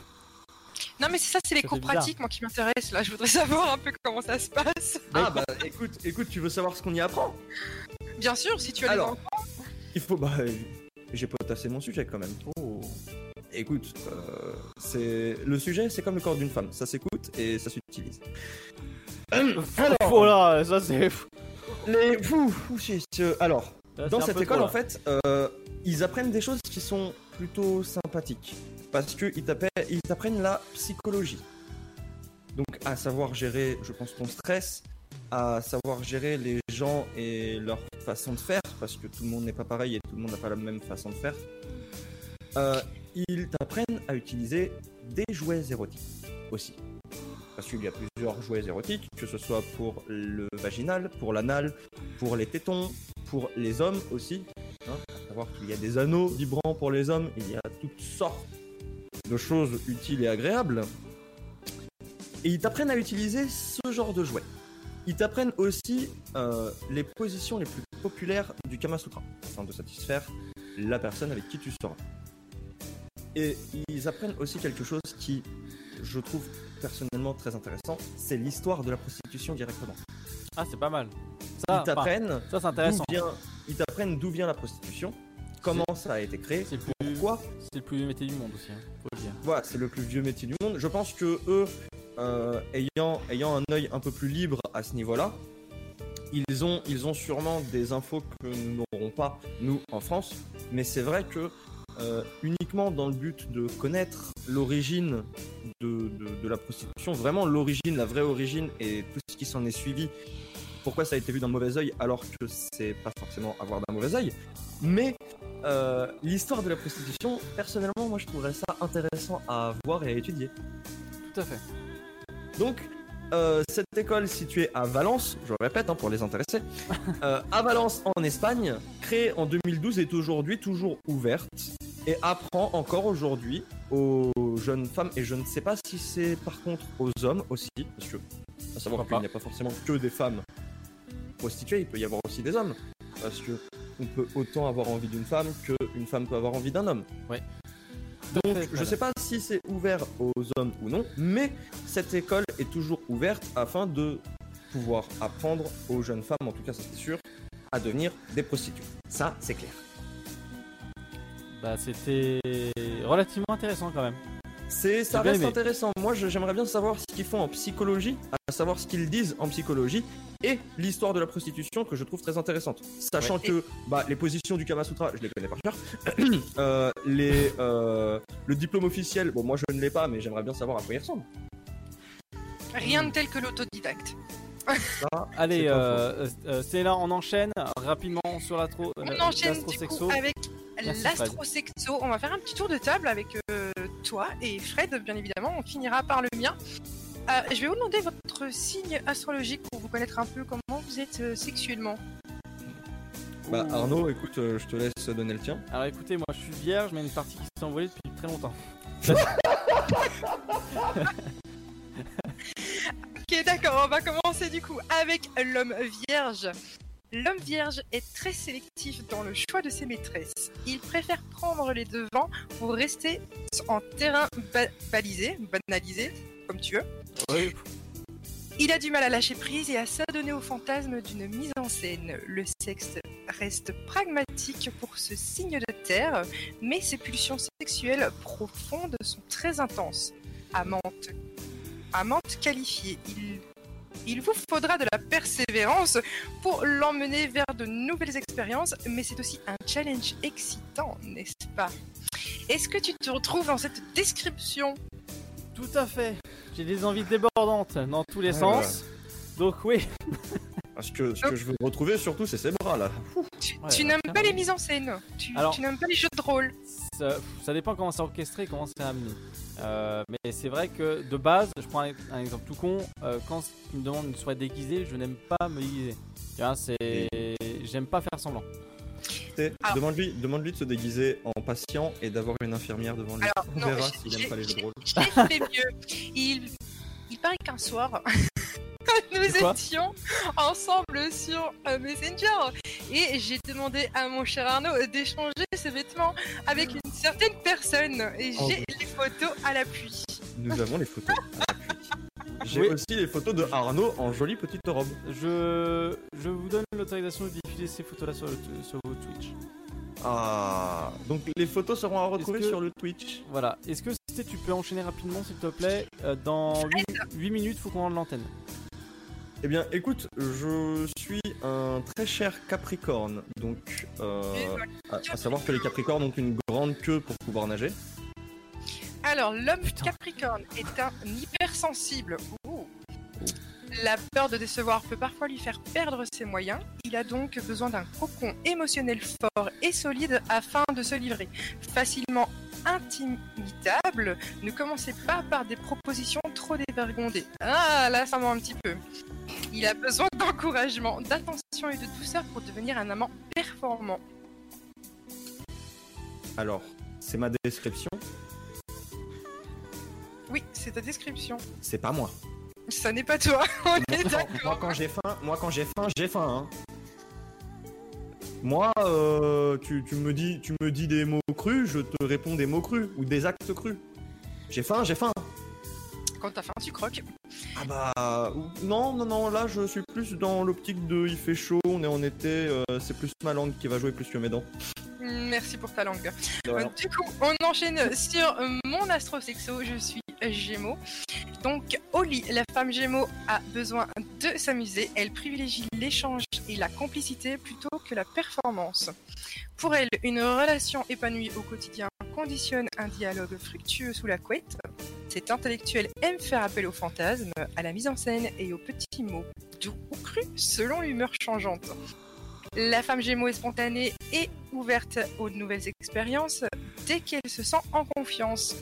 Non, mais c'est ça, c'est les cours pratiques, moi, qui m'intéressent. Là, je voudrais savoir un peu comment ça se passe. Ah bah écoute, écoute, tu veux savoir ce qu'on y apprend? Bien sûr, si tu as Alors, les il faut bah j'ai potassé mon sujet quand même. Oh. Écoute, euh, c'est le sujet, c'est comme le corps d'une femme, ça s'écoute et ça s'utilise. Là, ça c'est. Les c'est- alors, dans cette école en fait, euh, ils apprennent des choses qui sont plutôt sympathiques parce que ils t'appellent- ils t'apprennent la psychologie. Donc à savoir gérer, je pense, ton stress, à savoir gérer les gens et leur façon de faire parce que tout le monde n'est pas pareil et tout le monde n'a pas la même façon de faire. Euh, ils t'apprennent à utiliser des jouets érotiques aussi. Parce qu'il y a plusieurs jouets érotiques, que ce soit pour le vaginal, pour l'anal, pour les tétons, pour les hommes aussi. Hein, à savoir qu'il y a des anneaux vibrants pour les hommes, il y a toutes sortes de choses utiles et agréables. Et ils t'apprennent à utiliser ce genre de jouets. Ils t'apprennent aussi euh, les positions les plus populaires du Kama Sutra, afin de satisfaire la personne avec qui tu seras. Et ils apprennent aussi quelque chose qui, je trouve personnellement très intéressant, c'est l'histoire de la prostitution directement. Ah, c'est pas mal. Ils Ça, enfin, t'apprennent ça c'est intéressant. vient, ils t'apprennent d'où vient la prostitution, comment ça a été créé, C'est le plus, pourquoi. c'est le plus vieux métier du monde aussi, hein, faut le dire. Voilà, c'est le plus vieux métier du monde. Je pense que eux, euh, ayant, ayant un œil un peu plus libre à ce niveau-là, ils ont, ils ont sûrement des infos que nous n'aurons pas, nous, en France. Mais c'est vrai que euh, uniquement dans le but de connaître l'origine de, de- de la prostitution, vraiment l'origine, la vraie origine et tout ce qui s'en est suivi, pourquoi ça a été vu d'un mauvais œil alors que c'est pas forcément avoir d'un mauvais œil. Mais euh, l'histoire de la prostitution, personnellement, moi je trouverais ça intéressant à voir et à étudier. Tout à fait. Donc, euh, cette école située à Valence, je répète hein, pour les intéressés, euh, à Valence en Espagne, créée en 2012, est aujourd'hui toujours ouverte et apprend encore aujourd'hui aux jeunes femmes, et je ne sais pas si c'est par contre aux hommes aussi, parce que, à savoir qu'il n'y a pas forcément que des femmes prostituées, il peut y avoir aussi des hommes, parce que on peut autant avoir envie d'une femme qu'une femme peut avoir envie d'un homme. Donc, fait, je voilà. sais pas si c'est ouvert aux hommes ou non, mais cette école est toujours ouverte afin de pouvoir apprendre aux jeunes femmes, en tout cas ça c'est sûr, à devenir des prostituées. Ça, c'est clair. Bah, c'était relativement intéressant quand même. C'est, ça reste aimé. intéressant. Moi, je- j'aimerais bien savoir ce qu'ils font en psychologie, à savoir ce qu'ils disent en psychologie, et l'histoire de la prostitution que je trouve très intéressante. Sachant que bah, les positions du Kama Sutra, je les connais par cœur. Euh, les, euh, le diplôme officiel, bon, moi je ne l'ai pas, mais j'aimerais bien savoir à quoi il ressemble. Rien de tel que l'autodidacte. Ça, Allez, c'est euh, euh, c'est là, on enchaîne rapidement sur l'astro. On euh, enchaîne du l'astrosexo. coup avec l'astrosexo. On va faire un petit tour de table avec euh, toi et Fred, bien évidemment. On finira par le mien. Euh, je vais vous demander votre signe astrologique pour vous connaître un peu comment vous êtes euh, sexuellement. Bah. Arnaud, écoute, euh, je te laisse donner le tien. Alors écoutez, moi je suis vierge, mais une partie qui s'est envolée depuis très longtemps. Ok, d'accord, on va commencer du coup avec l'homme vierge. L'homme vierge est très sélectif dans le choix de ses maîtresses. Il préfère prendre les devants pour rester en terrain ba- balisé, banalisé, comme tu veux. Oui. Il a du mal à lâcher prise et à s'adonner au fantasme d'une mise en scène. Le sexe reste pragmatique pour ce signe de terre, mais ses pulsions sexuelles profondes sont très intenses. Amante, amante qualifiée, il, il vous faudra de la persévérance pour l'emmener vers de nouvelles expériences, mais c'est aussi un challenge excitant, n'est-ce pas? Est-ce que tu te retrouves dans cette description? Tout à fait. J'ai des envies débordantes dans tous les Ouais, sens. Donc oui. Parce que ce que je veux retrouver surtout, c'est ses bras là. Tu, Ouais, tu ouais, n'aimes pas les mises en scène, tu, Alors- tu n'aimes pas les jeux de rôle. Ça, ça dépend comment c'est orchestré, comment c'est amené. Euh, mais c'est vrai que de base, je prends un, un exemple tout con. euh, quand tu me demandes une soirée déguisée, je n'aime pas me déguiser. Tu vois, c'est, j'aime pas faire semblant. Alors- Demande-lui demande-lui de se déguiser en patient et d'avoir une infirmière devant lui. Alors, On non, verra j'ai- s'il aime pas les jeux de rôle. Fait mieux. Il, il paraît qu'un soir, nous étions ensemble sur euh, Messenger et j'ai demandé à mon cher Arnaud d'échanger ses vêtements avec une certaine personne et Oh, j'ai les photos à l'appui. Nous avons les photos. à l'appui. J'ai Oui. aussi les photos de Arnaud en jolie petite robe. Je, je vous donne l'autorisation de diffuser ces photos-là sur, le, sur vos Twitch. Ah, donc les photos seront à retrouver que- sur le Twitch. Voilà. Est-ce que c'était- tu peux enchaîner rapidement, s'il te plaît Euh, Dans 8, minutes, faut qu'on rende l'antenne. Eh bien, écoute, je suis un très cher Capricorne, donc euh, à, à savoir que les Capricornes ont une grande queue pour pouvoir nager. Alors, l'homme. Capricorne est un hypersensible. Ouh. La peur de décevoir peut parfois lui faire perdre ses moyens. Il a donc besoin d'un cocon émotionnel fort et solide afin de se livrer facilement intimidable, ne commencez pas par des propositions trop dévergondées. Ah, là, ça ment un petit peu. Il a besoin d'encouragement, d'attention et de douceur pour devenir un amant performant. Alors, c'est ma description, Oui, c'est ta description. c'est pas moi. Ça n'est pas toi, on est Moi, quand, moi, d'accord. quand j'ai faim, moi quand j'ai faim, j'ai faim. hein. Moi, euh, tu, tu me dis, tu me dis des mots crus, je te réponds des mots crus ou des actes crus. J'ai faim, j'ai faim. Quand t'as faim, tu croques. Ah bah non, non, non. Là, je suis plus dans l'optique de il fait chaud, on est en été, euh, c'est plus ma langue qui va jouer plus que mes dents. Merci pour ta langue. Du coup, on enchaîne sur mon astrosexo. Je suis Gémeaux. Donc, lit, la femme Gémeaux a besoin de s'amuser. Elle privilégie l'échange et la complicité plutôt que la performance. Pour elle, une relation épanouie au quotidien conditionne un dialogue fructueux sous la couette. Cette intellectuelle aime faire appel au fantasme, à la mise en scène et aux petits mots, doux ou crus, selon l'humeur changeante. La femme Gémeaux est spontanée et ouverte aux nouvelles expériences dès qu'elle se sent en confiance.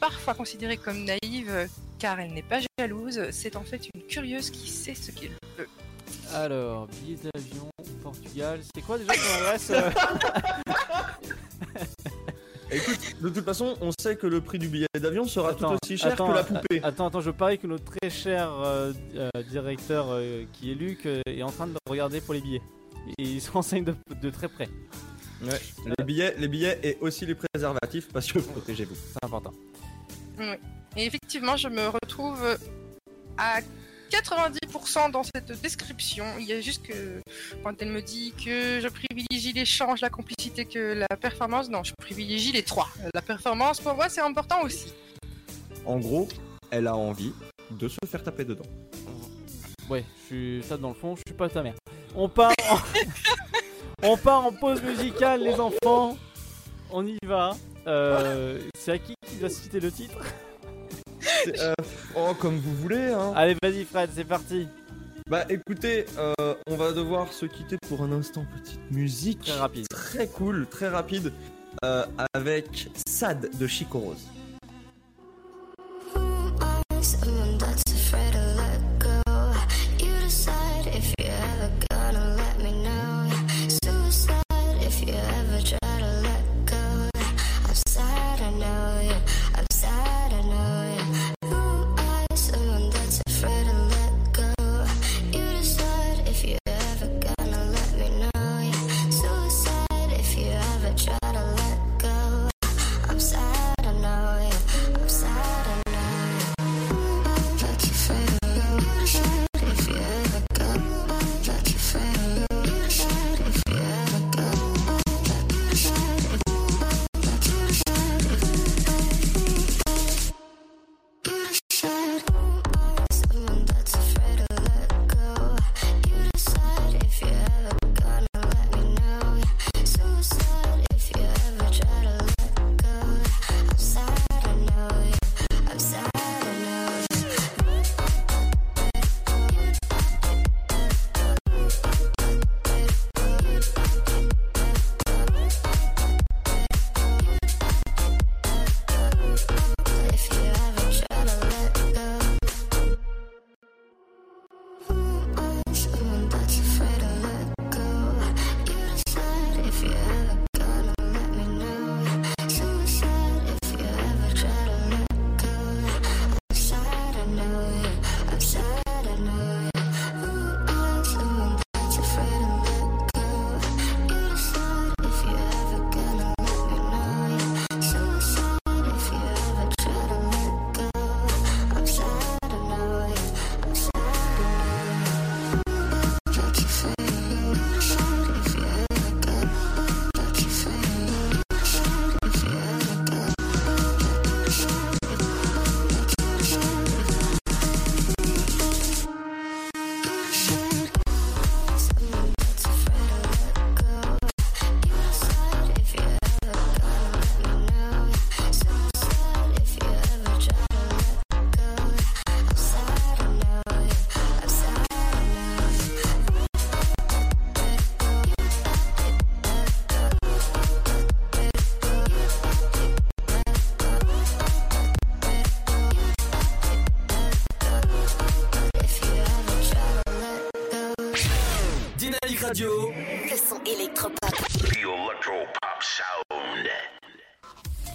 Parfois considérée comme naïve car elle n'est pas jalouse, c'est en fait une curieuse qui sait ce qu'elle veut. Alors, billet d'avion, Portugal. C'est quoi déjà ton adresse euh Écoute, de toute façon, on sait que le prix du billet d'avion sera Attends, tout aussi cher attends, que la poupée. Attends, attends, je parie que notre très cher euh, euh, directeur euh, qui est Luc euh, est en train de regarder pour les billets. Et il se renseigne de, de très près. Ouais. Les billets, les billets et aussi les préservatifs parce que protégez-vous. C'est important. Et effectivement, je me retrouve à 90% dans cette description. Il y a juste que quand elle me dit que je privilégie l'échange, la complicité que la performance, non, je privilégie les trois. La performance, pour moi, c'est important aussi. En gros, elle a envie de se faire taper dedans. Ouais, je suis ça dans le fond, je suis pas ta mère. On part en... On part en pause musicale les enfants. On y va. Euh, c'est à qui qui doit citer le titre euh, oh, comme vous voulez, hein. Allez, vas-y Fred, c'est parti. Bah écoutez, euh, on va devoir se quitter pour un instant. Petite musique Très rapide. très cool, très rapide, euh, avec Sad de Chico Rose.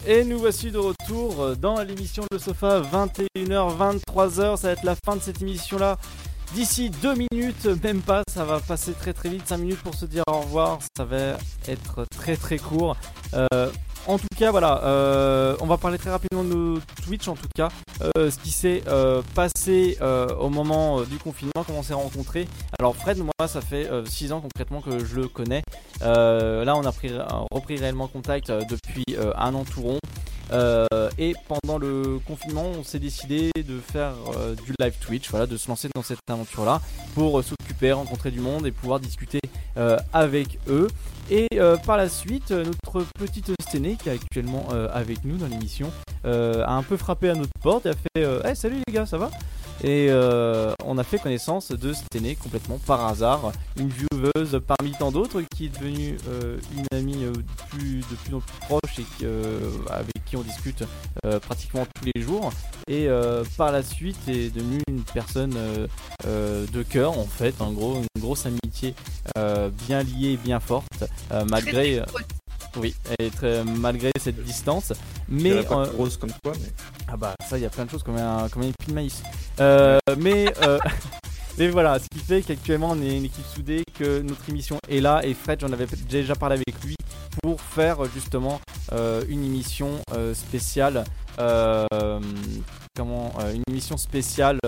Et nous voici de retour dans l'émission Le Sofa, 21h, 23h. Ça va être la fin de cette émission-là. D'ici deux minutes, même pas, ça va passer très très vite. 5 minutes pour se dire au revoir. Ça va être très très court. Euh, en tout cas, voilà, euh, on va parler très rapidement de Twitch, en tout cas, euh, ce qui s'est euh, passé au moment du confinement, comment on s'est rencontrés. Alors Fred, moi, ça fait 6 ans concrètement que je le connais. Là, on a pris, repris réellement contact depuis un an tout rond. Euh, et pendant le confinement, on s'est décidé de faire euh, du live Twitch, voilà, de se lancer dans cette aventure-là pour euh, s'occuper, rencontrer du monde et pouvoir discuter avec eux. Et par la suite, notre petite Sténé, qui est actuellement avec nous dans l'émission, a un peu frappé à notre porte et a fait Hey, salut les gars, ça va? Et euh, on a fait connaissance de Sténé complètement par hasard, une vieweuse parmi tant d'autres qui est devenue euh, une amie euh, plus, de plus en plus proche et euh, avec qui on discute euh, pratiquement tous les jours. Et euh, par la suite est devenue une personne euh, euh, de cœur en fait, en gros, une grosse amitié euh, bien liée, bien forte, euh, malgré. Oui, très- malgré cette distance. Mais euh, rose comme toi, mais. Ah bah ça, il y a plein de choses comme un, comme de maïs. Euh, mais, euh, mais voilà, ce qui fait qu'actuellement on est une équipe soudée, que notre émission est là. Et Fred, j'en avais déjà parlé avec lui pour faire justement euh, une émission euh, spéciale. euh, comment euh, une émission spéciale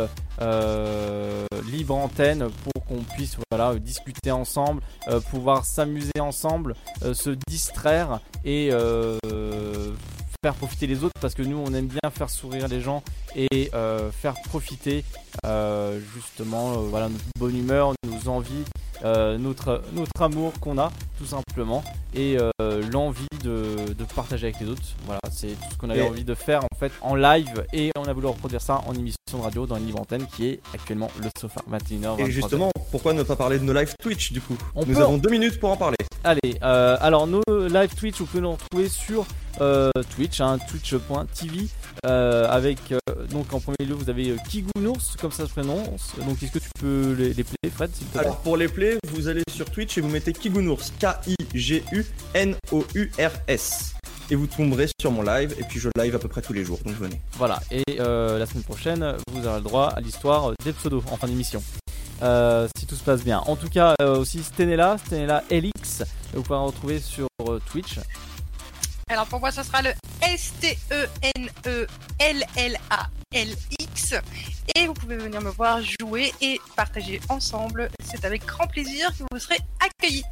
euh, libre antenne pour qu'on puisse voilà discuter ensemble, euh, pouvoir s'amuser ensemble, euh, se distraire et euh, faire profiter les autres parce que nous on aime bien faire sourire les gens et euh, faire profiter euh, justement euh, voilà notre bonne humeur, nos envies, notre notre amour qu'on a tout simplement et l'envie de, de partager avec les autres. Voilà, c'est tout ce qu'on avait Et- envie de faire en fait en live et on a voulu reproduire ça en émission de radio dans une libre antenne qui est actuellement le sofa 21h. Et justement, pourquoi ne pas parler de nos live Twitch du coup? On Nous avons deux minutes pour en parler. Allez, alors nos live Twitch, vous pouvez nous retrouver sur Twitch, hein, twitch.tv, euh, avec euh, donc en premier lieu vous avez euh, Kigounours, comme ça se prononce. Donc est-ce que tu peux les, les player, Fred, s'il te plaît? Alors pour les plays, vous allez sur Twitch et vous mettez Kigounours, K-I-G-U-N-O-U-R-S. Et vous tomberez sur mon live, et puis je live à peu près tous les jours, donc venez. Voilà, et euh, la semaine prochaine, vous aurez le droit à l'histoire des pseudos en fin d'émission. Euh, si tout se passe bien. En tout cas, euh, aussi Stenella, Stenella LX, vous pouvez la retrouver sur euh, Twitch. Alors pour moi, ce sera le S-T-E-N-E-L-L-A-L-X. Et vous pouvez venir me voir jouer et partager ensemble. C'est avec grand plaisir que vous serez accueillis.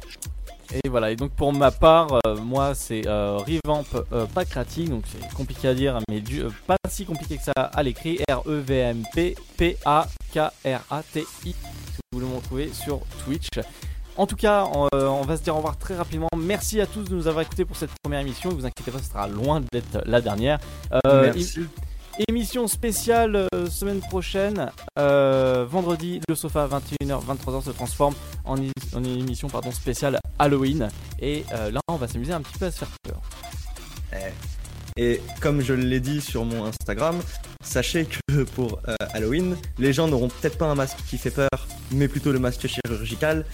Et voilà, et donc pour ma part, euh, moi c'est euh, Revamp euh, Pacratic, donc c'est compliqué à dire, mais euh, pas si compliqué que ça à l'écrit, R-E-V-M-P P-A-K-R-A-T-I, si vous voulez me retrouver sur Twitch. En tout cas, on, euh, on va se dire au revoir très rapidement. Merci à tous de nous avoir écoutés pour cette première émission. Ne vous inquiétez pas, ce sera loin d'être la dernière. Euh, Merci. Émission spéciale euh, semaine prochaine, vendredi, le sofa 21h, 23h se transforme en, en émission pardon, spéciale Halloween. Et là, on va s'amuser un petit peu à se faire peur. Et comme je l'ai dit sur mon Instagram, sachez que pour euh, Halloween, les gens n'auront peut-être pas un masque qui fait peur, mais plutôt le masque chirurgical.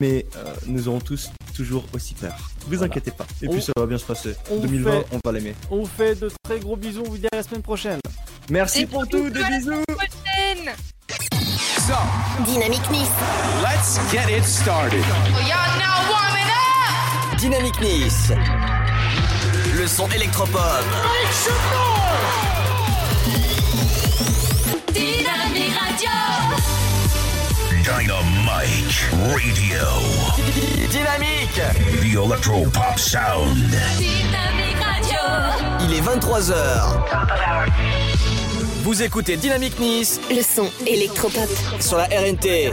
Mais euh, nous aurons tous toujours aussi peur. Vous Voilà. inquiétez pas. Et On- puis ça va bien se passer. on 2020, fait- on va l'aimer. On vous fait de très gros bisous, on vous dit à la semaine prochaine. Merci Et pour tout, des à la bisous Prochaine So, Dynamique Nice. let's get it started. Dynamique Nice. Son électropop. Dynamique Radio. Dynamite Radio. Dynamique. The Electropop Sound. Dynamique Radio. Il est 23h. Vous écoutez Dynamique Nice Le son électropop. sur la RNT.